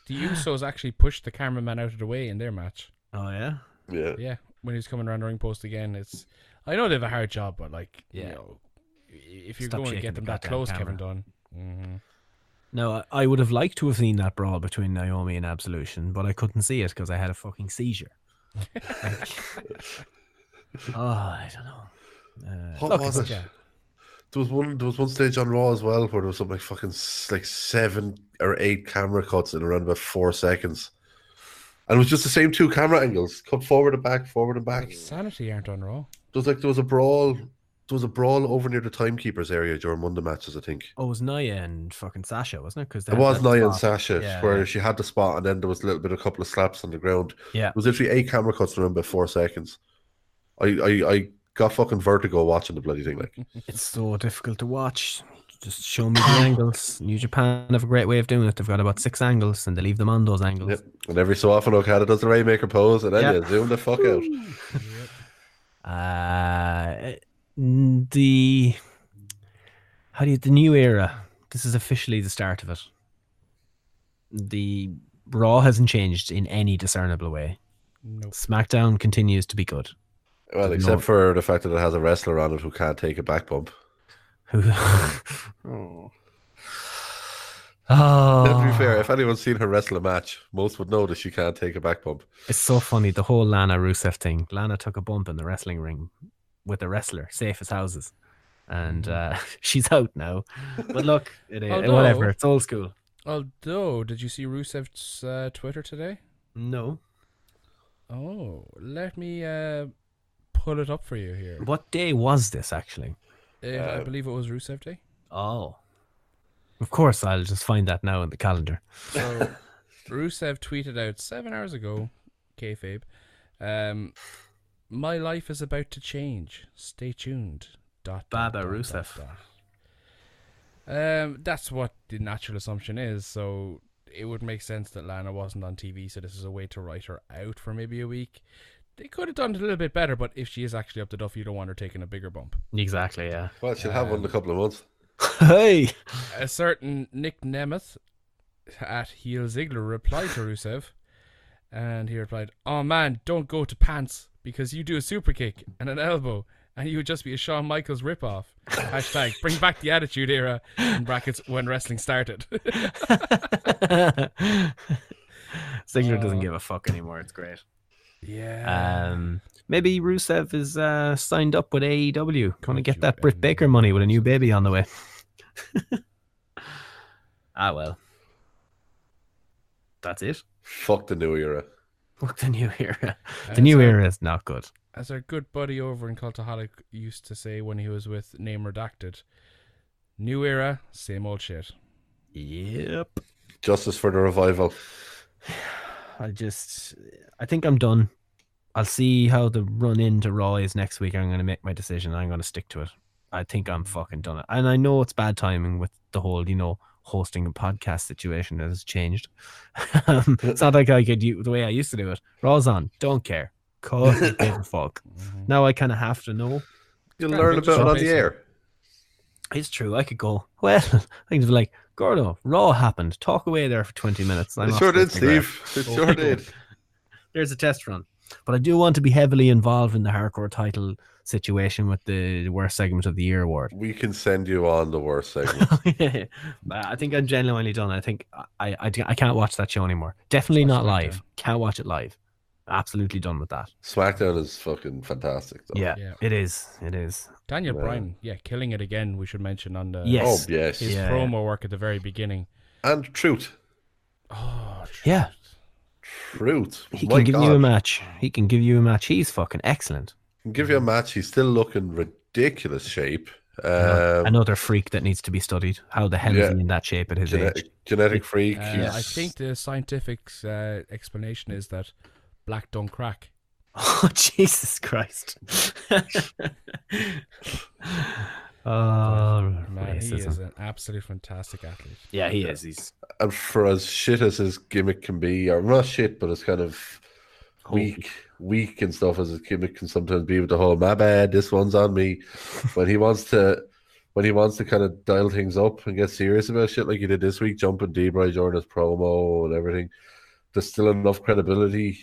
The Usos actually pushed the cameraman out of the way in their match. Oh yeah. Yeah. Yeah, when he's coming around the ring post again, it's. I know they have a hard job, but like, you Yeah. know, if you're Stop going to shaking get the them that close, camera. Kevin Dunn. Mm-hmm. No, I- I would have liked to have seen that brawl between Naomi and Absolution, but I couldn't see it because I had a fucking seizure. Like- oh, I don't know. Uh, What was it's- it? There was one. There was one stage on Raw as well where there was something like fucking like seven or eight camera cuts in around about four seconds, and it was just the same two camera angles, cut forward and back, forward and back. Sanity aren't on Raw. There was like there was a brawl there was a brawl over near the timekeepers area during one of the matches. I think Oh, it was Nia and fucking Sasha, wasn't it? Because it was Nia and Sasha where she had the spot, and then there was a little bit, a couple of slaps on the ground. Yeah. it was literally eight camera cuts in around about four seconds. I, I, I got fucking vertigo watching the bloody thing. Like, It's so difficult to watch. Just show me the angles. New Japan have a great way of doing it. They've got about six angles, and they leave them on those angles. Yep. and every so often, Okada does the Rainmaker pose, and then Yeah. you zoom the fuck out. Uh, the how do you the new era? This is officially the start of it. The Raw hasn't changed in any discernible way. Nope. SmackDown continues to be good. Well, There's except no- for the fact that it has a wrestler on it who can't take a back bump. Who? oh. Oh. To be fair, if anyone's seen her wrestle a match, most would know that she can't take a back bump. It's so funny the whole Lana Rusev thing. Lana took a bump in the wrestling ring with a wrestler, safe as houses, and uh, she's out now. But look, it is Although- whatever. It's old school. Although, did you see Rusev's uh, Twitter today? No. Oh, let me uh, pull it up for you here. What day was this actually? Uh, I believe it was Rusev Day. Oh. Of course, I'll just find that now in the calendar. So Rusev tweeted out seven hours ago, kayfabe, um, "My life is about to change. Stay tuned." Dot, dot, Baba dot, dot, Rusev. dot. Um, that's what the natural assumption is. So it would make sense that Lana wasn't on TV. So this is a way to write her out for maybe a week. They could have done it a little bit better, but if she is actually up to duff, you don't want her taking a bigger bump. Exactly, yeah. Well, she'll have one in a couple of months. hey! A certain Nick Nemeth at Heel Ziggler replied to Rusev, and he replied, "Oh man, don't go to pants because you do a super kick and an elbow, and you would just be a Shawn Michaels ripoff." Hashtag bring back the Attitude Era in brackets when wrestling started. Ziggler doesn't Oh. give a fuck anymore. It's great. Yeah. Um, maybe Rusev is uh, signed up with AEW. Want to get that Britt Baker money with a new baby on the way? ah well, that's it. Fuck the new era. Fuck the new era. Uh, The new so- era is not good. As our good buddy over in Cultaholic used to say when he was with Name Redacted, "New era, same old shit." Yep. Justice for the revival. I just, I think I'm done. I'll see how the run into Raw is next week. I'm going to make my decision. I'm going to stick to it. I think I'm fucking done it. And I know it's bad timing with the whole, you know, hosting a podcast situation that has changed. um, it's not like I could do the way I used to do it. Raw's on. Don't care. Cause give a fuck. Now I kind of have to know. You'll learn about it on the air. It's true. I could go, well, I could be like, Gordo, Raw happened. Talk away there for 20 minutes. I'm It sure did, Steve. It oh, sure did. There's a test run. But I do want to be heavily involved in the hardcore title situation with the worst segment of the year award. We can send you on the worst segment. I think I'm genuinely done. I think I, I, I can't watch that show anymore. Definitely not live. Can't watch it live. Absolutely done with that. SmackDown is fucking fantastic. Though. Yeah, Yeah. it is. It is. Daniel Yeah. Bryan, yeah, killing it again. We should mention on the Yes. Oh, yes. his Yeah, promo work at the very beginning. And truth. Oh yeah. Truth. He My can give God. you a match. He can give you a match. He's fucking excellent. Can give you a match. He's still looking ridiculous shape. Um, Another freak that needs to be studied. How the hell yeah. is he in that shape at his genetic, age? genetic freak. Uh, he's, I think the scientific uh, explanation is that black don't crack. Oh Jesus Christ! oh, Man, he is an absolute fantastic athlete. Yeah, he is. He's and for as shit as his gimmick can be, or not shit, but it's kind of weak, weak and stuff as his gimmick can sometimes be with the whole "my bad, this one's on me." when he wants to, when he wants to kind of dial things up and get serious about shit like he did this week, jumping Debray Jordan's promo and everything, there's still enough credibility.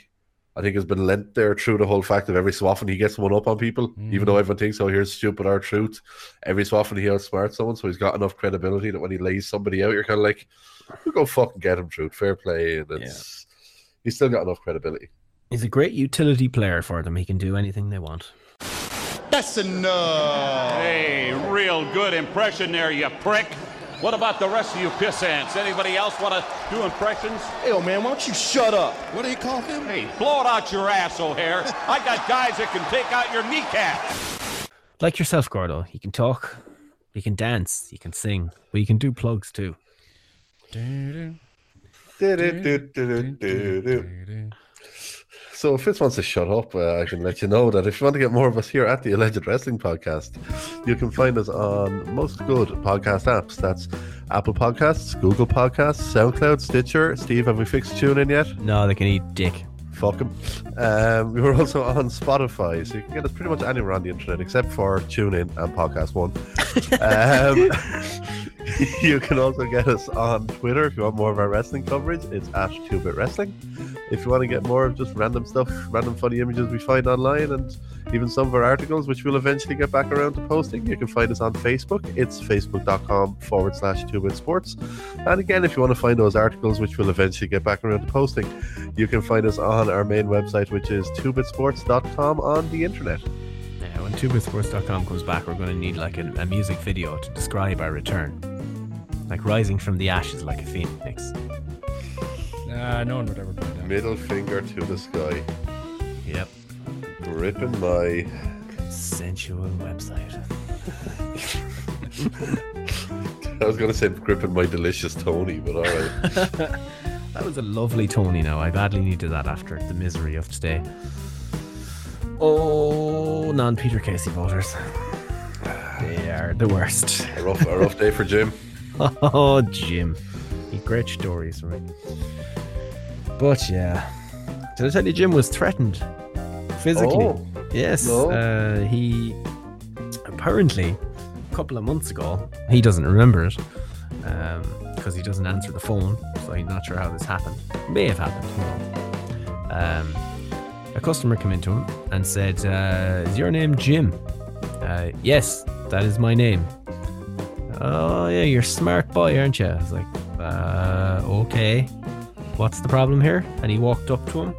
I think has been lent there through the whole fact of every so often he gets one up on people, even though mm. everyone thinks, oh, here's stupid R-Truth. Every so often he outsmarts someone, so he's got enough credibility that when he lays somebody out, you're kind of like, you go fucking get him, truth, fair play, and it's he's still got enough credibility. he's a great utility player for them. He can do anything they want. That's enough. Hey, real good impression there, you prick. What about the rest of you piss ants? Anybody else want to do impressions? Hey, oh man, why don't you shut up? What do you call him? Hey, blow it out your ass, O'Hare. I got guys that can take out your kneecap. Like yourself, Gordo. You can talk, you can dance, you can sing, but you can do plugs too. So if Fitz wants to shut up, uh, I can let you know that if you want to get more of us here at the Alleged Wrestling Podcast, you can find us on most good podcast apps. That's Apple Podcasts, Google Podcasts, SoundCloud, Stitcher. Steve, have we fixed TuneIn yet? No, they can eat dick. Fuck 'em. Um, we were also on Spotify, so you can get us pretty much anywhere on the internet except for TuneIn and Podcast One. um, you can also get us on Twitter if you want more of our wrestling coverage. It's at 2-Bit Wrestling. If you want to get more of just random stuff, random funny images we find online, and even some of our articles, which we'll eventually get back around to posting, you can find us on Facebook. It's facebook.com forward slash 2-Bit Sports. And again, if you want to find those articles, which we'll eventually get back around to posting, you can find us on our main website, which is 2bitsports.com on the internet. Yeah, when 2bitsports.com comes back, we're going to need like a, a music video to describe our return. Like rising from the ashes like a phoenix. Nah, no one would ever play that. Middle finger to the sky. Yep. Gripping my sensual website. I was going to say gripping my delicious Tony, but all right. that was a lovely Tony now. I badly needed that after the misery of today. Oh, non Peter Casey voters. They are the worst. A rough, a rough day for Jim. Oh, Jim. He great stories, right? But yeah. Did I tell you Jim was threatened physically? Oh, yes. no. Uh, he apparently a couple of months ago, he doesn't remember it because he doesn't answer the phone, so he's not sure how this happened. May have happened? Um, a customer came into him and said, uh, "Is your name Jim?" Uh, yes, that is my name. Oh yeah, you're a smart boy, aren't you? I was like, uh, okay. What's the problem here? And he walked up to him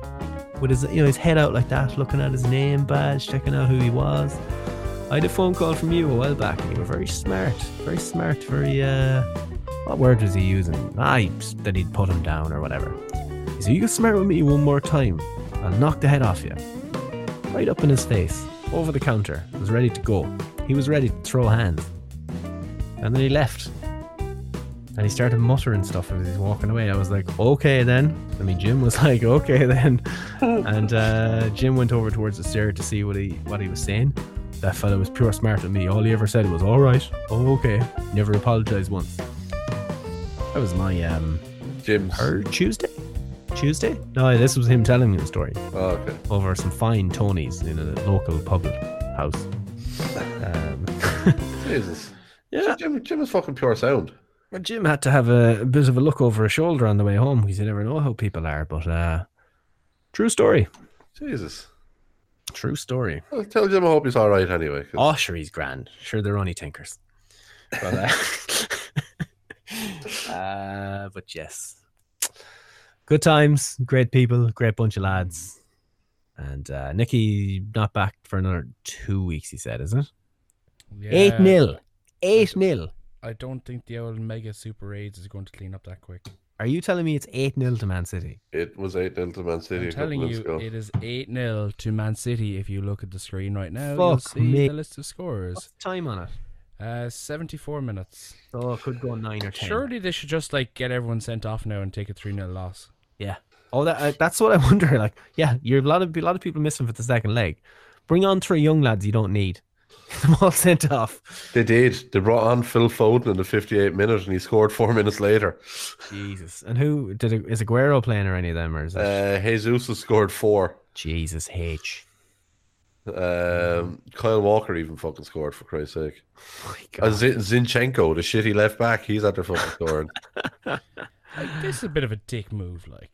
with his, you know, his head out like that, looking at his name badge, checking out who he was. I had a phone call from you a while back, and you were very smart, very smart, very. Uh, what word was he using? Ah, that he'd put him down or whatever. He said, "You get smart with me one more time, I'll knock the head off you." Right up in his face, over the counter, was ready to go. He was ready to throw hands. And then he left. And he started muttering stuff as he's walking away. I was like, okay then. I mean, Jim was like, okay then. and uh, Jim went over towards the stair to see what he what he was saying. That fella was pure smart with me. All he ever said was, all right, okay. Never apologized once. That was my um, Jim's. Or Tuesday? Tuesday? No, this was him telling me the story. Oh, okay. Over some fine Tonys in a local pub house. Um, Jesus. Yeah. Jim, Jim is fucking pure sound. Well, Jim had to have a, a bit of a look over his shoulder on the way home because you never know how people are. But uh, true story. Jesus. True story. Well, tell Jim I hope he's all right anyway. 'cause- Oh, sure, he's grand. Sure, they're only tinkers. But, uh, uh, but yes, good times, great people, great bunch of lads. And uh, Nicky not back for another two weeks. He said, is it? Eight Yeah. nil. Eight nil. I don't think the old Mega Super AIDS is going to clean up that quick. Are you telling me it's eight nil to Man City? It was 8 0 to Man City I'm a telling you, ago. it is 8 0 to Man City. If you look at the screen right now, you'll see me. the list of scores. What's the time on it? Uh, 74 minutes. So it could go nine or ten. Surely they should just like get everyone sent off now and take a 3 0 loss. Yeah. Oh, that uh, that's what I wonder. Like, yeah, you're a lot of a lot of people missing for the second leg. Bring on three young lads you don't need. Get them all sent off. They did. They brought on Phil Foden in the 58 minutes, and he scored four minutes later. Jesus. And who did it, is Aguero playing or any of them or is it Uh, Jesus has scored four. Jesus H? Um, Kyle Walker even fucking scored for Christ's sake. Oh Uh, Zin- Zinchenko, the shitty left back, he's out there fucking scoring. Like, this is a bit of a dick move. Like,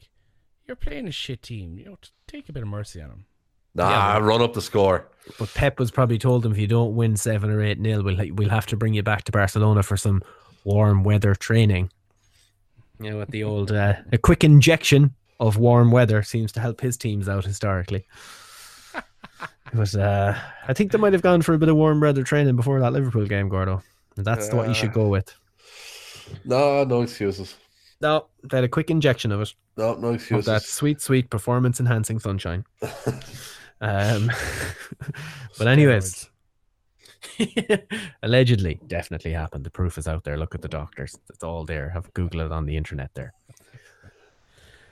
you're playing a shit team. You know, take a bit of mercy on them. Nah, Yeah, but- run up the score. But Pep was probably told them if you don't win seven or eight nil, we'll we'll have to bring you back to Barcelona for some warm weather training. You know, with the old uh, a quick injection of warm weather seems to help his teams out historically. It was, uh, I think they might have gone for a bit of warm weather training before that Liverpool game, Gordo. And that's the what you should go with. No, no excuses. No, they had a quick injection of it. No, no Of excuses. that sweet, sweet performance enhancing sunshine. um, but anyways, Allegedly, definitely happened. The proof is out there. Look at the doctors. It's all there. Have Google it on the internet there.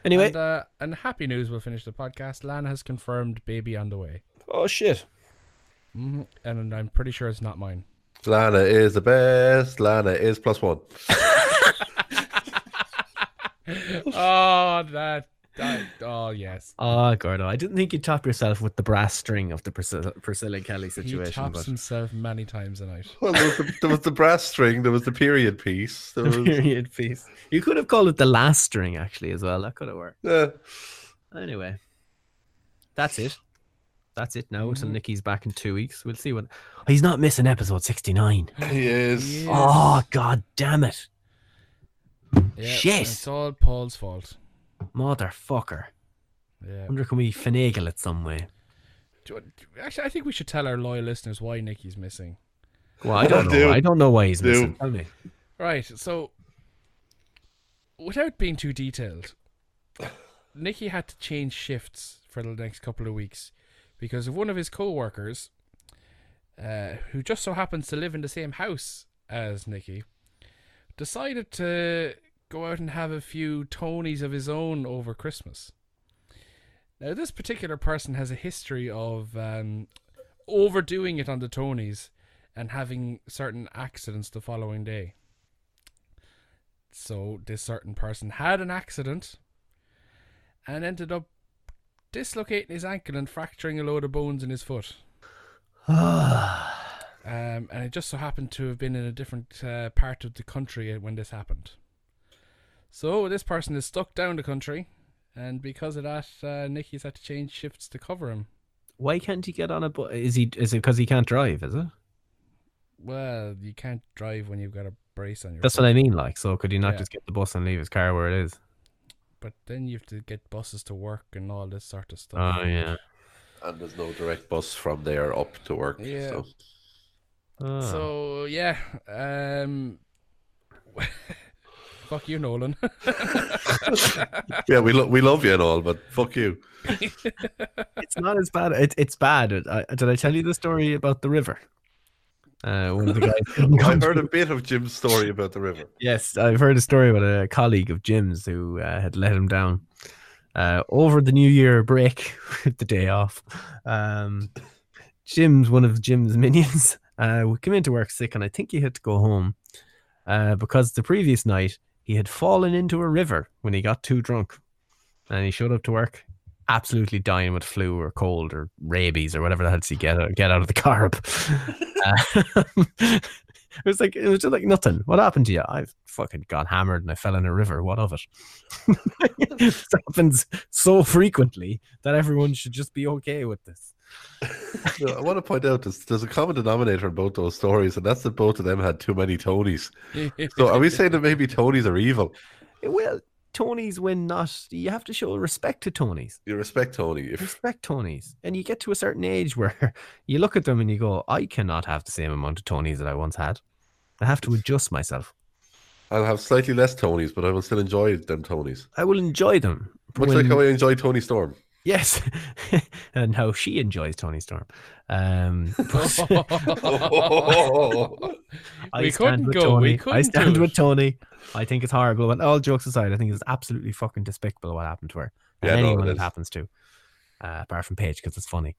Anyway. And, uh, and happy news. We'll finish the podcast. Lana has confirmed baby on the way. Oh shit! hmm And I'm pretty sure it's not mine. Lana is the best. Lana is plus one. oh, that, that. Oh, yes. Oh, Gordo, I didn't think you'd top yourself with the brass string of the Priscilla, Priscilla Kelly He situation. tops but himself many times a night. Well, there was, the, there was the brass string. There was the period piece. There was, period piece. You could have called it the last string actually as well. That could have worked. Yeah. Anyway, that's it. That's it now. Until Mhm. Nikki's back in two weeks. We'll see what. Oh, he's not missing episode sixty nine. He is. Oh god damn it! Yeah, Shit. It's all Paul's fault. Motherfucker. Yeah. Wonder can we finagle it some way? Do you- Actually, I think we should tell our loyal listeners why Nicky's missing. Well, I don't know. Do. I don't know why he's Do. missing. Tell me. Right. So, without being too detailed, Nicky had to change shifts for the next couple of weeks because of one of his co-workers, uh, who just so happens to live in the same house as Nicky, decided to go out and have a few Tonys of his own over Christmas. Now, this particular person has a history of um, overdoing it on the Tonys and having certain accidents the following day. So, this certain person had an accident and ended up dislocating his ankle and fracturing a load of bones in his foot. Um, and it just so happened to have been in a different uh, part of the country when this happened. So this person is stuck down the country, and because of that, uh, Nicky's had to change shifts to cover him. Why can't he get on a bus? Is he? Is it because he can't drive? Is it? Well, you can't drive when you've got a brace on your. That's foot. what I mean. Like, so could he not Yeah. just get the bus and leave his car where it is? But then you have to get buses to work and all this sort of stuff. Oh yeah. And there's no direct bus from there up to work. Yeah. So. Ah. So yeah, um, fuck you, Nolan. Yeah, we, lo- we love you and all, but fuck you. it's not as bad. It, it's bad. I, did I tell you the story about the river? Uh, one of the guys. I heard a bit of Jim's story about the river. Yes, I've heard a story about a colleague of Jim's who uh, had let him down uh, over the New Year break, the day off. Um, Jim's one of Jim's minions. Uh, we came into work sick, and I think he had to go home uh, because the previous night he had fallen into a river when he got too drunk, and he showed up to work absolutely dying with flu or cold or rabies or whatever the hell he get out, get out of the carb. Uh, it was like it was just like nothing. What happened to you? I've fucking got hammered and I fell in a river. What of it? it happens so frequently that everyone should just be okay with this. No, I want to point out there's, there's a common denominator in both those stories, and that's that both of them had too many Tonys. so are we saying that maybe Tonys are evil? Eh, well, Tonys when not you have to show respect to Tonys. You respect Tony. If Respect Tonys. And you get to a certain age where you look at them and you go, I cannot have the same amount of Tonys that I once had. I have to adjust myself. I'll have slightly less Tonys, but I will still enjoy them Tonys. I will enjoy them. Much like how I enjoy Toni Storm. Yes, and how she enjoys Toni Storm. Um, We couldn't go, Tony. I couldn't stand do with it. Tony. I think it's horrible. And all jokes aside, I think it's absolutely fucking despicable what happened to her. And Yeah, no, anyone it it, happens to, uh, apart from Paige, because it's funny.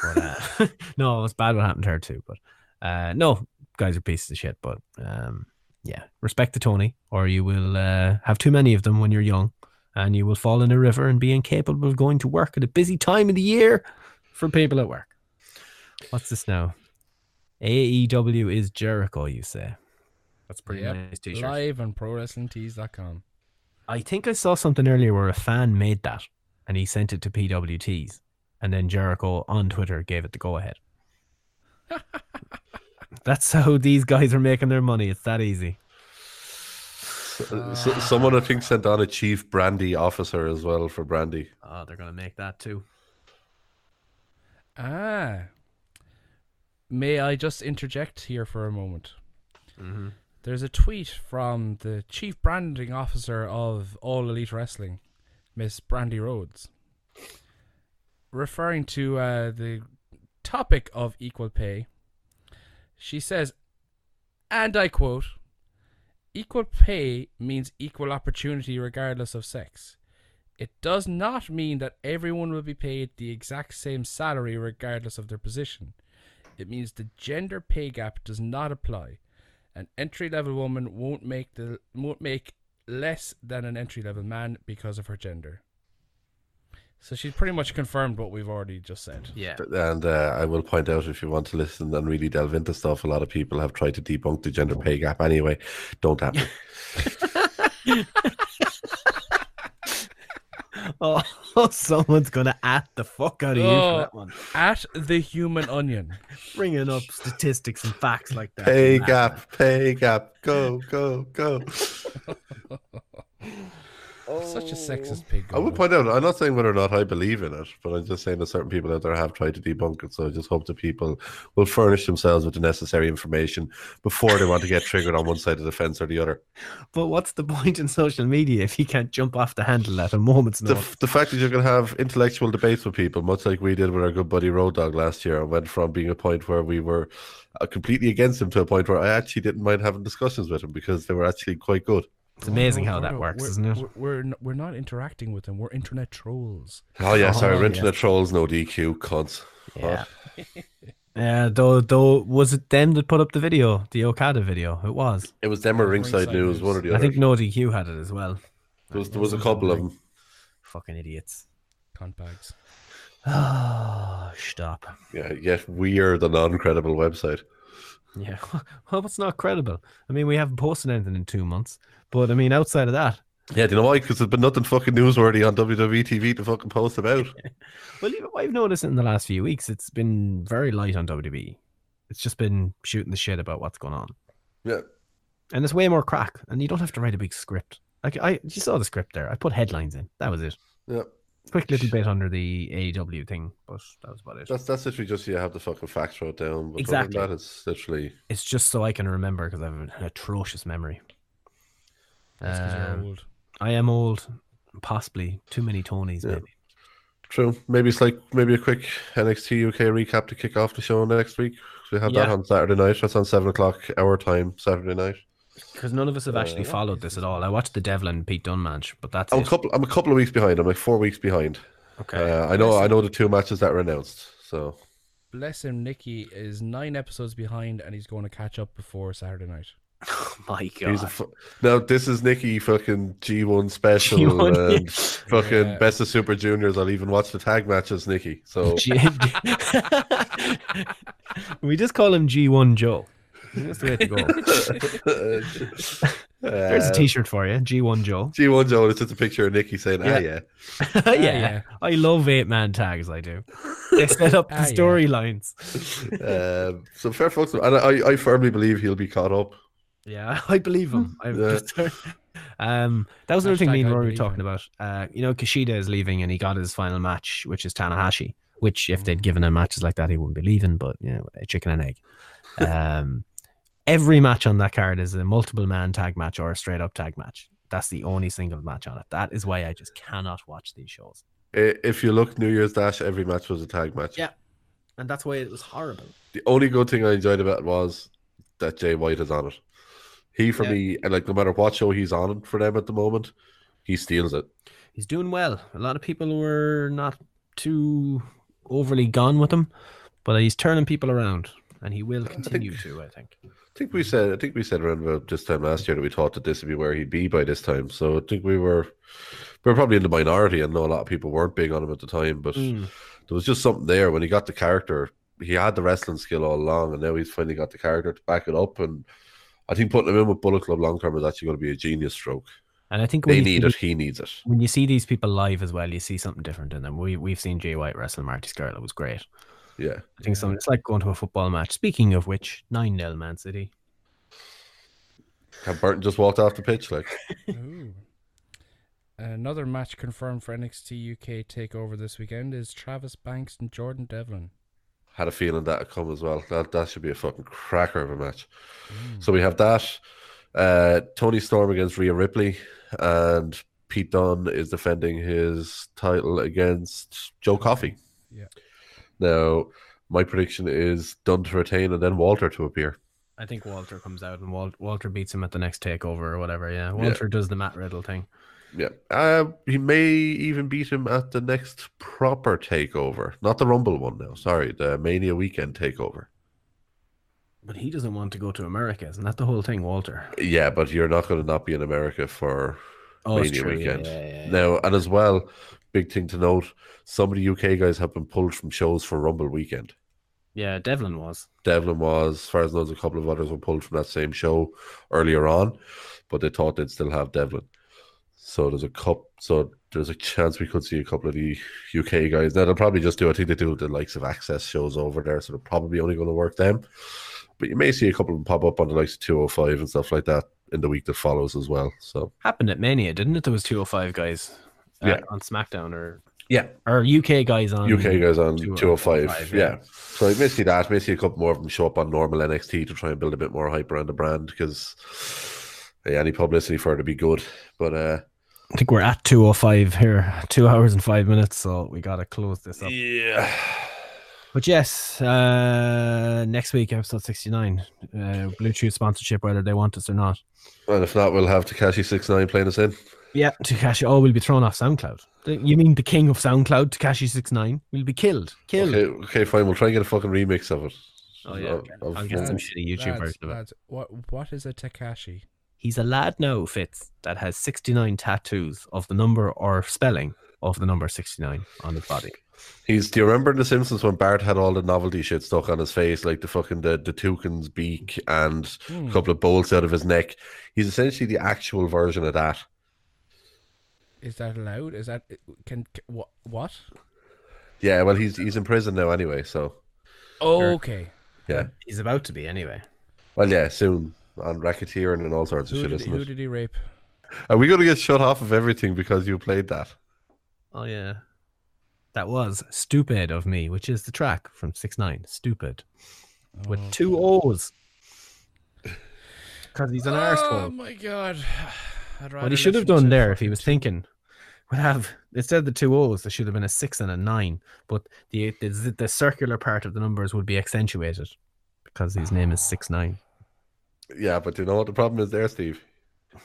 But uh, no, it's bad what happened to her too. But uh, no, guys are pieces of shit. But um, yeah, respect the Tony, or you will uh, have too many of them when you're young, and you will fall in a river and be incapable of going to work at a busy time of the year for people at work. What's this now? AEW is Jericho, you say? That's pretty Yep, nice t-shirt. Live on ProWrestlingTees.com. I think I saw something earlier where a fan made that and he sent it to PWTs, and then Jericho on Twitter gave it the go ahead. That's how these guys are making their money. It's that easy. So, someone I think sent on a chief brandy officer as well for Brandi. Oh, they're gonna make that too. Ah. May I just interject here for a moment? Mhm. There's a tweet from the chief branding officer of All Elite Wrestling, Miss Brandi Rhodes, referring to uh, the topic of equal pay, She says, and I quote, equal pay means equal opportunity regardless of sex. It does not mean that everyone will be paid the exact same salary regardless of their position. It means the gender pay gap does not apply. An entry level woman won't make the won't make less than an entry level man because of her gender. So she's pretty much confirmed what we've already just said. Yeah. And uh, I will point out if you want to listen and really delve into stuff, a lot of people have tried to debunk the gender pay gap anyway. Don't happen. Oh, someone's gonna at the fuck out of you for Oh, that one. At the human onion. Bringing up statistics and facts like that. pay Mad. gap, pay gap, go, go, go. Such a sexist pig. I would point out, I'm not saying whether or not I believe in it, but I'm just saying that certain people out there have tried to debunk it. So I just hope that people will furnish themselves with the necessary information before they want to get triggered on one side of the fence or the other. But what's the point in social media if you can't jump off the handle at a moment's The, notice? the fact that you can have intellectual debates with people, much like we did with our good buddy Road Dog last year, and went from being a point where we were uh, completely against him to a point where I actually didn't mind having discussions with him because they were actually quite good. It's amazing how No, that no, works, we're, isn't it? We're, we're we're not interacting with them. We're internet trolls. Oh yeah, sorry, Oh, we're yes. internet trolls, no DQ, cunts. Yeah. Yeah, though, though, was it them that put up the video, the Okada video? It was. It was them or Ringside, News, one or the I think No DQ had it as well. There was, there was a couple of them. Fucking idiots. Cunt bags. Oh, stop. Yeah, yet we're the non-credible website. Yeah. Well, what's not credible? I mean, we haven't posted anything in two months, but I mean, outside of that, Yeah, do you know why? Because there's been nothing fucking newsworthy on WWE TV to fucking post about. well, even I've noticed in the last few weeks, it's been very light on WWE. It's just been shooting the shit about what's going on. Yeah. And it's way more crack, and you don't have to write a big script. Like I, you saw the script there. I put headlines in. That was it. Yeah. Quick little bit under the AEW thing, but that was about it. That's that's literally just you have the fucking facts wrote down. But Exactly. That, it's literally It's just so I can remember because I have an atrocious memory. That's 'cause you're Um, old. I am old, possibly too many Tonys, Yeah. maybe. true. Maybe it's like maybe a quick NXT UK recap to kick off the show next week. We have that on Saturday night. That's on seven o'clock our time Saturday night. Because none of us have actually Uh, followed this at all. I watched the Devlin Pete Dunne match, but that's I'm a couple. I'm a couple of weeks behind. I'm like four weeks behind. Okay. Uh, I know. I know the two matches that were announced. So Bless him, Nicky is nine episodes behind, and he's going to catch up before Saturday night. My He's a fu- now this is Nikki fucking G1 special G1, and fucking Yeah. best of Super Juniors. I'll even watch the tag matches, Nikki. So G- we just call him G1 Joe. That's the way to go. There's a Uh, T-shirt for you, G1 Joe. G1 Joe. It's just a picture of Nikki saying, "Ah, yeah." yeah. yeah. I love eight man tags. I do. They set up the Ah, yeah. storylines. um, so fair folks, and I, I firmly believe he'll be caught up. Yeah, I believe him. Yeah. um, that was another thing me and Rory were talking him. about. Uh, you know, Kushida is leaving, and he got his final match, which is Tanahashi. Which, if they'd given him matches like that, he wouldn't be leaving. But you know, a chicken and egg. Um, every match on that card is a multiple man tag match or a straight up tag match. That's the only single match on it. That is why I just cannot watch these shows. If you look New Year's Dash, every match was a tag match. Yeah, and that's why it was horrible. The only good thing I enjoyed about it was that Jay White is on it. He for Yeah. me, and like no matter what show he's on for them at the moment, he steals it. He's doing well. A lot of people were not too overly gone with him, but he's turning people around, and he will continue to. I think. I think we said I think we said around about this time last year that we thought that this would be where he'd be by this time. So I think we were we were probably in the minority I know a lot of people weren't big on him at the time, but Mm. there was just something there when he got the character. He had the wrestling skill all along, and now he's finally got the character to back it up. And I think putting him in with Bullet Club long term is actually going to be a genius stroke. And I think They need see- it. He needs it. When you see these people live as well, you see something different in them. We we've seen Jay White wrestle Marty Scurll. It was great. Yeah. I think something. It's like going to a football match. Speaking of which, nine 0 Man City. Have Burton just walked off the pitch like Another match confirmed for NXT UK takeover this weekend is Travis Banks and Jordan Devlin. Had a feeling that'd come as well. That that should be a fucking cracker of a match. So we have that. Uh, Toni Storm against Rhea Ripley, and Pete Dunne is defending his title against Joe Coffey. Yeah. Now, My prediction is Dunne to retain and then Walter to appear. I think Walter comes out and Wal- Walter beats him at the next takeover or whatever. Yeah, Walter does the Matt Riddle thing. Yeah. Uh, he may even beat him at the next proper takeover. Not the Rumble one now. Sorry, the Mania weekend takeover. But he doesn't want to go to America, isn't that the whole thing, Walter? Yeah, but you're not going to not be in America for Oh, Mania true, yeah, weekend. yeah, yeah, Now, and as well, big thing to note: some of the UK guys have been pulled from shows for Rumble weekend. Yeah, Devlin was. Devlin was, as far as I know, a couple of others were pulled from that same show earlier on, but they thought they'd still have Devlin. So there's a cup. So there's a chance we could see a couple of the UK guys. Now they'll probably just do. I think they do the likes of Axxess shows over there, so they're probably only going to work them. But you may see a couple of them pop up on the likes of 205 and stuff like that in the week that follows as well. So Happened at Mania, didn't it? There was 205 guys uh, Yeah. on SmackDown or Yeah. or UK guys on UK guys on 205. 205, yeah. So you may see that. May see a couple more of them show up on normal NXT to try and build a bit more hype around the brand because yeah, any publicity for it to be good. But uh I think we're at 205 here, two hours and five minutes, so we gotta close this up. Yeah. But yes, uh next week, episode 69, uh Bluetooth sponsorship, whether they want us or not. and if not, we'll have Tekashi Six Nine playing us in. Yeah, Tekashi. Oh, we'll be thrown off SoundCloud. You mean the king of SoundCloud, Tekashi 69? We'll be killed. Killed. Okay, okay, fine. We'll try and get a fucking remix of it. Oh, yeah, Of- okay. of- I'll get some shitty YouTube Lads, version of it. what what is a Tekashi? He's a lad now, Fitz, that has 69 tattoos of the number or spelling of the number 69 on his body. He's. Do you remember in The Simpsons when Bart had all the novelty shit stuck on his face, like the fucking the the toucan's beak and Hmm. a couple of bolts out of his neck? He's essentially the actual version of that. Is that allowed? Is that can, can what what? Yeah, well, he's he's in prison now anyway, so Oh, Okay. yeah. He's about to be anyway. Well, yeah, soon on racketeering and all sorts of Who shit, did, isn't who it? did he rape? Are we going to get shut off of everything because you played that? Oh, yeah. That was Stupid of Me, which is the track from 6 9 Stupid. With oh. two O's. Because he's an Oh arsehole. my god! What he should have done there, if he was thinking, would have instead of the two O's, there should have been a six and a nine. But the the, the circular part of the numbers would be accentuated because his name is six nine. Yeah, but you know what the problem is there, Steve?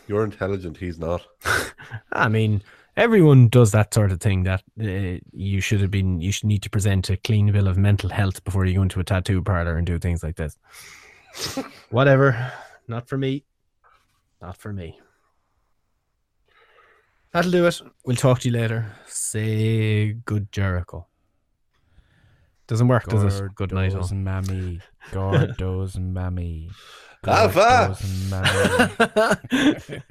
You're intelligent. He's not. I mean, everyone does that sort of thing. That uh, you should have been. You should need to present a clean bill of mental health before you go into a tattoo parlor and do things like this. Whatever, not for me. Not for me. That'll do it. We'll talk to you later. Say good Jericho. Doesn't work, does it? Good night, all. Gordo's mammy. Gordo's mammy. Alpha! Gordo's mammy.